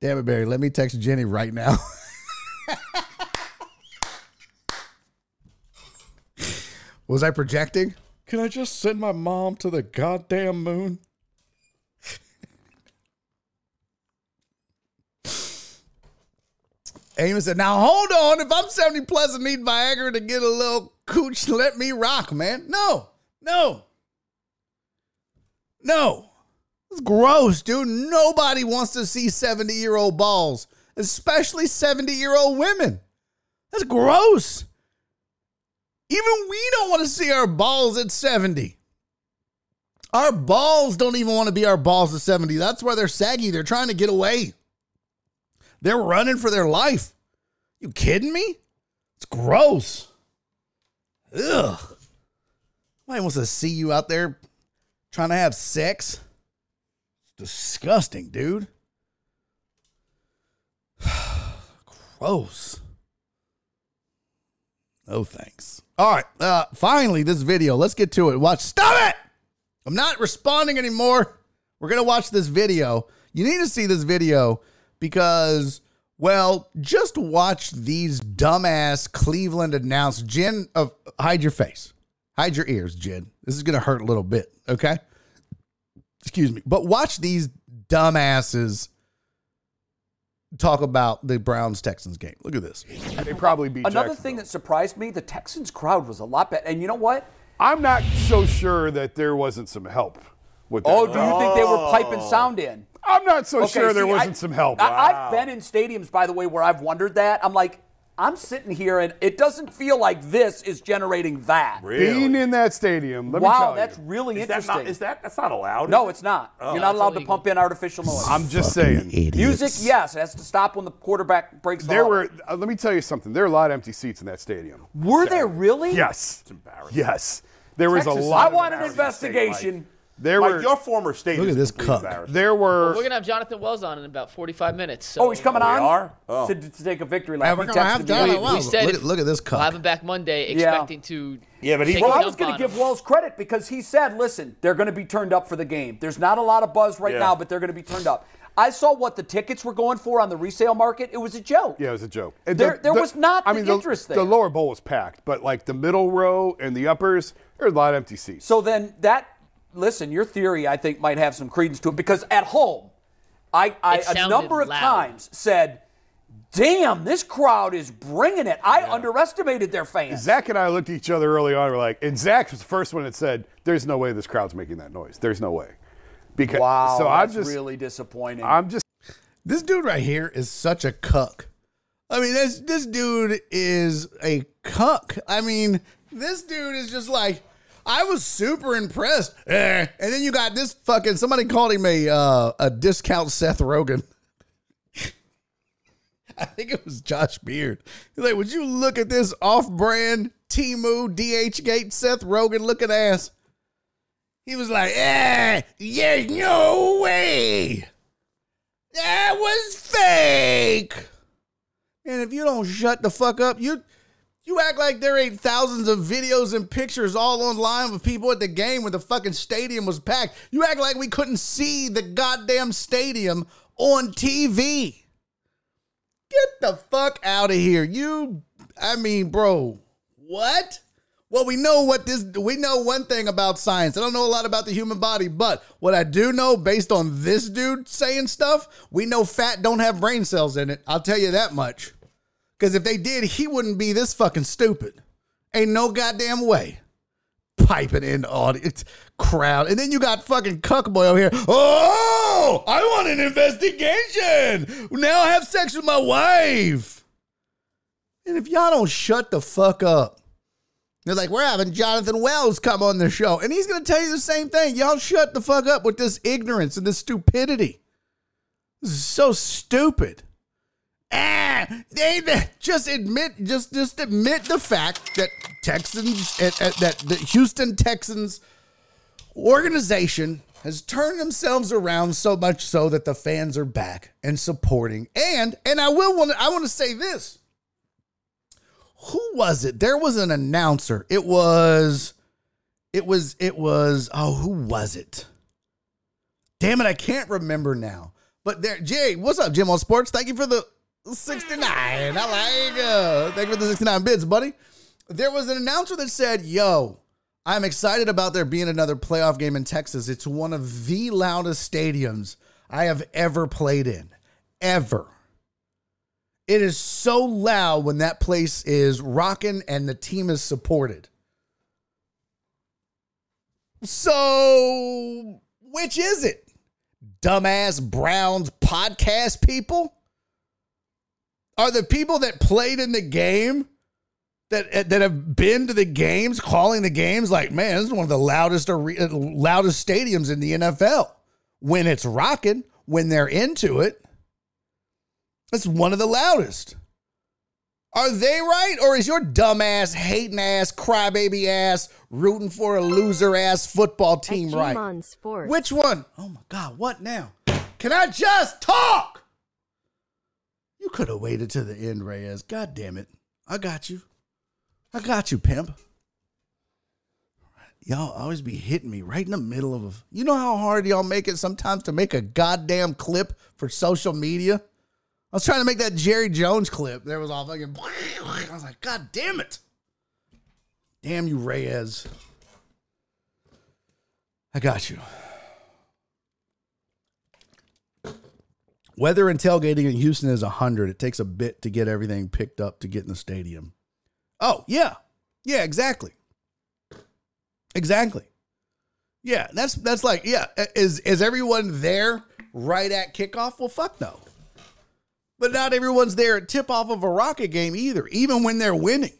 damn it, Barry. Let me text Jenny right now. Was I projecting? Can I just send my mom to the goddamn moon? Amos said, Now hold on. If I'm 70 plus and need Viagra to get a little cooch, let me rock, man. No, no, no. It's gross, dude. Nobody wants to see 70 year old balls, especially 70 year old women. That's gross. Even we don't want to see our balls at 70. Our balls don't even want to be our balls at 70. That's why they're saggy. They're trying to get away. They're running for their life. You kidding me? It's gross. Ugh. Nobody wants to see you out there trying to have sex. Disgusting, dude. gross. No thanks. All right. Uh, finally, this video. Let's get to it. Watch. Stop it! I'm not responding anymore. We're gonna watch this video. You need to see this video because, well, just watch these dumbass Cleveland announce. Jen, uh, hide your face, hide your ears, Jen. This is gonna hurt a little bit. Okay. Excuse me, but watch these dumbasses talk about the Browns Texans game. Look at this. They probably beat Another thing that surprised me, the Texans crowd was a lot better. And you know what? I'm not so sure that there wasn't some help with that. Oh, do you think they were piping oh. sound in? I'm not so Okay, sure there wasn't I- some help. I, I've been in stadiums, by the way, where I've wondered that. I'm like, I'm sitting here and it doesn't feel like this is generating that. Being in that stadium, let me wow, tell that's you. really Is that interesting. not? Is that? That's not allowed. no, it's not. Oh. You're not That's allowed to pump in artificial noise. I'm just saying. Music, yes, it has to stop when the quarterback breaks the There huddle. were. Uh, let me tell you something. There are a lot of empty seats in that stadium. Were there really? Yes. It's embarrassing. Yes. There was a lot. I want an Embarrassing investigation. There Mike, were. your former state Look at this complete cuck. embarrassing. There were. We're gonna have Jonathan Wells on in about 45 minutes. So Oh, he's coming we on are? Oh. to, to take a victory Yeah, lap. we're He gonna have texted John me. on Wells. we said look, at, look at this cup. We'll have him back Monday, Yeah. expecting to. Yeah, but he- Well, a I dump was going on to him. give Wells credit because he said, listen, they're going to be turned up for the game. There's not a lot of buzz right Yeah. now, but they're going to be turned up. I saw what the tickets were going for on the resale market. It was a joke. Yeah, it was a joke. And There- there was not I the interest the, there. The lower bowl was packed, but like the middle row and the uppers, there were a lot of empty seats. So then that, listen, your theory I think might have some credence to it because at home, I, I It a sounded number of loud. times said, damn, this crowd is bringing it. I underestimated their fans. Zach and I looked at each other early on. We're like, and Zach was the first one that said, "There's no way this crowd's making that noise. There's no way." Because wow, so I'm that's just, really disappointing. I'm just This dude right here is such a cuck. I mean, this this dude is a cuck. I mean, this dude is just like I was super impressed. Eh. And then you got this fucking somebody called him a uh, a discount Seth Rogen. I think it was Josh Beard. He's like, would you look at this off-brand Temu DH Gate Seth Rogen looking ass? He was like, eh, yeah, no way. That was fake. And if you don't shut the fuck up, you you act like there ain't thousands of videos and pictures all online of people at the game when the fucking stadium was packed. You act like we couldn't see the goddamn stadium on TV. Get the fuck out of here. You I mean, bro, what? Well, we know what this we know one thing about science. I don't know a lot about the human body, but what I do know based on this dude saying stuff, we know fat don't have brain cells in it. I'll tell you that much. Cuz if they did, he wouldn't be this fucking stupid. Ain't no goddamn way. Piping in the audience crowd. And then you got fucking cuckboy over here. Oh, I want an investigation. Now I have sex with my wife. And if y'all don't shut the fuck up, They're like, we're having Jonathan Wells come on the show, and he's going to tell you the same thing. Y'all shut the fuck up with this ignorance and this stupidity. This is so stupid. Ah, they, just admit, just just admit the fact that Texans, uh, uh, that the Houston Texans organization has turned themselves around so much so that the fans are back and supporting. And and I will want I want to say this. Who was it? There was an announcer. It was it was it was oh, who was it? Damn it, I can't remember now. But there, Jay, what's up, Jim on Sports? Thank you for the 69. I like uh, thank you for the 69 bids, buddy. There was an announcer that said, Yo, I'm excited about there being another playoff game in Texas. It's one of the loudest stadiums I have ever played in. Ever. It is so loud when that place is rocking and the team is supported. So, which is it? Dumbass Browns podcast people? Are the people that played in the game that that have been to the games, calling the games like, man, this is one of the loudest are- loudest stadiums in the NFL. When it's rocking, when they're into it, it's one of the loudest. Are they right, or is your dumbass, hating ass, crybaby ass, rooting for a loser ass football team right? Sports. Which one? Oh my God, what now? Can I just talk? You could have waited to the end, Reyes. God damn it. I got you. I got you, pimp. Y'all always be hitting me right in the middle of a. You know how hard y'all make it sometimes to make a goddamn clip for social media? I was trying to make that Jerry Jones clip. There was all fucking. I was like, God damn it. Damn you, Reyes. I got you. Weather and tailgating in Houston is 100. It takes a bit to get everything picked up to get in the stadium. Oh, yeah. Yeah, exactly. Exactly. Yeah, that's that's like, yeah, is is everyone there right at kickoff? Well, fuck no. But not everyone's there at tip off of a Rocket game either, even when they're winning.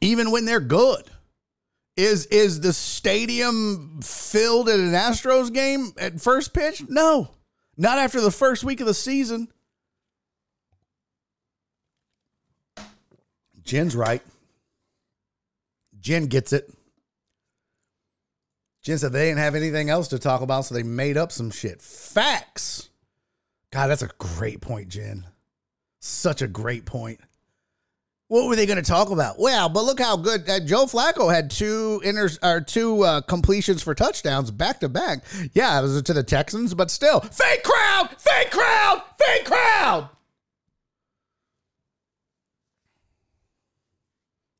Even when they're good. Is is the stadium filled at an Astros game at first pitch? No. Not after the first week of the season. Jen's right. Jen gets it. Jen said they didn't have anything else to talk about, so they made up some shit. Facts. God, that's a great point, Jen. Such a great point. What were they going to talk about? Well, but look how good uh, Joe Flacco had two inters or two uh, completions for touchdowns back to back. Yeah, it was to the Texans, but still, fake crowd, fake crowd, fake crowd.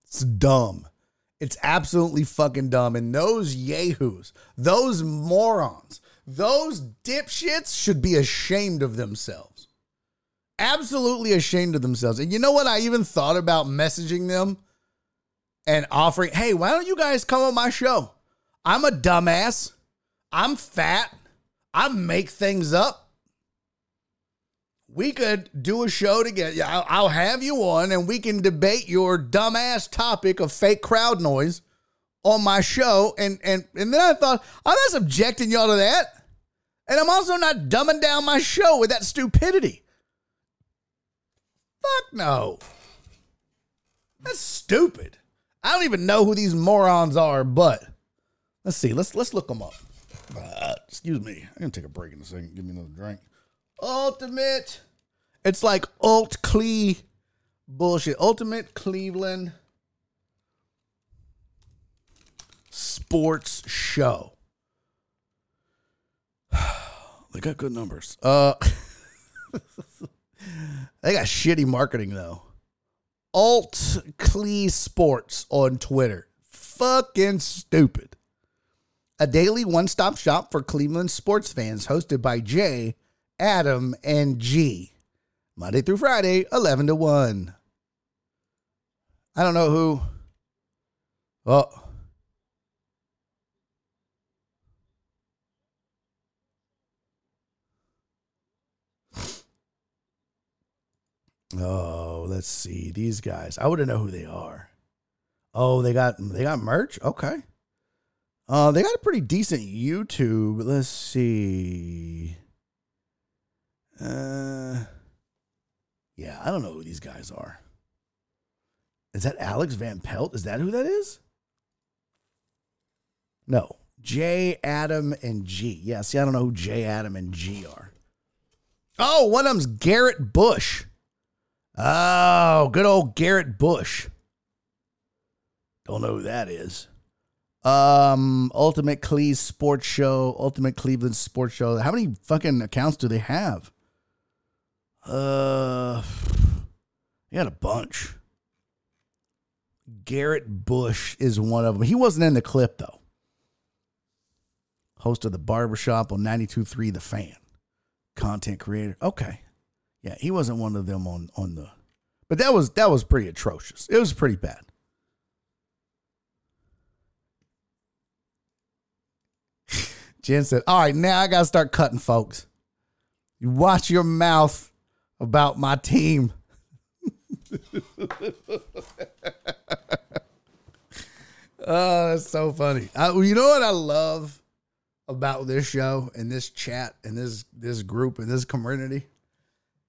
It's dumb. It's absolutely fucking dumb. And those yahoos, those morons, those dipshits should be ashamed of themselves. Absolutely ashamed of themselves. And you know what? I even thought about messaging them and offering, hey, why don't you guys come on my show? I'm a dumbass. I'm fat. I make things up. We could do a show together. I'll, I'll have you on and we can debate your dumbass topic of fake crowd noise on my show. And and and then I thought, I'm not subjecting y'all to that. And I'm also not dumbing down my show with that stupidity. Fuck no. That's stupid. I don't even know who these morons are, but let's see. Let's let's look them up. Uh, excuse me. I'm gonna take a break in a second. Give me another drink. Ultimate. It's like alt Cle bullshit. Ultimate Cleveland sports show. they got good numbers. Uh they got shitty marketing though. Alt Cle Sports on Twitter. Fucking stupid. A daily one stop shop for Cleveland sports fans hosted by Jay, Adam, and G. Monday through Friday, 11 to 1. I don't know who. Oh. Oh, let's see. These guys. I wouldn't know who they are. Oh, they got they got merch. Okay. Uh, they got a pretty decent YouTube. Let's see. Uh, yeah, I don't know who these guys are. Is that Alex Van Pelt? Is that who that is? No, J Adam and G. Yeah, see, I don't know who J Adam and G are. Oh, one of them's Garrett Bush. Oh, good old Garrett Bush. Don't know who that is. Um, Ultimate Cleveland Sports Show, Ultimate Cleveland Sports Show. How many fucking accounts do they have? Uh, they got a bunch. Garrett Bush is one of them. He wasn't in the clip though. Host of the Barbershop on 92.3 The Fan. Content creator. Okay. Yeah, he wasn't one of them on on the But that was that was pretty atrocious. It was pretty bad. Jen said, All right, now I got to start cutting, folks. You watch your mouth about my team. oh, that's so funny. I, you know what I love about this show and this chat and this this group and this community?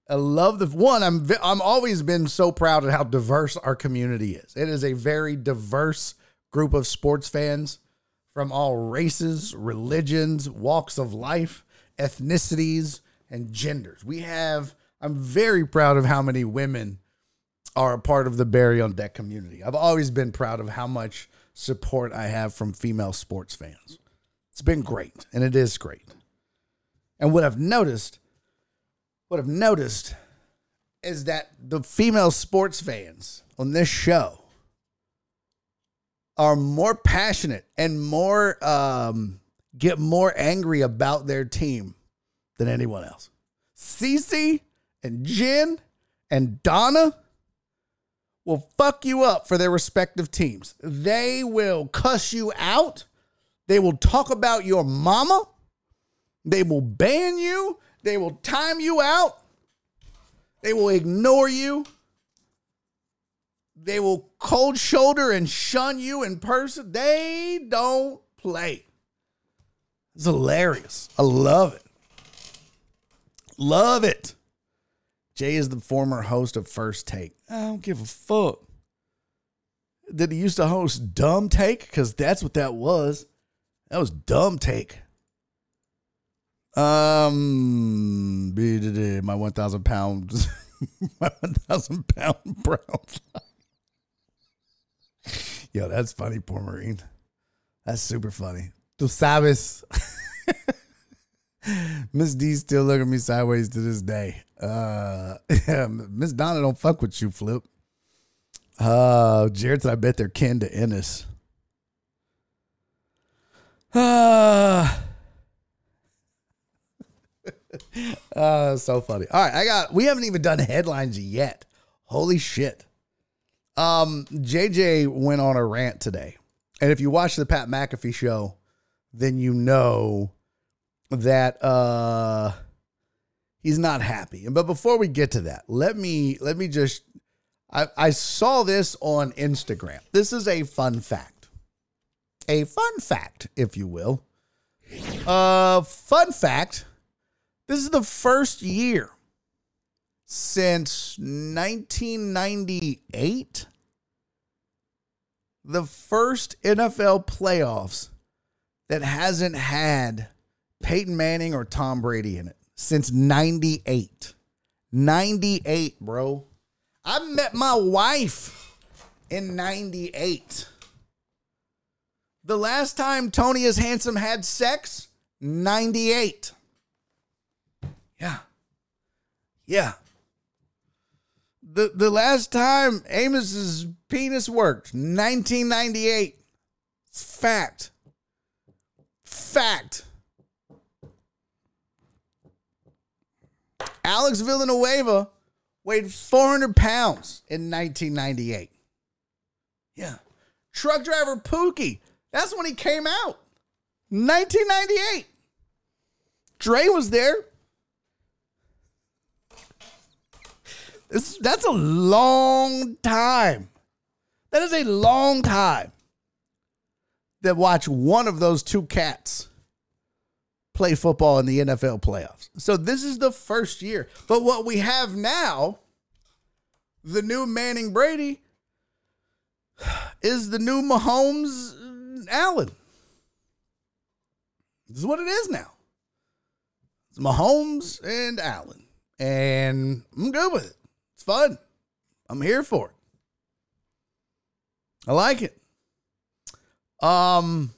I love the one. I'm I'm always been so proud of how diverse our community is. It is a very diverse group of sports fans from all races, religions, walks of life, ethnicities, and genders. We have. I'm very proud of how many women are a part of the Barry on Deck community. I've always been proud of how much support I have from female sports fans. It's been great, and it is great. And what I've noticed, what I've noticed is that the female sports fans on this show are more passionate and more um, get more angry about their team than anyone else. Cece and Jen and Donna will fuck you up for their respective teams. They will cuss you out. They will talk about your mama. They will ban you. They will time you out. They will ignore you. They will cold shoulder and shun you in person. They don't play. It's hilarious. I love it. Love it. Jay is the former host of First Take. I don't give a fuck. Did he used to host Dumb Take? Because that's what that was. That was Dumb Take. Um, my 1,000 pounds, my 1,000 pound Browns. Yo, that's funny, poor Marine. That's super funny. Tu sabes. Miss D still look at me sideways to this day. Uh, Miss Donna don't fuck with you, Flip. Uh, Jared said I bet they're kin to Innes. Uh, uh, so funny. All right, I got. We haven't even done headlines yet. Holy shit. Um, JJ went on a rant today, and if you watch the Pat McAfee show, then you know that uh he's not happy. But before we get to that, let me let me just I, I saw this on Instagram. This is a fun fact. A fun fact, if you will. Uh fun fact. This is the first year since 1998 the first NFL playoffs that hasn't had Peyton Manning or Tom Brady in it since 98. 98, bro. I met my wife in 98. The last time Tony is handsome had sex, 98. Yeah. Yeah. The the last time Amos's penis worked, 1998. It's fact. Fact. Alex Villanueva weighed 400 pounds in 1998. Yeah. Truck driver Pookie, that's when he came out. 1998. Dre was there. This, that's a long time. That is a long time that watch one of those two cats play football in the NFL playoffs. So this is the first year. But what we have now, the new Manning Brady, is the new Mahomes Allen. This is what it is now. It's Mahomes and Allen. And I'm good with it. Fun. I'm here for it. I like it. Um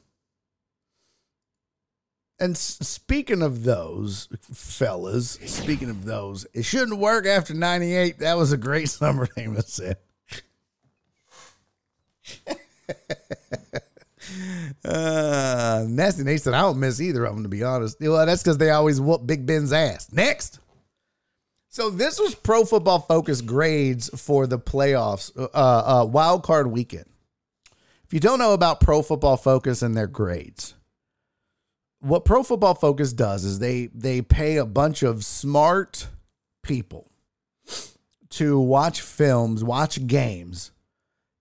and speaking of those fellas, speaking of those, it shouldn't work after 98. That was a great summer it said. uh, Nasty Nate said, I don't miss either of them, to be honest. Well, that's because they always whoop Big Ben's ass. Next. So this was Pro Football Focus grades for the playoffs, uh, uh, wild card weekend. If you don't know about Pro Football Focus and their grades, what Pro Football Focus does is they they pay a bunch of smart people to watch films, watch games,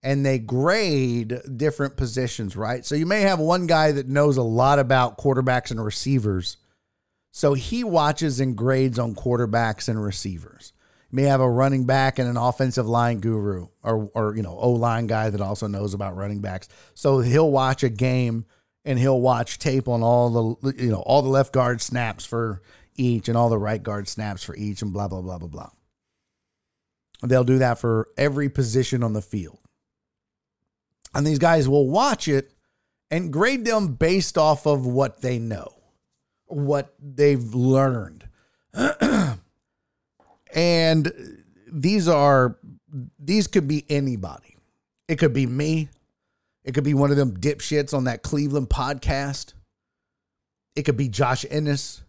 and they grade different positions, right? So you may have one guy that knows a lot about quarterbacks and receivers. So he watches and grades on quarterbacks and receivers. May have a running back and an offensive line guru or or you know, O-line guy that also knows about running backs. So he'll watch a game and he'll watch tape on all the you know, all the left guard snaps for each and all the right guard snaps for each and blah blah blah blah blah. They'll do that for every position on the field. And these guys will watch it and grade them based off of what they know, what they've learned. and these are these could be anybody. It could be me. It could be one of them dipshits on that Cleveland podcast. It could be Josh Innes.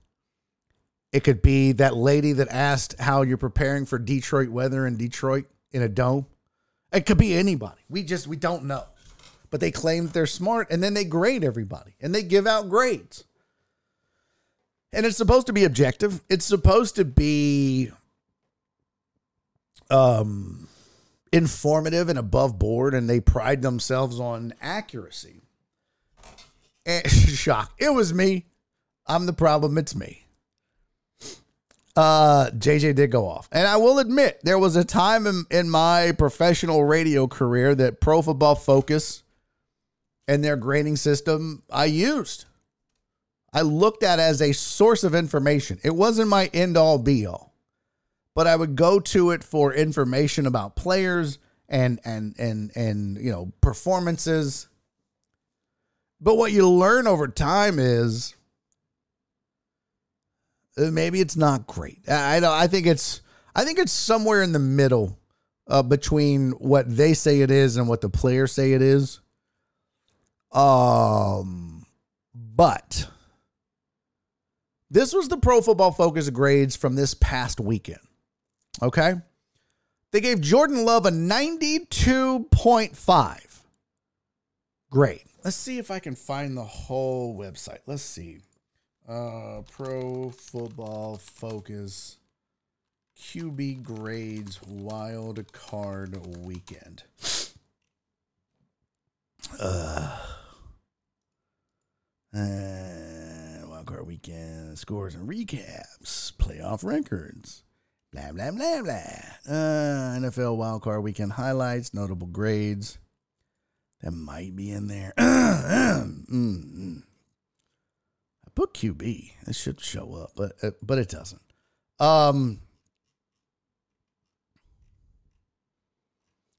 It could be that lady that asked how you're preparing for Detroit weather in Detroit in a dome. It could be anybody. We just we don't know. But they claim they're smart and then they grade everybody and they give out grades. And it's supposed to be objective. It's supposed to be um informative and above board and they pride themselves on accuracy. And shock. It was me. I'm the problem. It's me. Uh, JJ did go off. And I will admit, there was a time in, in my professional radio career that Pro Football Focus and their grading system I used. I looked at as a source of information. It wasn't my end all be all, but I would go to it for information about players and and and and you know performances. But what you learn over time is uh, maybe it's not great. I don't. I think it's. I think it's somewhere in the middle uh, between what they say it is and what the players say it is. Um, but this was the Pro Football Focus grades from this past weekend. Okay, they gave Jordan Love a ninety-two point five. Great. Let's see if I can find the whole website. Let's see. Uh, Pro Football Focus QB grades wild card weekend. Uh, uh, wild card weekend scores and recaps, playoff records, blah blah blah blah. Uh, NFL wild card weekend highlights, notable grades. That might be in there. Mm, mm. I put QB. It should show up, but uh, but it doesn't. Um.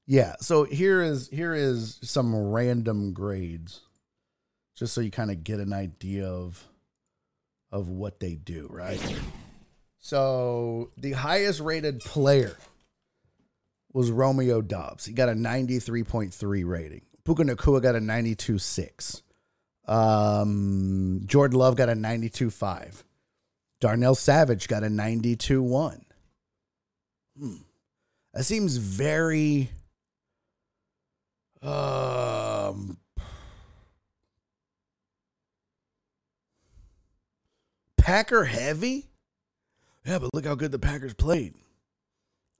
Yeah. So here is here is some random grades, just so you kind of get an idea of of what they do. Right. So the highest rated player was Romeo Doubs. He got a ninety three point three rating. Puka Nacua got a ninety two six. Um, Jordan Love got a 92.5. Darnell Savage got a 92.1. Hmm. That seems very um Packer heavy? Yeah, but look how good the Packers played.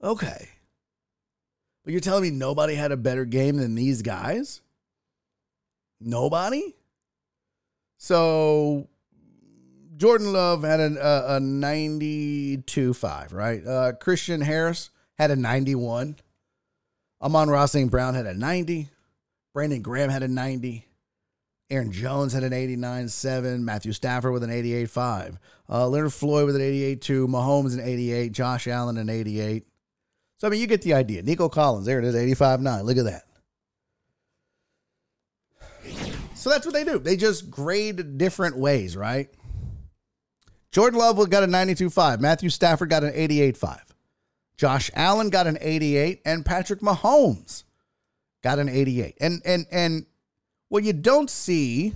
Okay. But you're telling me nobody had a better game than these guys? Nobody? So Jordan Love had a, a, a 92.5, right? Uh, Christian Harris had a 91. Amon-Ra St. Brown had a 90. Brandon Graham had a 90. Aaron Jones had an 89.7. Matthew Stafford with an 88.5. Uh, Leonard Floyd with an 88.2. Mahomes an 88. Josh Allen an 88. So, I mean, you get the idea. Nico Collins, there it is, 85.9. Look at that. So that's what they do. They just grade different ways, right? Jordan Love got a 92.5. Matthew Stafford got an 88.5. Josh Allen got an 88 and Patrick Mahomes got an 88. And and and what you don't see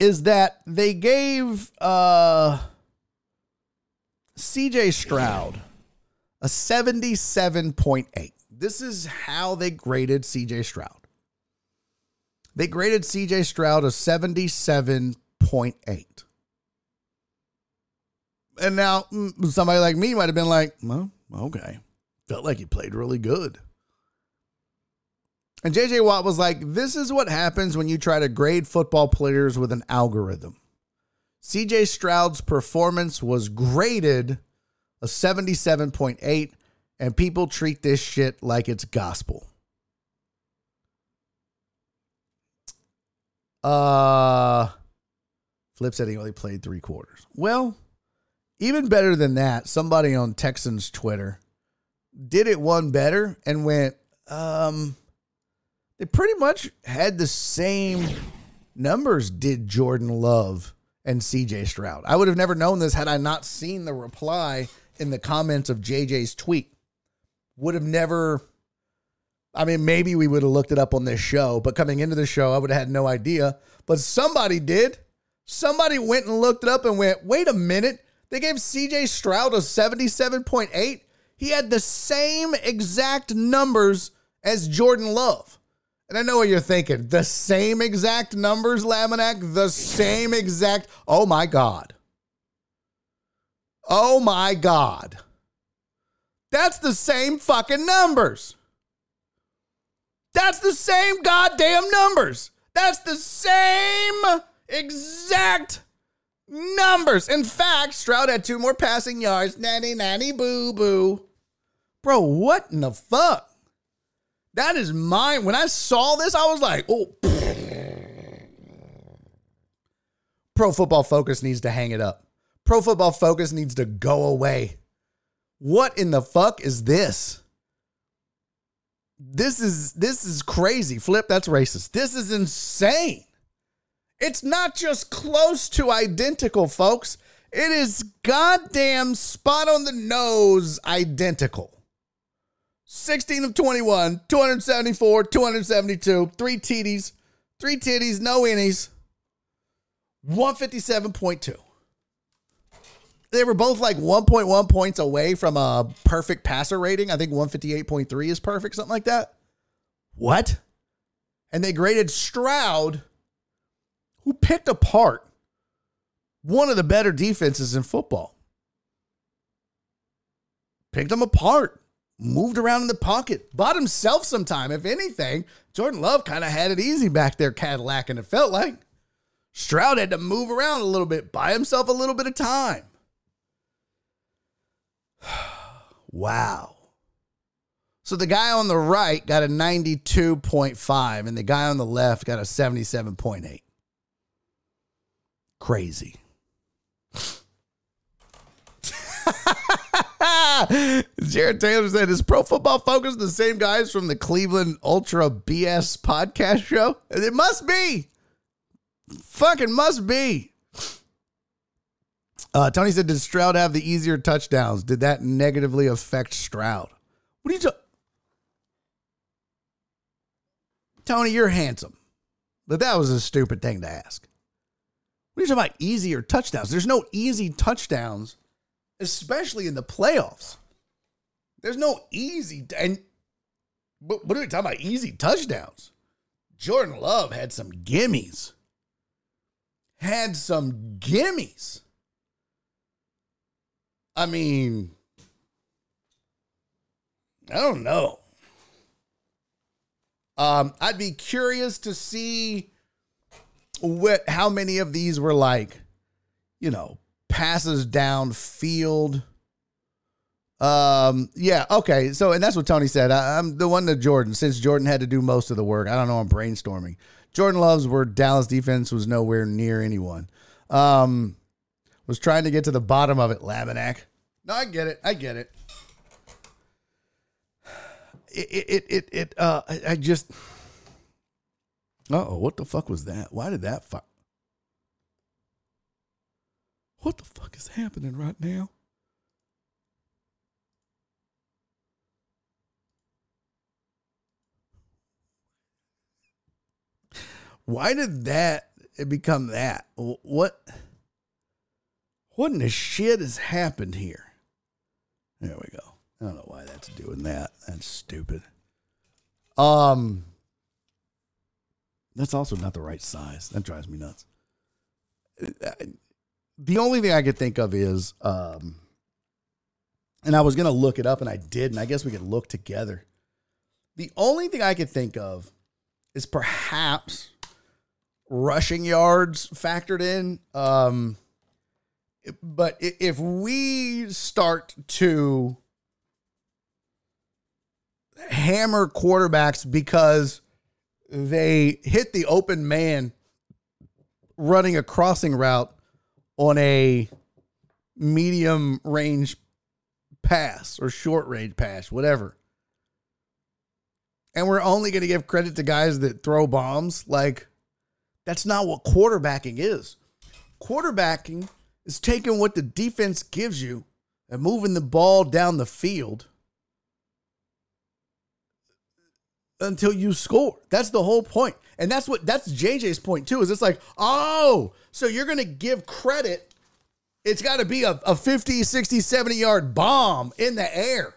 is that they gave uh CJ Stroud a 77.8. This is how they graded CJ Stroud. They graded CJ Stroud a 77.8. And now mm, somebody like me might have been like, well, okay. Felt like he played really good. And JJ Watt was like, this is what happens when you try to grade football players with an algorithm. CJ Stroud's performance was graded a 77.8, and people treat this shit like it's gospel. Uh, Flip said he only played three quarters. Well, even better than that, somebody on Texans Twitter did it one better and went, um, they pretty much had the same numbers did Jordan Love and CJ Stroud. I would have never known this had I not seen the reply in the comments of JJ's tweet. Would have never I mean, maybe we would have looked it up on this show, but coming into the show, I would have had no idea. But somebody did. Somebody went and looked it up and went, wait a minute. They gave CJ Stroud a 77.8. He had the same exact numbers as Jordan Love. And I know what you're thinking. The same exact numbers, Laminack? The same exact. Oh my God. Oh my God. That's the same fucking numbers. That's the same goddamn numbers. That's the same exact numbers. In fact, Stroud had two more passing yards. Nanny, nanny, boo, boo. Bro, what in the fuck? That is mine. When I saw this, I was like, oh. Pro Football Focus needs to hang it up. Pro Football Focus needs to go away. What in the fuck is this? This is this is crazy. Flip, that's racist. This is insane. It's not just close to identical, folks. It is goddamn spot on the nose identical. 16 of 21, 274, 272, three TDs, three titties, no innies, 157.2. They were both like 1.1 points away from a perfect passer rating. I think 158.3 is perfect, something like that. What? And they graded Stroud, who picked apart one of the better defenses in football. Picked them apart, moved around in the pocket, bought himself some time. If anything, Jordan Love kind of had it easy back there, Cadillac, and it felt like Stroud had to move around a little bit, buy himself a little bit of time. wow. So the guy on the right got a 92.5 and the guy on the left got a 77.8. Crazy. Jared Taylor said, Is Pro Football Focus the same guys from the Cleveland Ultra BS podcast show? It must be. Fucking must be. Uh, Tony said, Did Stroud have the easier touchdowns? Did that negatively affect Stroud? What are you talking? Tony, you're handsome. But that was a stupid thing to ask. What are you talking about easier touchdowns? There's no easy touchdowns, especially in the playoffs. There's no easy and but what are we talking about? Easy touchdowns. Jordan Love had some gimmies. Had some gimmies. I mean, I don't know. Um, I'd be curious to see what how many of these were like, you know, passes downfield. Um, yeah, okay. So, and that's what Tony said. I, I'm the one to Jordan, since Jordan had to do most of the work. I don't know. I'm brainstorming. Jordan loves where Dallas defense was nowhere near anyone. Um, was trying to get to the bottom of it, Laminack. No, I get it. I get it. It, it, it, it, uh, I, just. Uh oh, what the fuck was that? Why did that fuck? What the fuck is happening right now? Why did that become that? What? What in the shit has happened here? There we go. I don't know why that's doing that. That's stupid. Um, that's also not the right size. That drives me nuts. The only thing I could think of is, um, and I was gonna look it up, and I did, and I guess we could look together. The only thing I could think of is perhaps rushing yards factored in. Um, but if we start to hammer quarterbacks because they hit the open man running a crossing route on a medium range pass or short range pass, whatever. And we're only going to give credit to guys that throw bombs. Like, that's not what quarterbacking is. Quarterbacking is taking what the defense gives you and moving the ball down the field until you score. That's the whole point. And that's what that's JJ's point too. Is it's like, oh, so you're gonna give credit. It's got to be a, a 50, 60, 70 yard bomb in the air.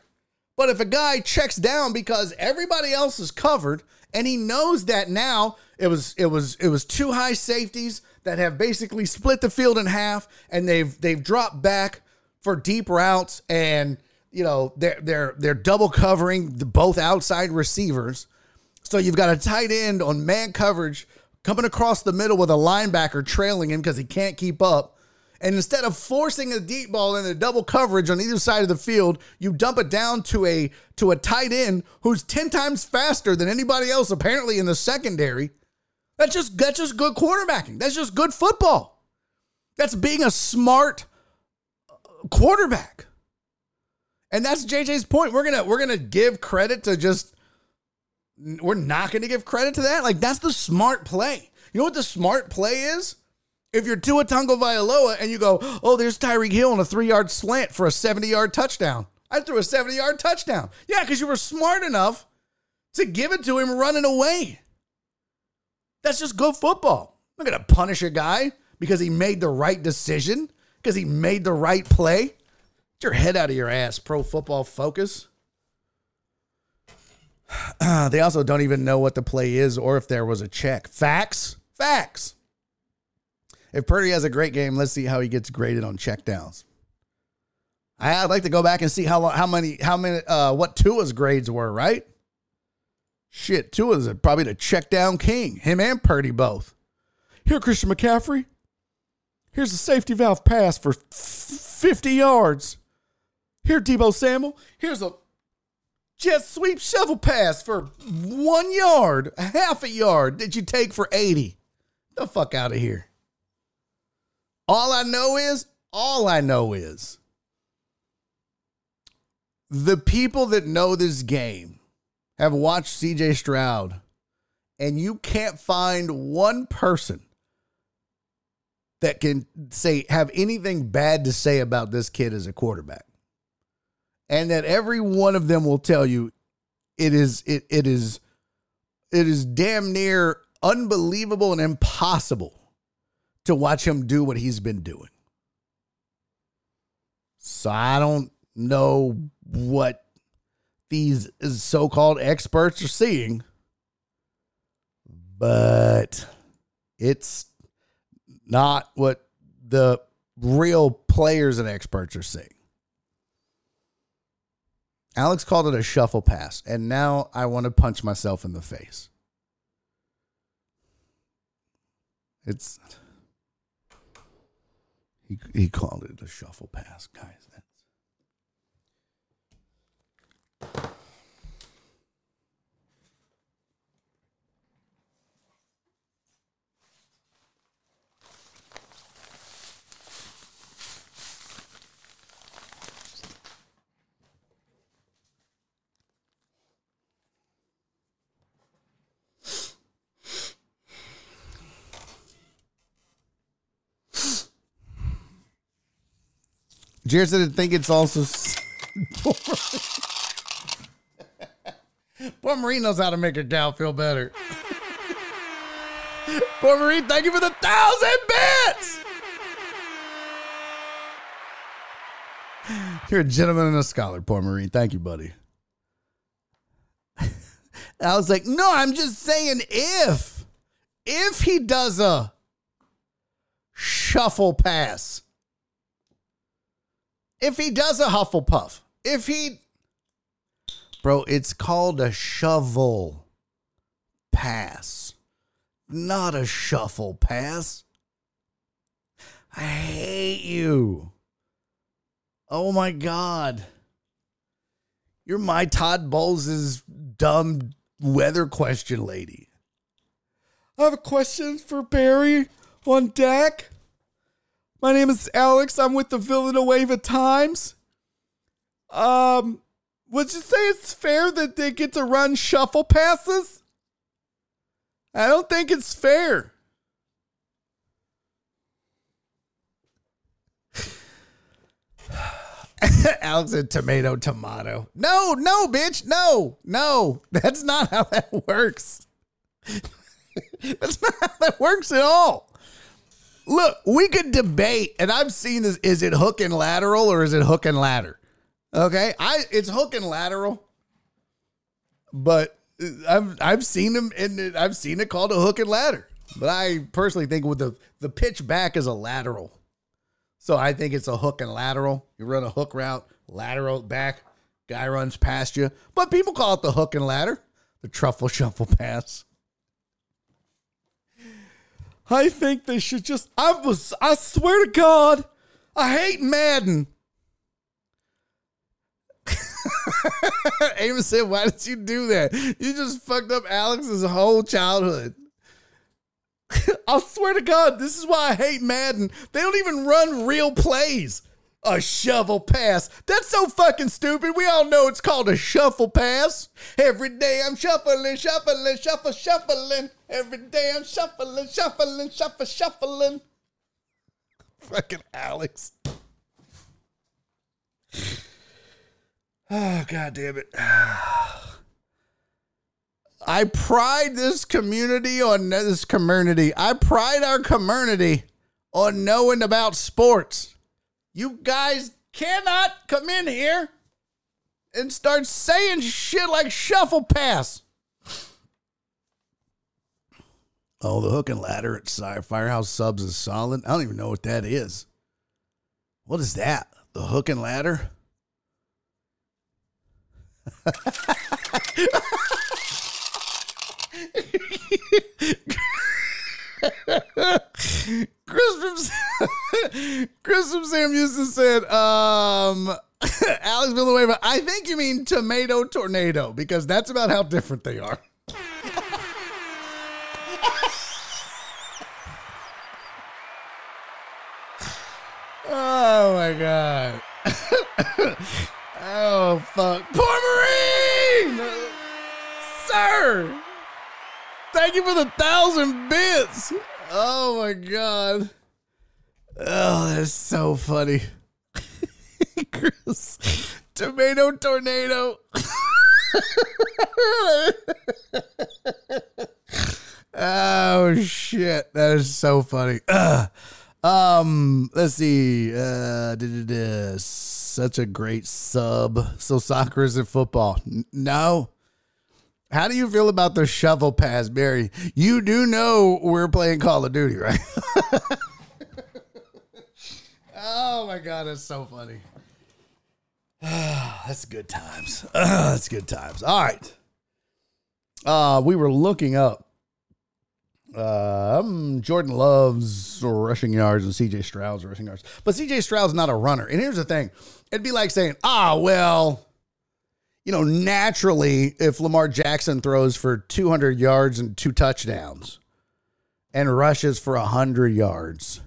But if a guy checks down because everybody else is covered and he knows that now it was it was it was two high safeties that have basically split the field in half and they've they've dropped back for deep routes and you know they're they're they're double covering the both outside receivers. So you've got a tight end on man coverage coming across the middle with a linebacker trailing him because he can't keep up. And instead of forcing a deep ball in a double coverage on either side of the field, you dump it down to a to a tight end who's 10 times faster than anybody else apparently in the secondary. That's just that's just good quarterbacking. That's just good football. That's being a smart uh, quarterback. And that's JJ's point. We're gonna we're gonna give credit to just we're not gonna give credit to that. Like that's the smart play. You know what the smart play is? If you're Tua Tagovailoa and you go, oh, there's Tyreek Hill on a three yard slant for a 70 yard touchdown. I threw a 70 yard touchdown. Yeah, because you were smart enough to give it to him running away. That's just good football. I'm not going to punish a guy because he made the right decision, because he made the right play. Get your head out of your ass, pro football focus. they also don't even know what the play is or if there was a check. Facts? Facts. If Purdy has a great game, let's see how he gets graded on checkdowns. I'd like to go back and see how how many how many uh what Tua's grades were, right? Shit, Tua's probably the check down king. Him and Purdy both. Here, Christian McCaffrey. Here's a safety valve pass for f- 50 yards. Here, Deebo Samuel. Here's a jet sweep shovel pass for one yard, half a yard that you take for 80. The fuck out of here. All I know is, all I know is, the people that know this game have watched CJ Stroud, and you can't find one person that can say have anything bad to say about this kid as a quarterback. And that every one of them will tell you it is it it is it is damn near unbelievable and impossible to watch him do what he's been doing. So I don't know what these so-called experts are seeing, but it's not what the real players and experts are seeing. Alex called it a shuffle pass, and now I want to punch myself in the face. It's he he called it a shuffle pass, guys. That's- Jared said I think it's also. Poor Marie knows how to make her gal feel better. Poor Marie, thank you for the thousand bits. You're a gentleman and a scholar, poor Marie. Thank you, buddy. I was like, no, I'm just saying if. If he does a shuffle pass if he does a Hufflepuff, if he, bro, it's called a shovel pass, not a shuffle pass. I hate you. Oh my God. You're my Todd Bowles' dumb weather question lady. I have a question for Barry on deck. My name is Alex. I'm with the Villanueva Times. Um, would you say it's fair that they get to run shuffle passes? I don't think it's fair. Alex said tomato, tomato. No, no, bitch. No, no. That's not how that works. That's not how that works at all. Look, we could debate, and I've seen this. Is it hook and lateral or is it hook and ladder? Okay, I it's hook and lateral, but I've I've seen them and I've seen it called a hook and ladder. But I personally think with the the pitch back is a lateral, so I think it's a hook and lateral. You run a hook route, lateral back, guy runs past you. But people call it the hook and ladder, the truffle shuffle pass. I think they should just. I was. I swear to God, I hate Madden. Amos said, "Why did you do that? You just fucked up Alex's whole childhood." I swear to God, this is why I hate Madden. They don't even run real plays. A shovel pass. That's so fucking stupid. We all know it's called a shuffle pass. Every day I'm shuffling, shuffling, shuffle, shuffling. Every day I'm shuffling, shuffling, shuffle, shuffling. Fucking Alex. Ah, oh, god damn it. I pride this community on this community. I pride our community on knowing about sports. You guys cannot come in here and start saying shit like shuffle pass. Oh, the hook and ladder at Firehouse Subs is solid. I don't even know what that is. What is that? The hook and ladder? Chris from Sam Houston said, um, Alex Villanueva, I think you mean tomato tornado because that's about how different they are. oh my god. oh fuck. Poor Marine! Sir! Thank you for the thousand bits. Oh my god. Oh, that's so funny. Chris, tomato tornado. oh shit, that is so funny. Ugh. Um, let's see. Uh, such a great sub. So soccer isn't football. N- no. How do you feel about the shovel pass, Barry? You do know we're playing Call of Duty, right? oh my god, that's so funny. That's good times. That's good times. All right. Uh, we were looking up um, Jordan Love's rushing yards and CJ Stroud's rushing yards. But CJ Stroud's not a runner. And here's the thing it'd be like saying, ah, well, you know, naturally, if Lamar Jackson throws for 200 yards and two touchdowns and rushes for 100 yards,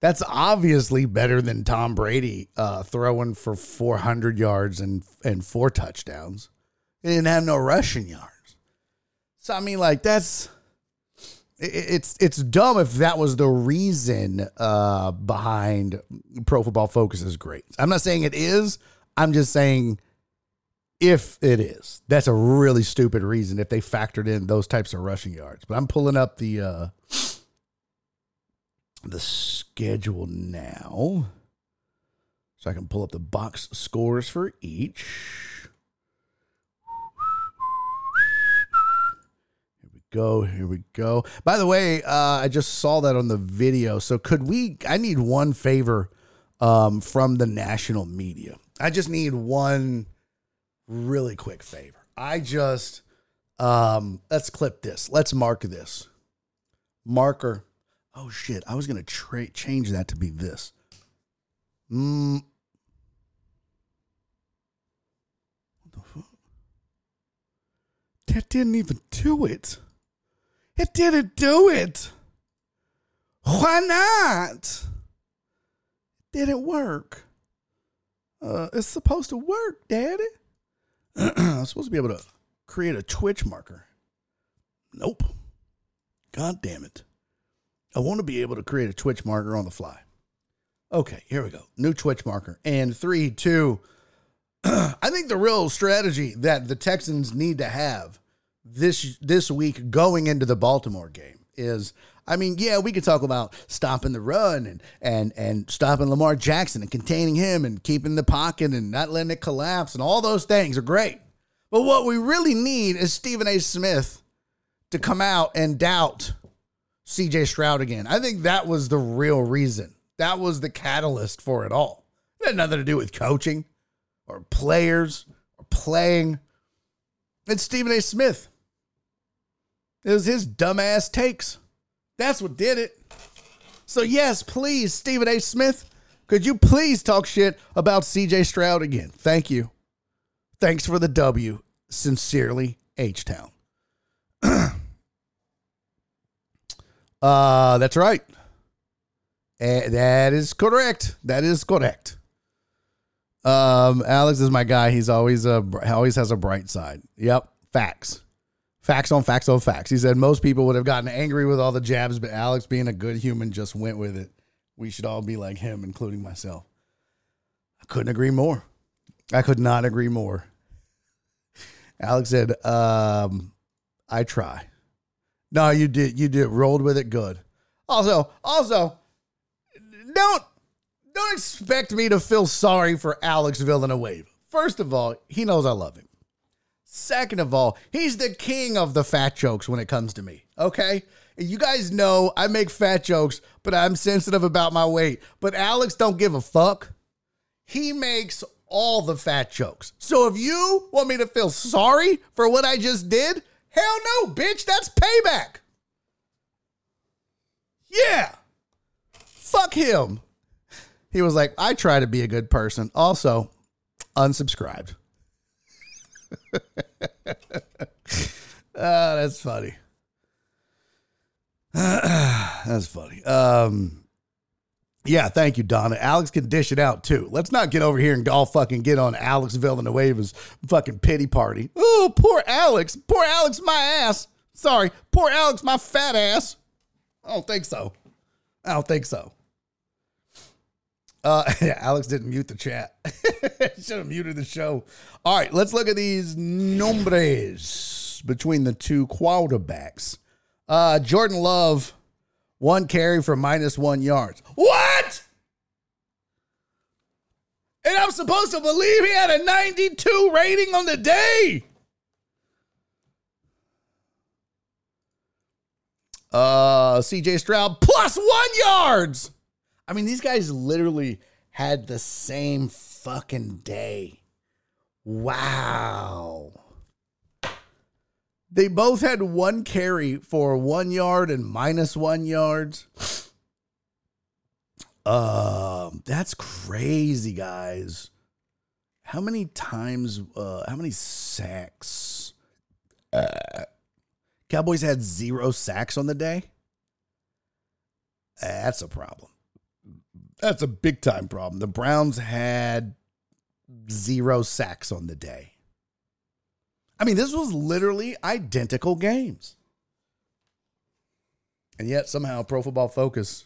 that's obviously better than Tom Brady uh, throwing for 400 yards and, and four touchdowns. He didn't have no rushing yards. So, I mean, like, that's it's it's dumb if that was the reason uh, behind Pro Football Focus's grades. I'm not saying it is. I'm just saying if it is, that's a really stupid reason if they factored in those types of rushing yards. But I'm pulling up the uh, the schedule now, so I can pull up the box scores for each. Here we go. Here we go. By the way, uh, I just saw that on the video. So could we? I need one favor um, from the national media. I just need one really quick favor. I just um, let's clip this. Let's mark this marker. Oh shit! I was gonna tra- change that to be this. Mm. What the fuck? That didn't even do it. It didn't do it. Why not? It didn't work. Uh, it's supposed to work, Daddy. I'm supposed to be able to create a Twitch marker. Nope. God damn it. I want to be able to create a Twitch marker on the fly. Okay, here we go. New Twitch marker. And three, two. I think the real strategy that the Texans need to have this this week going into the Baltimore game is I mean, yeah, we could talk about stopping the run and and and stopping Lamar Jackson and containing him and keeping the pocket and not letting it collapse and all those things are great. But what we really need is Stephen A. Smith to come out and doubt CJ Stroud again. I think that was the real reason. That was the catalyst for it all. It had nothing to do with coaching or players or playing. It's Stephen A. Smith. It was his dumbass takes. That's what did it. So, yes, please, Stephen A. Smith, could you please talk shit about CJ Stroud again? Thank you. Thanks for the W. Sincerely, H Town. uh, that's right. Eh, that is correct. That is correct. Um, Alex is my guy. He's always a always has a bright side. Yep, facts. Facts on facts on facts. He said most people would have gotten angry with all the jabs, but Alex, being a good human, just went with it. We should all be like him, including myself. I couldn't agree more. I could not agree more. Alex said, um, I try. No, you did. You did. Rolled with it good. Also, also, don't don't expect me to feel sorry for Alex Villanueva. First of all, he knows I love him. Second of all, he's the king of the fat jokes when it comes to me. Okay? You guys know I make fat jokes, but I'm sensitive about my weight. But Alex don't give a fuck. He makes all the fat jokes. So if you want me to feel sorry for what I just did, hell no, bitch, that's payback. Yeah. Fuck him. He was like, I try to be a good person. Also, unsubscribed. Ah, that's funny. that's funny. Um, yeah, thank you, Donna. Alex can dish it out too. Let's not get over here and all fucking get on Alex Villanueva's fucking pity party. Oh, poor Alex. Poor Alex, my ass. Sorry, poor Alex, my fat ass. I don't think so. I don't think so. Uh, yeah, Alex didn't mute the chat. Should have muted the show. All right, let's look at these nombres between the two quarterbacks. Uh, Jordan Love, one carry for minus one yards. What? And I'm supposed to believe he had a 92 rating on the day. Uh, CJ Stroud plus one yards. I mean, these guys literally had the same fucking day. Wow. They both had one carry for one yard and minus one yards. Um, that's crazy, guys. How many times? Uh, how many sacks? Uh, Cowboys had zero sacks on the day. That's a problem. That's a big time problem. The Browns had zero sacks on the day. I mean, this was literally identical games. And yet somehow Pro Football Focus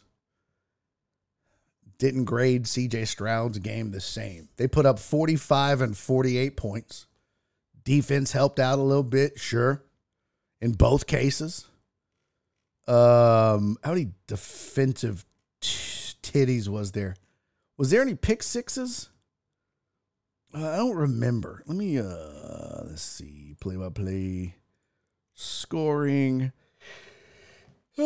didn't grade CJ Stroud's game the same. They put up 45 and 48 points. Defense helped out a little bit, sure, in both cases. Um, how many defensive t- titties was there? Was there any pick sixes? Uh, I don't remember. Let me uh let's see. Play by play scoring. Uh,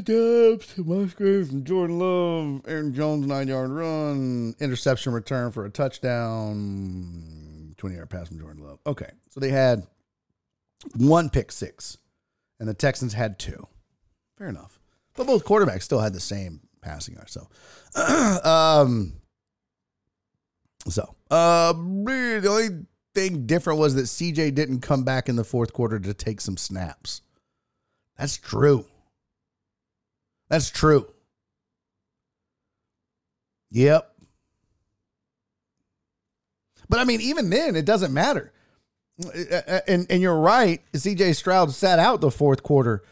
depth, Musgrave from Jordan Love, Aaron Jones nine yard run, interception return for a touchdown, twenty yard pass from Jordan Love. Okay, so they had one pick six, and the Texans had two. Fair enough, but both quarterbacks still had the same passing yard. So, um, so uh, the only thing different was that CJ didn't come back in the fourth quarter to take some snaps. That's true. That's true. Yep. But I mean, even then, it doesn't matter. And and you're right. CJ Stroud sat out the fourth quarter,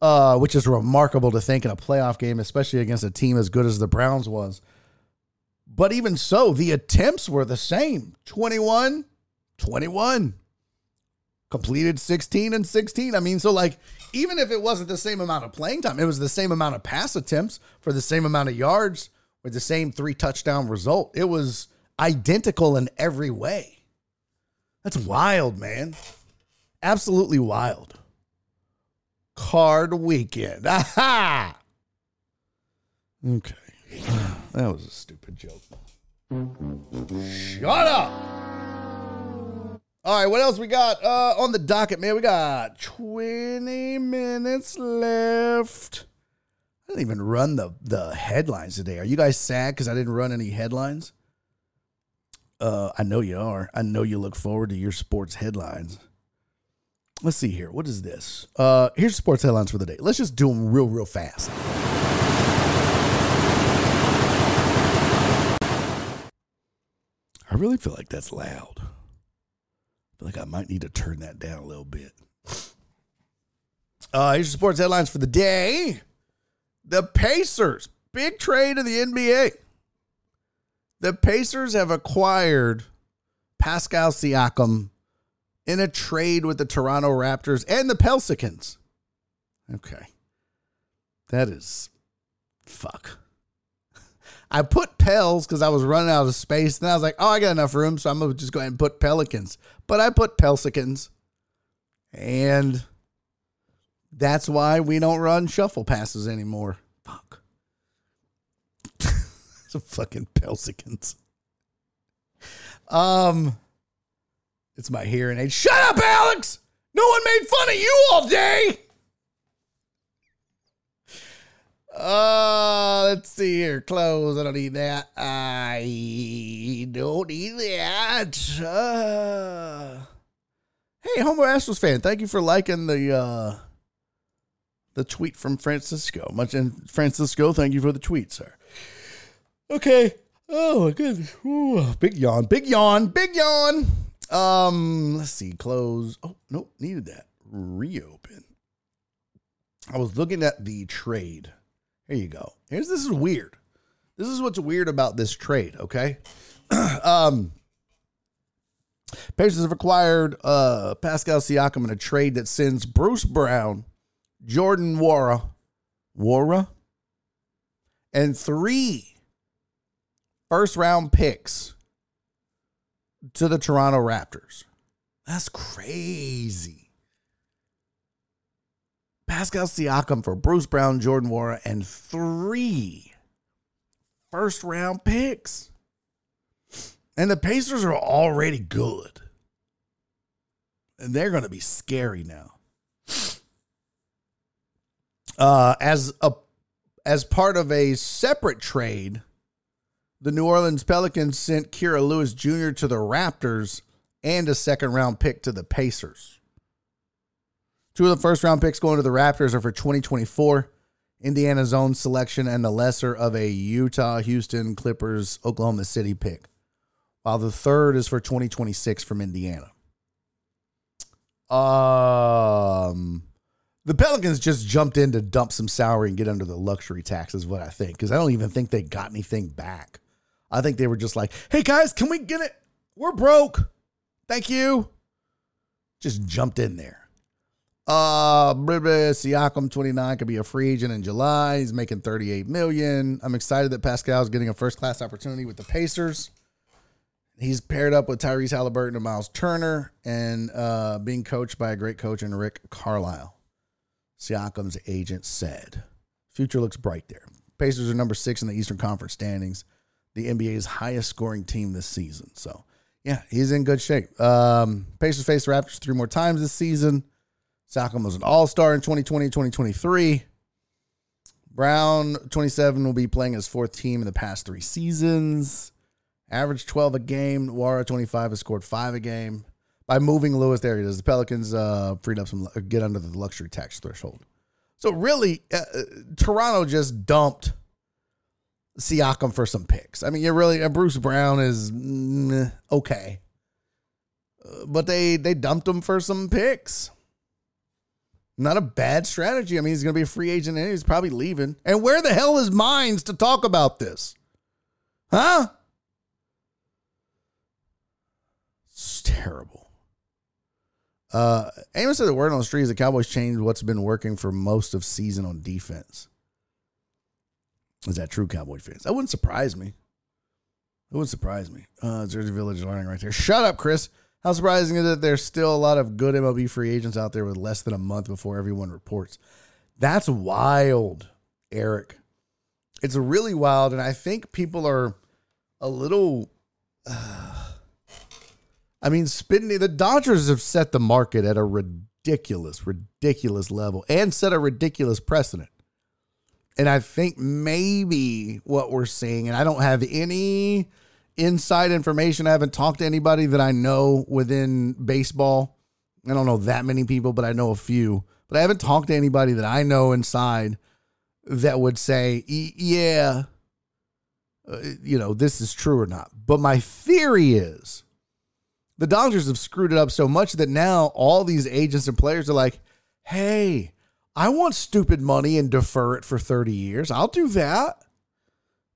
uh, which is remarkable to think in a playoff game, especially against a team as good as the Browns was. But even so, the attempts were the same 21, 21. Completed 16 and 16. I mean, so like, even if it wasn't the same amount of playing time, it was the same amount of pass attempts for the same amount of yards with the same three touchdown result. It was identical in every way. That's wild, man. Absolutely wild. Card weekend. Aha! Okay. That was a stupid joke. Shut up! All right, what else we got uh, on the docket, man? We got 20 minutes left. I didn't even run the, the headlines today. Are you guys sad because I didn't run any headlines? Uh, I know you are. I know you look forward to your sports headlines. Let's see here. What is this? Uh, here's sports headlines for the day. Let's just do them real, real fast. I really feel like that's loud. I feel like I might need to turn that down a little bit. Uh, here's sports headlines for the day. The Pacers, big trade in the NBA. The Pacers have acquired Pascal Siakam in a trade with the Toronto Raptors and the Pelicans. Okay. That is fuck. I put Pels because I was running out of space. And I was like, oh, I got enough room. So I'm going to just go ahead and put Pelicans. But I put Pelicans. And that's why we don't run shuffle passes anymore. Fuck. Some fucking Pelicans. Um, it's my hearing aid. Shut up, Alex! No one made fun of you all day. Uh, let's see here. Clothes. I don't need that. I don't need that. Uh, hey, Homo Astros fan, thank you for liking the uh the tweet from Francisco. Much and Francisco, thank you for the tweet, sir. Okay. Oh goodness. Ooh, big yawn. Big yawn. Big yawn. Um, let's see. Close. Oh, nope, needed that. Reopen. I was looking at the trade. Here you go. Here's this is weird. This is what's weird about this trade, okay? um Pacers have acquired uh Pascal Siakam in a trade that sends Bruce Brown, Jordan Nwora, Nwora, and three first round picks to the Toronto Raptors. That's crazy. Pascal Siakam for Bruce Brown, Jordan Nwora, and three first round picks. And the Pacers are already good. And they're going to be scary now. Uh, as a as part of a separate trade, the New Orleans Pelicans sent Kira Lewis Jr. to the Raptors and a second round pick to the Pacers. Two of the first round picks going to the Raptors are for 2024. Indiana's own selection and the lesser of a Utah, Houston, Clippers, Oklahoma City pick, while the third is for 2026 from Indiana. Um, the Pelicans just jumped in to dump some salary and get under the luxury tax, is what I think, because I don't even think they got anything back. I think they were just like, hey guys, can we get it? We're broke. Thank you. Just jumped in there. Uh, Siakam 29 could be a free agent in July. He's making 38 million. I'm excited that Pascal is getting a first class opportunity with the Pacers. He's paired up with Tyrese Halliburton and Miles Turner and uh, being coached by a great coach in Rick Carlisle. Siakam's agent said. Future looks bright there. Pacers are number six in the Eastern Conference standings, the NBA's highest scoring team this season. So, yeah, he's in good shape. Um, Pacers face Raptors three more times this season. Siakam was an all star in 2020, 2023. Brown, 27, will be playing his fourth team in the past three seasons. Average 12 a game. Nwora, 25, has scored five a game. By moving Lewis, there he is. The Pelicans uh, freed up some, get under the luxury tax threshold. So, really, uh, uh, Toronto just dumped Siakam for some picks. I mean, you really, uh, Bruce Brown is mm, okay. Uh, but they they dumped him for some picks. Not a bad strategy. I mean, he's going to be a free agent and he's probably leaving. And where the hell is Mines to talk about this? Huh? It's terrible. Uh, Amos said the word on the street is the Cowboys changed what's been working for most of season on defense. Is that true, Cowboy fans? That wouldn't surprise me. It wouldn't surprise me. Uh, Jersey Village learning right there. Shut up, Chris. How surprising is it there's still a lot of good MLB free agents out there with less than a month before everyone reports? That's wild, Eric. It's really wild. And I think people are a little. Uh, I mean, spinning the Dodgers have set the market at a ridiculous, ridiculous level and set a ridiculous precedent. And I think maybe what we're seeing, and I don't have any inside information. I haven't talked to anybody that I know within baseball. I don't know that many people, but I know a few. But I haven't talked to anybody that I know inside that would say, yeah, uh, you know, this is true or not. But my theory is the Dodgers have screwed it up so much that now all these agents and players are like, hey, I want stupid money and defer it for 30 years. I'll do that.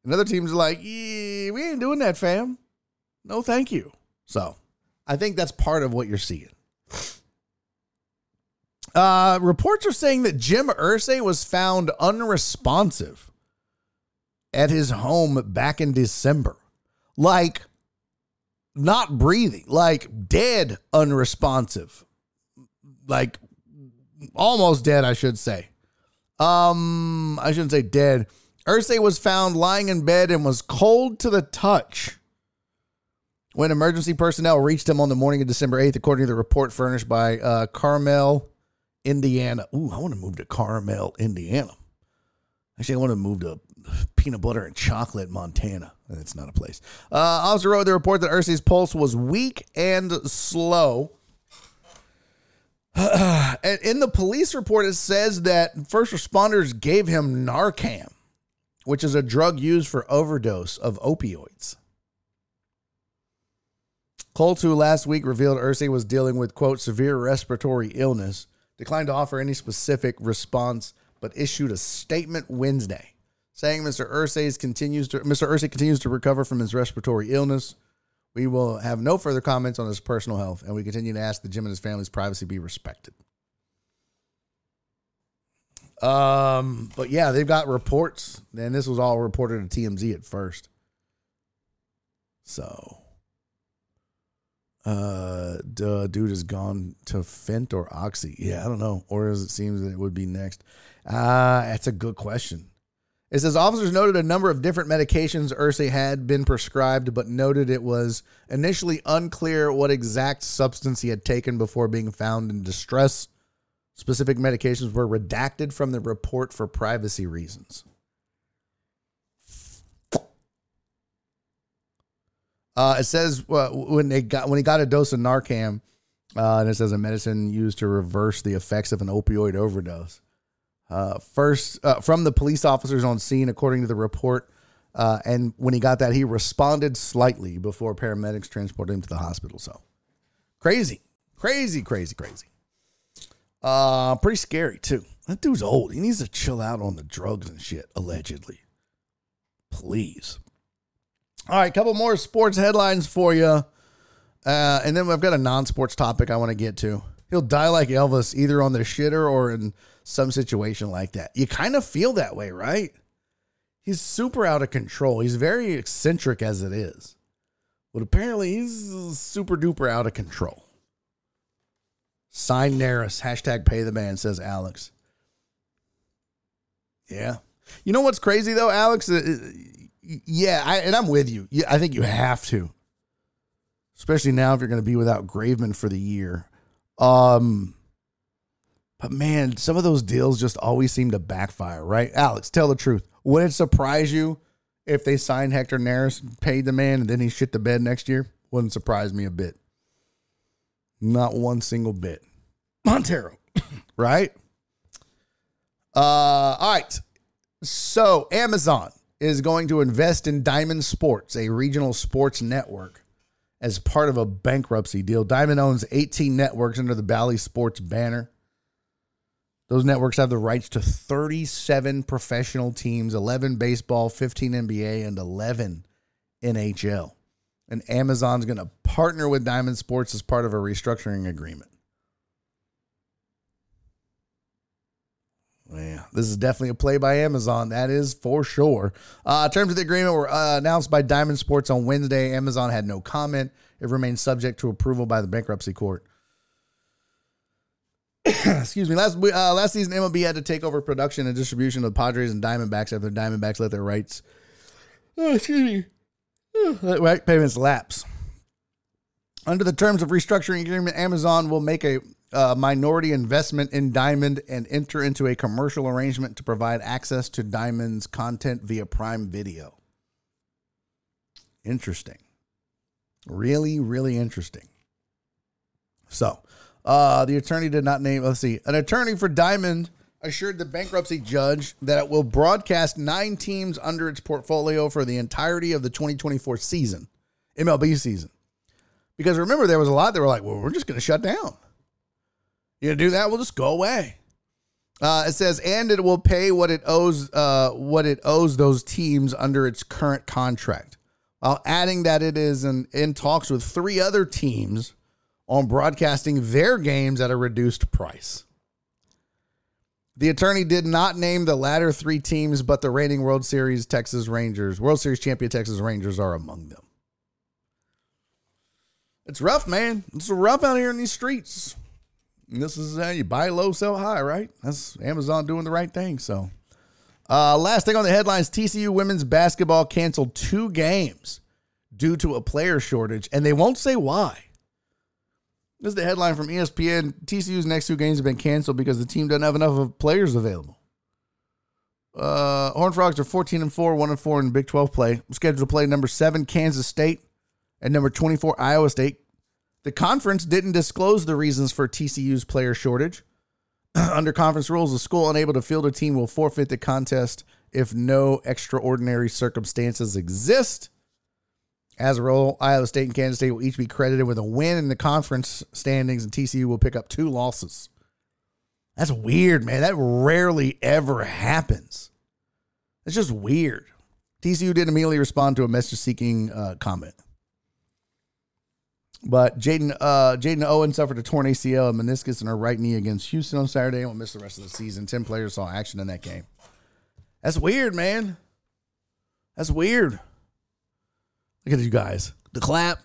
And other teams are like, yeah, we ain't doing that, fam. No, thank you. So I think that's part of what you're seeing. Uh, reports are saying that Jim Irsay was found unresponsive at his home back in December. Like, not breathing, like dead unresponsive. Like, almost dead, I should say. Um, I shouldn't say dead. Irsay was found lying in bed and was cold to the touch when emergency personnel reached him on the morning of December 8th, according to the report furnished by uh, Carmel, Indiana. Ooh, I want to move to Carmel, Indiana. Actually, I want to move to peanut butter and chocolate, Montana. That's not a place. Uh, officer wrote the report that Irsay's pulse was weak and slow. in the police report, it says that first responders gave him Narcan, which is a drug used for overdose of opioids. Colts, who last week revealed Irsay was dealing with, quote, severe respiratory illness, declined to offer any specific response, but issued a statement Wednesday saying Mr. Irsay continues to Mr. Irsay continues to recover from his respiratory illness. We will have no further comments on his personal health, and we continue to ask that Jim and his family's privacy be respected. Um, but yeah, they've got reports, and this was all reported to TMZ at first. So, uh, duh, dude has gone to Fent or Oxy. Yeah, I don't know, or as it seems that it would be next. Uh, that's a good question. It says officers noted a number of different medications Irsay had been prescribed, but noted it was initially unclear what exact substance he had taken before being found in distress. Specific medications were redacted from the report for privacy reasons. Uh, it says uh, when they got when he got a dose of Narcan, uh, and it says a medicine used to reverse the effects of an opioid overdose. Uh, first, uh, from the police officers on scene, according to the report, uh, and when he got that, he responded slightly before paramedics transported him to the hospital. So, crazy, crazy, crazy, crazy. Uh, pretty scary too. That dude's old. He needs to chill out on the drugs and shit. Allegedly, please. All right, couple more sports headlines for you. Uh, and then I've got a non sports topic I want to get to. He'll die like Elvis, either on the shitter or in some situation like that. You kind of feel that way, right? He's super out of control. He's very eccentric as it is. But apparently, he's super duper out of control. Sign Neris, hashtag pay the man, says Alex. Yeah. You know what's crazy though, Alex? Uh, uh, Yeah, I, and I'm with you. I think you have to, especially now if you're going to be without Graveman for the year. Um, but man, some of those deals just always seem to backfire, right? Alex, tell the truth. Would it surprise you if they signed Hector Neris, paid the man, and then he shit the bed next year? Wouldn't surprise me a bit. Not one single bit. Montero, right? Uh, all right. So Amazon is going to invest in Diamond Sports, a regional sports network, as part of a bankruptcy deal. Diamond owns 18 networks under the Bally Sports banner. Those networks have the rights to 37 professional teams, 11 baseball, 15 NBA, and 11 NHL. And Amazon's going to partner with Diamond Sports as part of a restructuring agreement. Yeah, this is definitely a play by Amazon. That is for sure. Uh, terms of the agreement were uh, announced by Diamond Sports on Wednesday. Amazon had no comment. It remains subject to approval by the bankruptcy court. Excuse me. Last uh, last season, MLB had to take over production and distribution of the Padres and Diamondbacks after the Diamondbacks let their rights. Oh, excuse me. Right payments lapse. Under the terms of restructuring agreement, Amazon will make a uh, minority investment in Diamond and enter into a commercial arrangement to provide access to Diamond's content via Prime Video. Interesting. Really, really interesting. So, uh, the attorney did not name, let's see, an attorney for Diamond assured the bankruptcy judge that it will broadcast nine teams under its portfolio for the entirety of the 2024 season, MLB season. Because remember, there was a lot that were like, well, we're just going to shut down. You gonna do that? We'll just go away. Uh, it says, and it will pay what it owes, uh, what it owes those teams under its current contract, while adding that it is in, in talks with three other teams on broadcasting their games at a reduced price. The attorney did not name the latter three teams, but the reigning World Series Texas Rangers, World Series champion Texas Rangers, are among them. It's rough, man. It's rough out here in these streets. This is how you buy low, sell high, right? That's Amazon doing the right thing. So, uh, last thing on the headlines TCU women's basketball canceled two games due to a player shortage, and they won't say why. This is the headline from ESPN. TCU's next two games have been canceled because the team doesn't have enough of players available. Uh, Horned Frogs are 14 and 4, 1 and 4 in Big 12 play. Scheduled to play number 7 Kansas State and number 24 Iowa State the conference didn't disclose the reasons for TCU's player shortage. Under conference rules, the school unable to field a team will forfeit the contest if no extraordinary circumstances exist. As a rule, Iowa State and Kansas State will each be credited with a win in the conference standings, and TCU will pick up two losses. That's weird, man. That rarely ever happens. It's just weird. TCU didn't immediately respond to a message seeking uh, comment. But Jaden uh, Jaden Owen suffered a torn ACL and meniscus in her right knee against Houston on Saturday and will miss the rest of the season. Ten players saw action in that game. That's weird, man. That's weird. Look at you guys. The clap,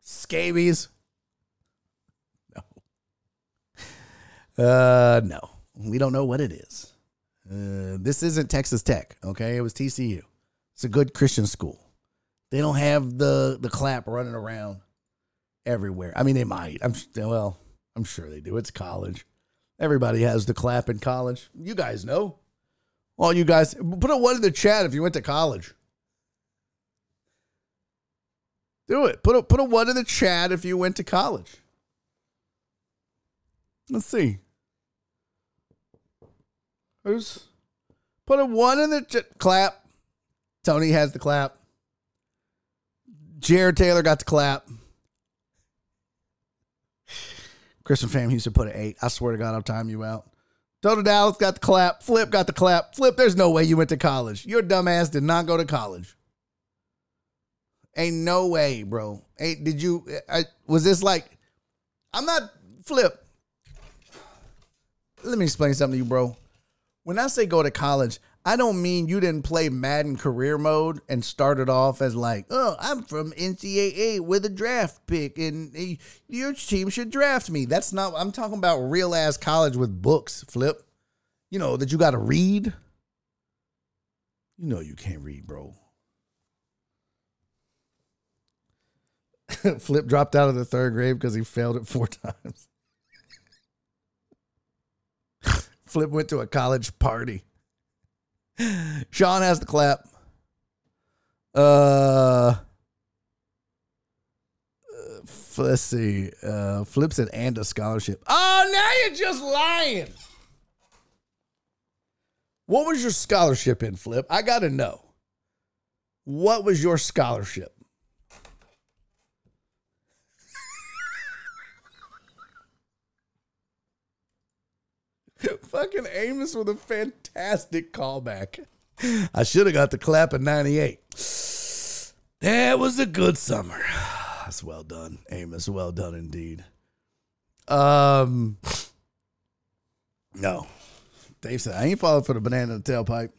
scabies. No. Uh, no. We don't know what it is. Uh, this isn't Texas Tech, okay? It was TCU. It's a good Christian school. They don't have the the clap running around everywhere. I mean, they might. I'm well. I'm sure they do. It's college. Everybody has the clap in college. You guys know. All you guys, put a one in the chat if you went to college. Do it. Put a put a one in the chat if you went to college. Let's see. Who's put a one in the ch- clap? Tony has the clap. Jared Taylor got the clap. Christian Fam Houston put an eight. I swear to God, I'll time you out. Toto Dallas got the clap. Flip got the clap. Flip, there's no way you went to college. Your dumbass did not go to college. Ain't no way, bro. Ain't did you? I, was this like? I'm not Flip. Let me explain something to you, bro. When I say go to college, I don't mean you didn't play Madden career mode and started off as like, oh, I'm from NCAA with a draft pick and eh, your team should draft me. That's not, I'm talking about real ass college with books, Flip. You know, that you got to read. You know, you can't read, bro. Flip dropped out of the third grade because he failed it four times. Flip went to a college party. Sean has the clap. Uh, f- let's see. Uh, Flip said and a scholarship. Oh, now you're just lying. What was your scholarship in, Flip? I got to know. What was your scholarship? Fucking Amos with a fantastic callback. I should have got the clap in 98. That was a good summer. That's well done, Amos. Well done indeed. Um, no. Dave said, I ain't falling for the banana in the tailpipe.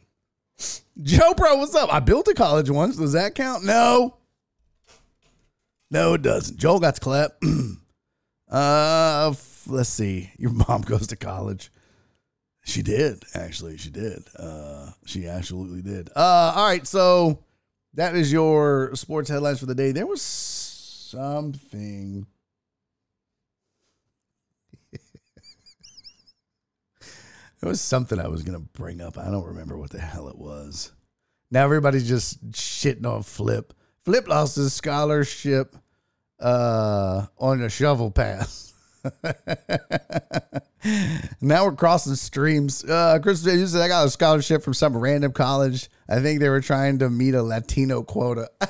Joe Pro, what's up? I built a college once. Does that count? No. No, it doesn't. Joel got to clap. uh, let's see. Your mom goes to college. She did, actually. She did. Uh, she absolutely did. Uh, all right, so that is your sports headlines for the day. There was something. there was something I was gonna bring up. I don't remember what the hell it was. Now everybody's just shitting on Flip. Flip lost his scholarship uh, on a shovel pass. now we're crossing streams. Uh, Chris you said I got a scholarship from some random college. I think they were trying to meet a Latino quota. Uh,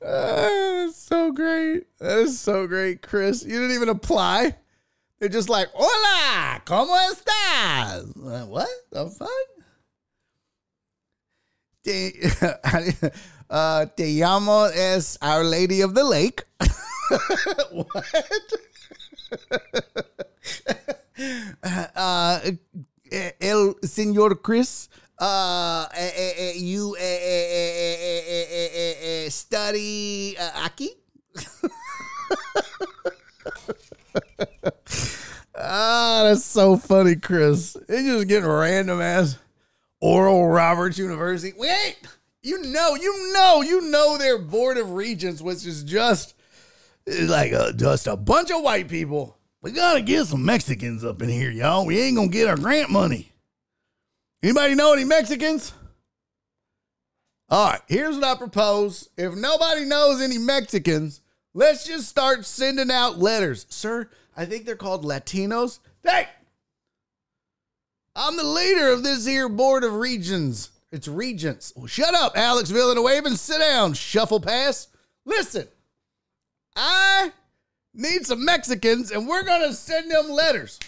that's so great. That is so great, Chris. You didn't even apply. They're just like, "Hola, cómo estás?" Like, what the fuck? Uh, te llamo es Our Lady of the Lake. what? uh, el señor Chris, you study aquí? ah, that's so funny, Chris. It's just getting random ass Oral Roberts University. Wait! You know, you know, you know their board of regents, which is just eh, like a, just a bunch of white people. We gotta get some Mexicans up in here, y'all. We ain't gonna get our grant money. Anybody know any Mexicans? All right, here's what I propose. If nobody knows any Mexicans, let's just start sending out letters. Sir, I think they're called Latinos. Hey, I'm the leader of this here board of regions. It's regents. Well, shut up, Alex Villanueva, and sit down, shuffle pass. Listen, I need some Mexicans, and we're gonna send them letters.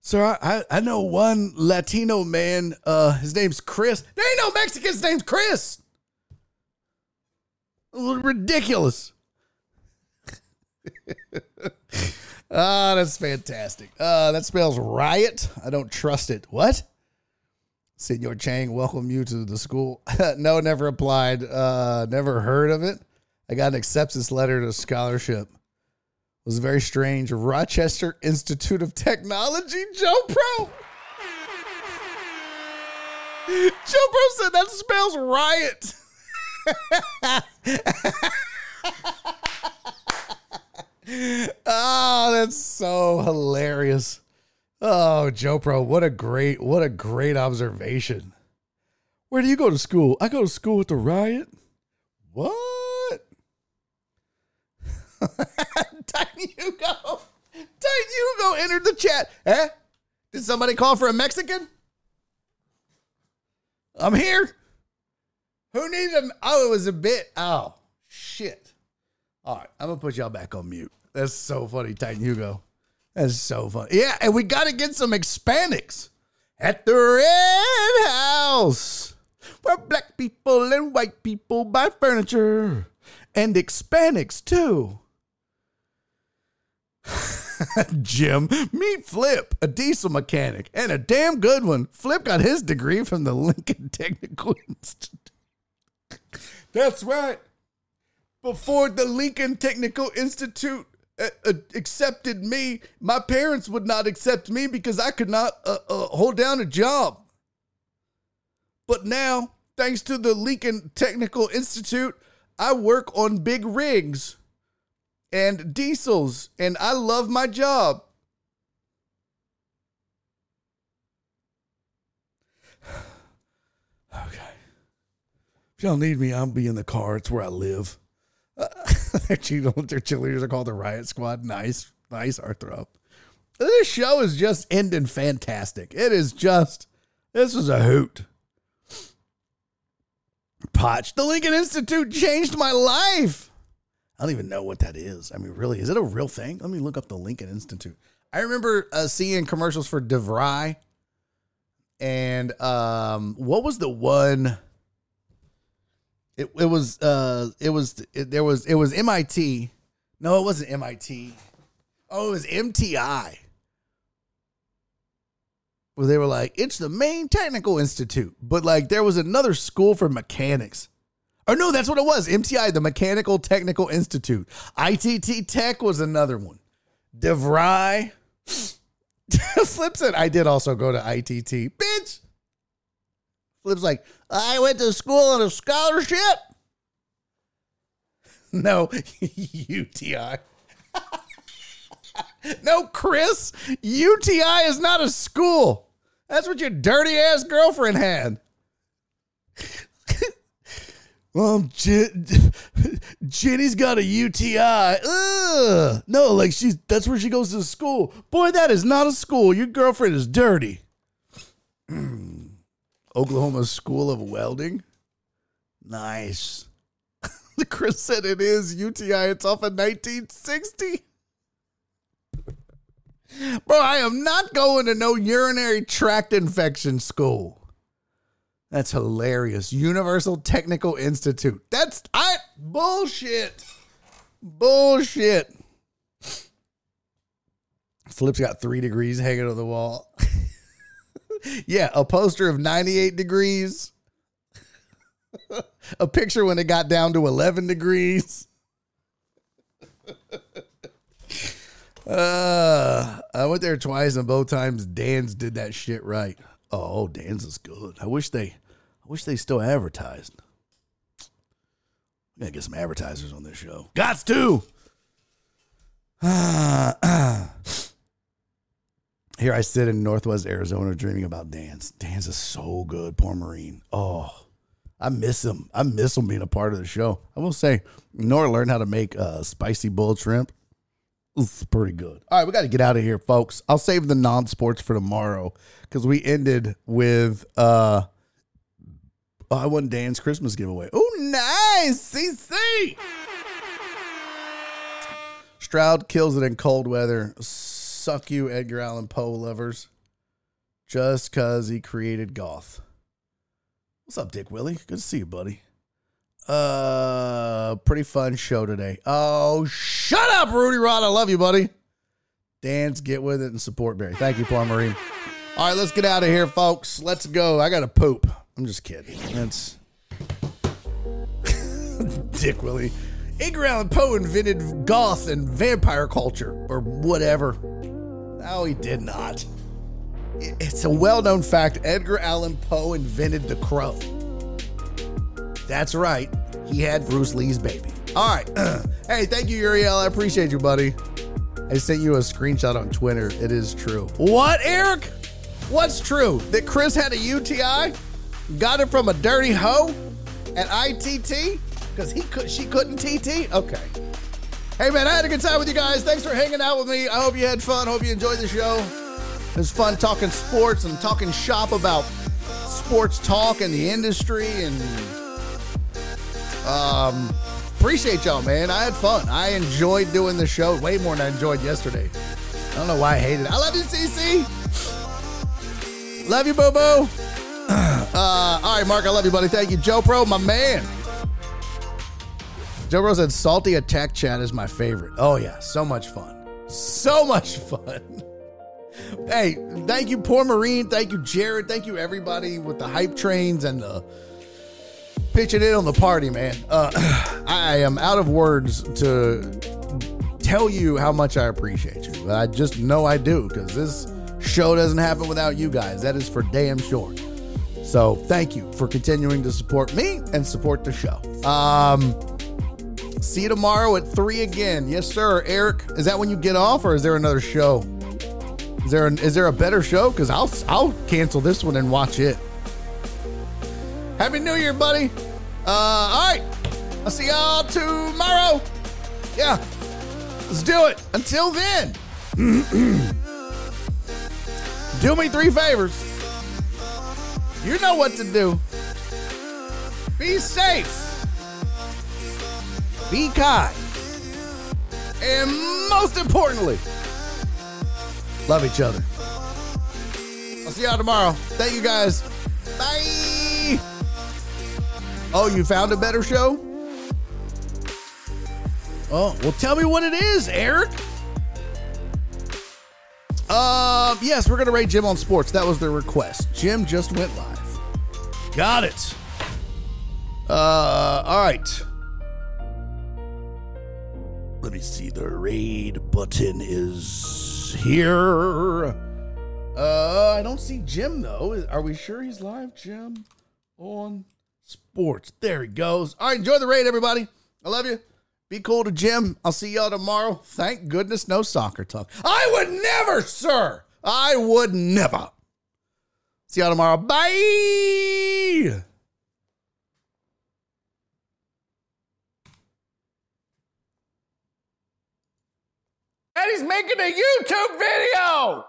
Sir, I, I know one Latino man. Uh, his name's Chris. There ain't no Mexican. His name's Chris. Ridiculous. Ah, that's fantastic. Uh, that spells riot. I don't trust it. What? Senor Chang, welcome you to the school. no, never applied. Uh, never heard of it. I got an acceptance letter to scholarship. It was very strange. Rochester Institute of Technology, Joe Pro. Joe Pro said that spells riot. oh, that's so hilarious. Oh, Joe Pro, what a great, what a great observation. Where do you go to school? I go to school with the riot. What? Tiny Hugo. Tiny Hugo entered the chat. Eh? Did somebody call for a Mexican? I'm here. Who needed a? Oh, it was a bit. Oh, shit. All right, I'm gonna put y'all back on mute. That's so funny, Titan Hugo. That's so funny. Yeah, and we got to get some Hispanics at the Red House, where black people and white people buy furniture, and Hispanics too. Jim, meet Flip, a diesel mechanic, and a damn good one. Flip got his degree from the Lincoln Technical Institute. That's right. Before the Lincoln Technical Institute uh, uh, accepted me, my parents would not accept me because I could not uh, uh, hold down a job. But now, thanks to the Lincoln Technical Institute, I work on big rigs and diesels, and I love my job. okay. If y'all need me, I'll be in the car. It's where I live. Uh, their cheerleaders are called the Riot Squad. Nice, nice Arthur up. This show is just ending fantastic. It is just, this was a hoot. Potch, the Lincoln Institute changed my life. I don't even know what that is. I mean, really, is it a real thing? Let me look up the Lincoln Institute. I remember uh, seeing commercials for DeVry. And um, what was the one? It, it was uh it was it, there was it was MIT. No, it wasn't MIT. Oh, it was MTI. Where they were like, it's the main technical institute, but like there was another school for mechanics. Or no, that's what it was. MTI, the Mechanical Technical Institute. ITT Tech was another one. DeVry. Flip said, I did also go to ITT. Bitch. Flip's like, I went to school on a scholarship. No, UTI. no, Chris, UTI is not a school. That's what your dirty ass girlfriend had. Well, Jen, Jenny's got a UTI. Ugh. No, like she's that's where she goes to school. Boy, that is not a school. Your girlfriend is dirty. Oklahoma School of Welding. Nice. Chris said it is UTI. It's off in 1960. Bro, I am not going to no urinary tract infection school. That's hilarious. Universal Technical Institute. That's I bullshit. Bullshit. Flip's got three degrees hanging on the wall. yeah, a poster of 98 degrees. a picture when it got down to 11 degrees. uh, I went there twice, and both times Dan's did that shit right. Oh, Dan's is good. I wish they, I wish they still advertised. I gotta get some advertisers on this show. Gots to. Here I sit in Northwest Arizona dreaming about Dan's. Dan's is so good. Poor Marine. Oh, I miss him. I miss him being a part of the show. I will say, Nora learned how to make uh, spicy bull shrimp. It's pretty good. All right, we got to get out of here, folks. I'll save the non-sports for tomorrow because we ended with uh oh, I won Dan's Christmas giveaway. Oh, nice, CC. Stroud kills it in cold weather. Suck you, Edgar Allan Poe lovers. Just cause he created goth. What's up, Dick Willie? Good to see you, buddy. Uh, pretty fun show today. Oh, shut up, Rudy Rod. I love you, buddy. Dan's, get with it, and support Barry. Thank you, Paul Marine. All right, let's get out of here, folks. Let's go. I got to poop. I'm just kidding. That's Dick Willie. Edgar Allan Poe invented goth and vampire culture, or whatever. No, he did not. It's a well known fact Edgar Allan Poe invented the crow. That's right. He had Bruce Lee's baby. All right. hey, thank you, Uriel. I appreciate you, buddy. I sent you a screenshot on Twitter. It is true. What, Eric? What's true? That Chris had a UTI? Got it from a dirty hoe at ITT? Because he could she couldn't TT? Okay. Hey man, I had a good time with you guys. Thanks for hanging out with me. I hope you had fun. Hope you enjoyed the show. It was fun talking sports and talking shop about sports talk and the industry and um appreciate y'all, man. I had fun. I enjoyed doing the show way more than I enjoyed yesterday. I don't know why I hated it. I love you, CC. Love you, Boo. Uh, all right, Mark, I love you, buddy. Thank you. Joe Pro, my man. Joe Pro said salty attack chat is my favorite. Oh, yeah. So much fun. So much fun. hey, thank you, poor Marine. Thank you, Jared. Thank you, everybody with the hype trains and the pitching in on the party, man. Uh, I am out of words to tell you how much I appreciate you. I just know I do because this show doesn't happen without you guys. That is for damn sure. So thank you for continuing to support me and support the show. Um, see you tomorrow at three again. Yes, sir. Eric, is that when you get off, or is there another show? Is there an, is there a better show? Because I'll I'll cancel this one and watch it. Happy New Year, buddy. Uh, all right. I'll see y'all tomorrow. Yeah. Let's do it. Until then, do me three favors. You know what to do. Be safe. Be kind. And most importantly, love each other. I'll see y'all tomorrow. Thank you guys. Bye. Oh, you found a better show? Oh, well, tell me what it is, Eric. Uh, yes, we're gonna rate Jim on sports. That was their request. Jim just went live. Got it. Uh, all right. Let me see. The raid button is here. Uh, I don't see Jim though. Are we sure he's live, Jim? On sports. There he goes. All right, enjoy the raid, everybody. I love you. Be cool to Jim. I'll see y'all tomorrow. Thank goodness no soccer talk. I would never, sir. I would never. See y'all tomorrow. Bye. He's making a YouTube video.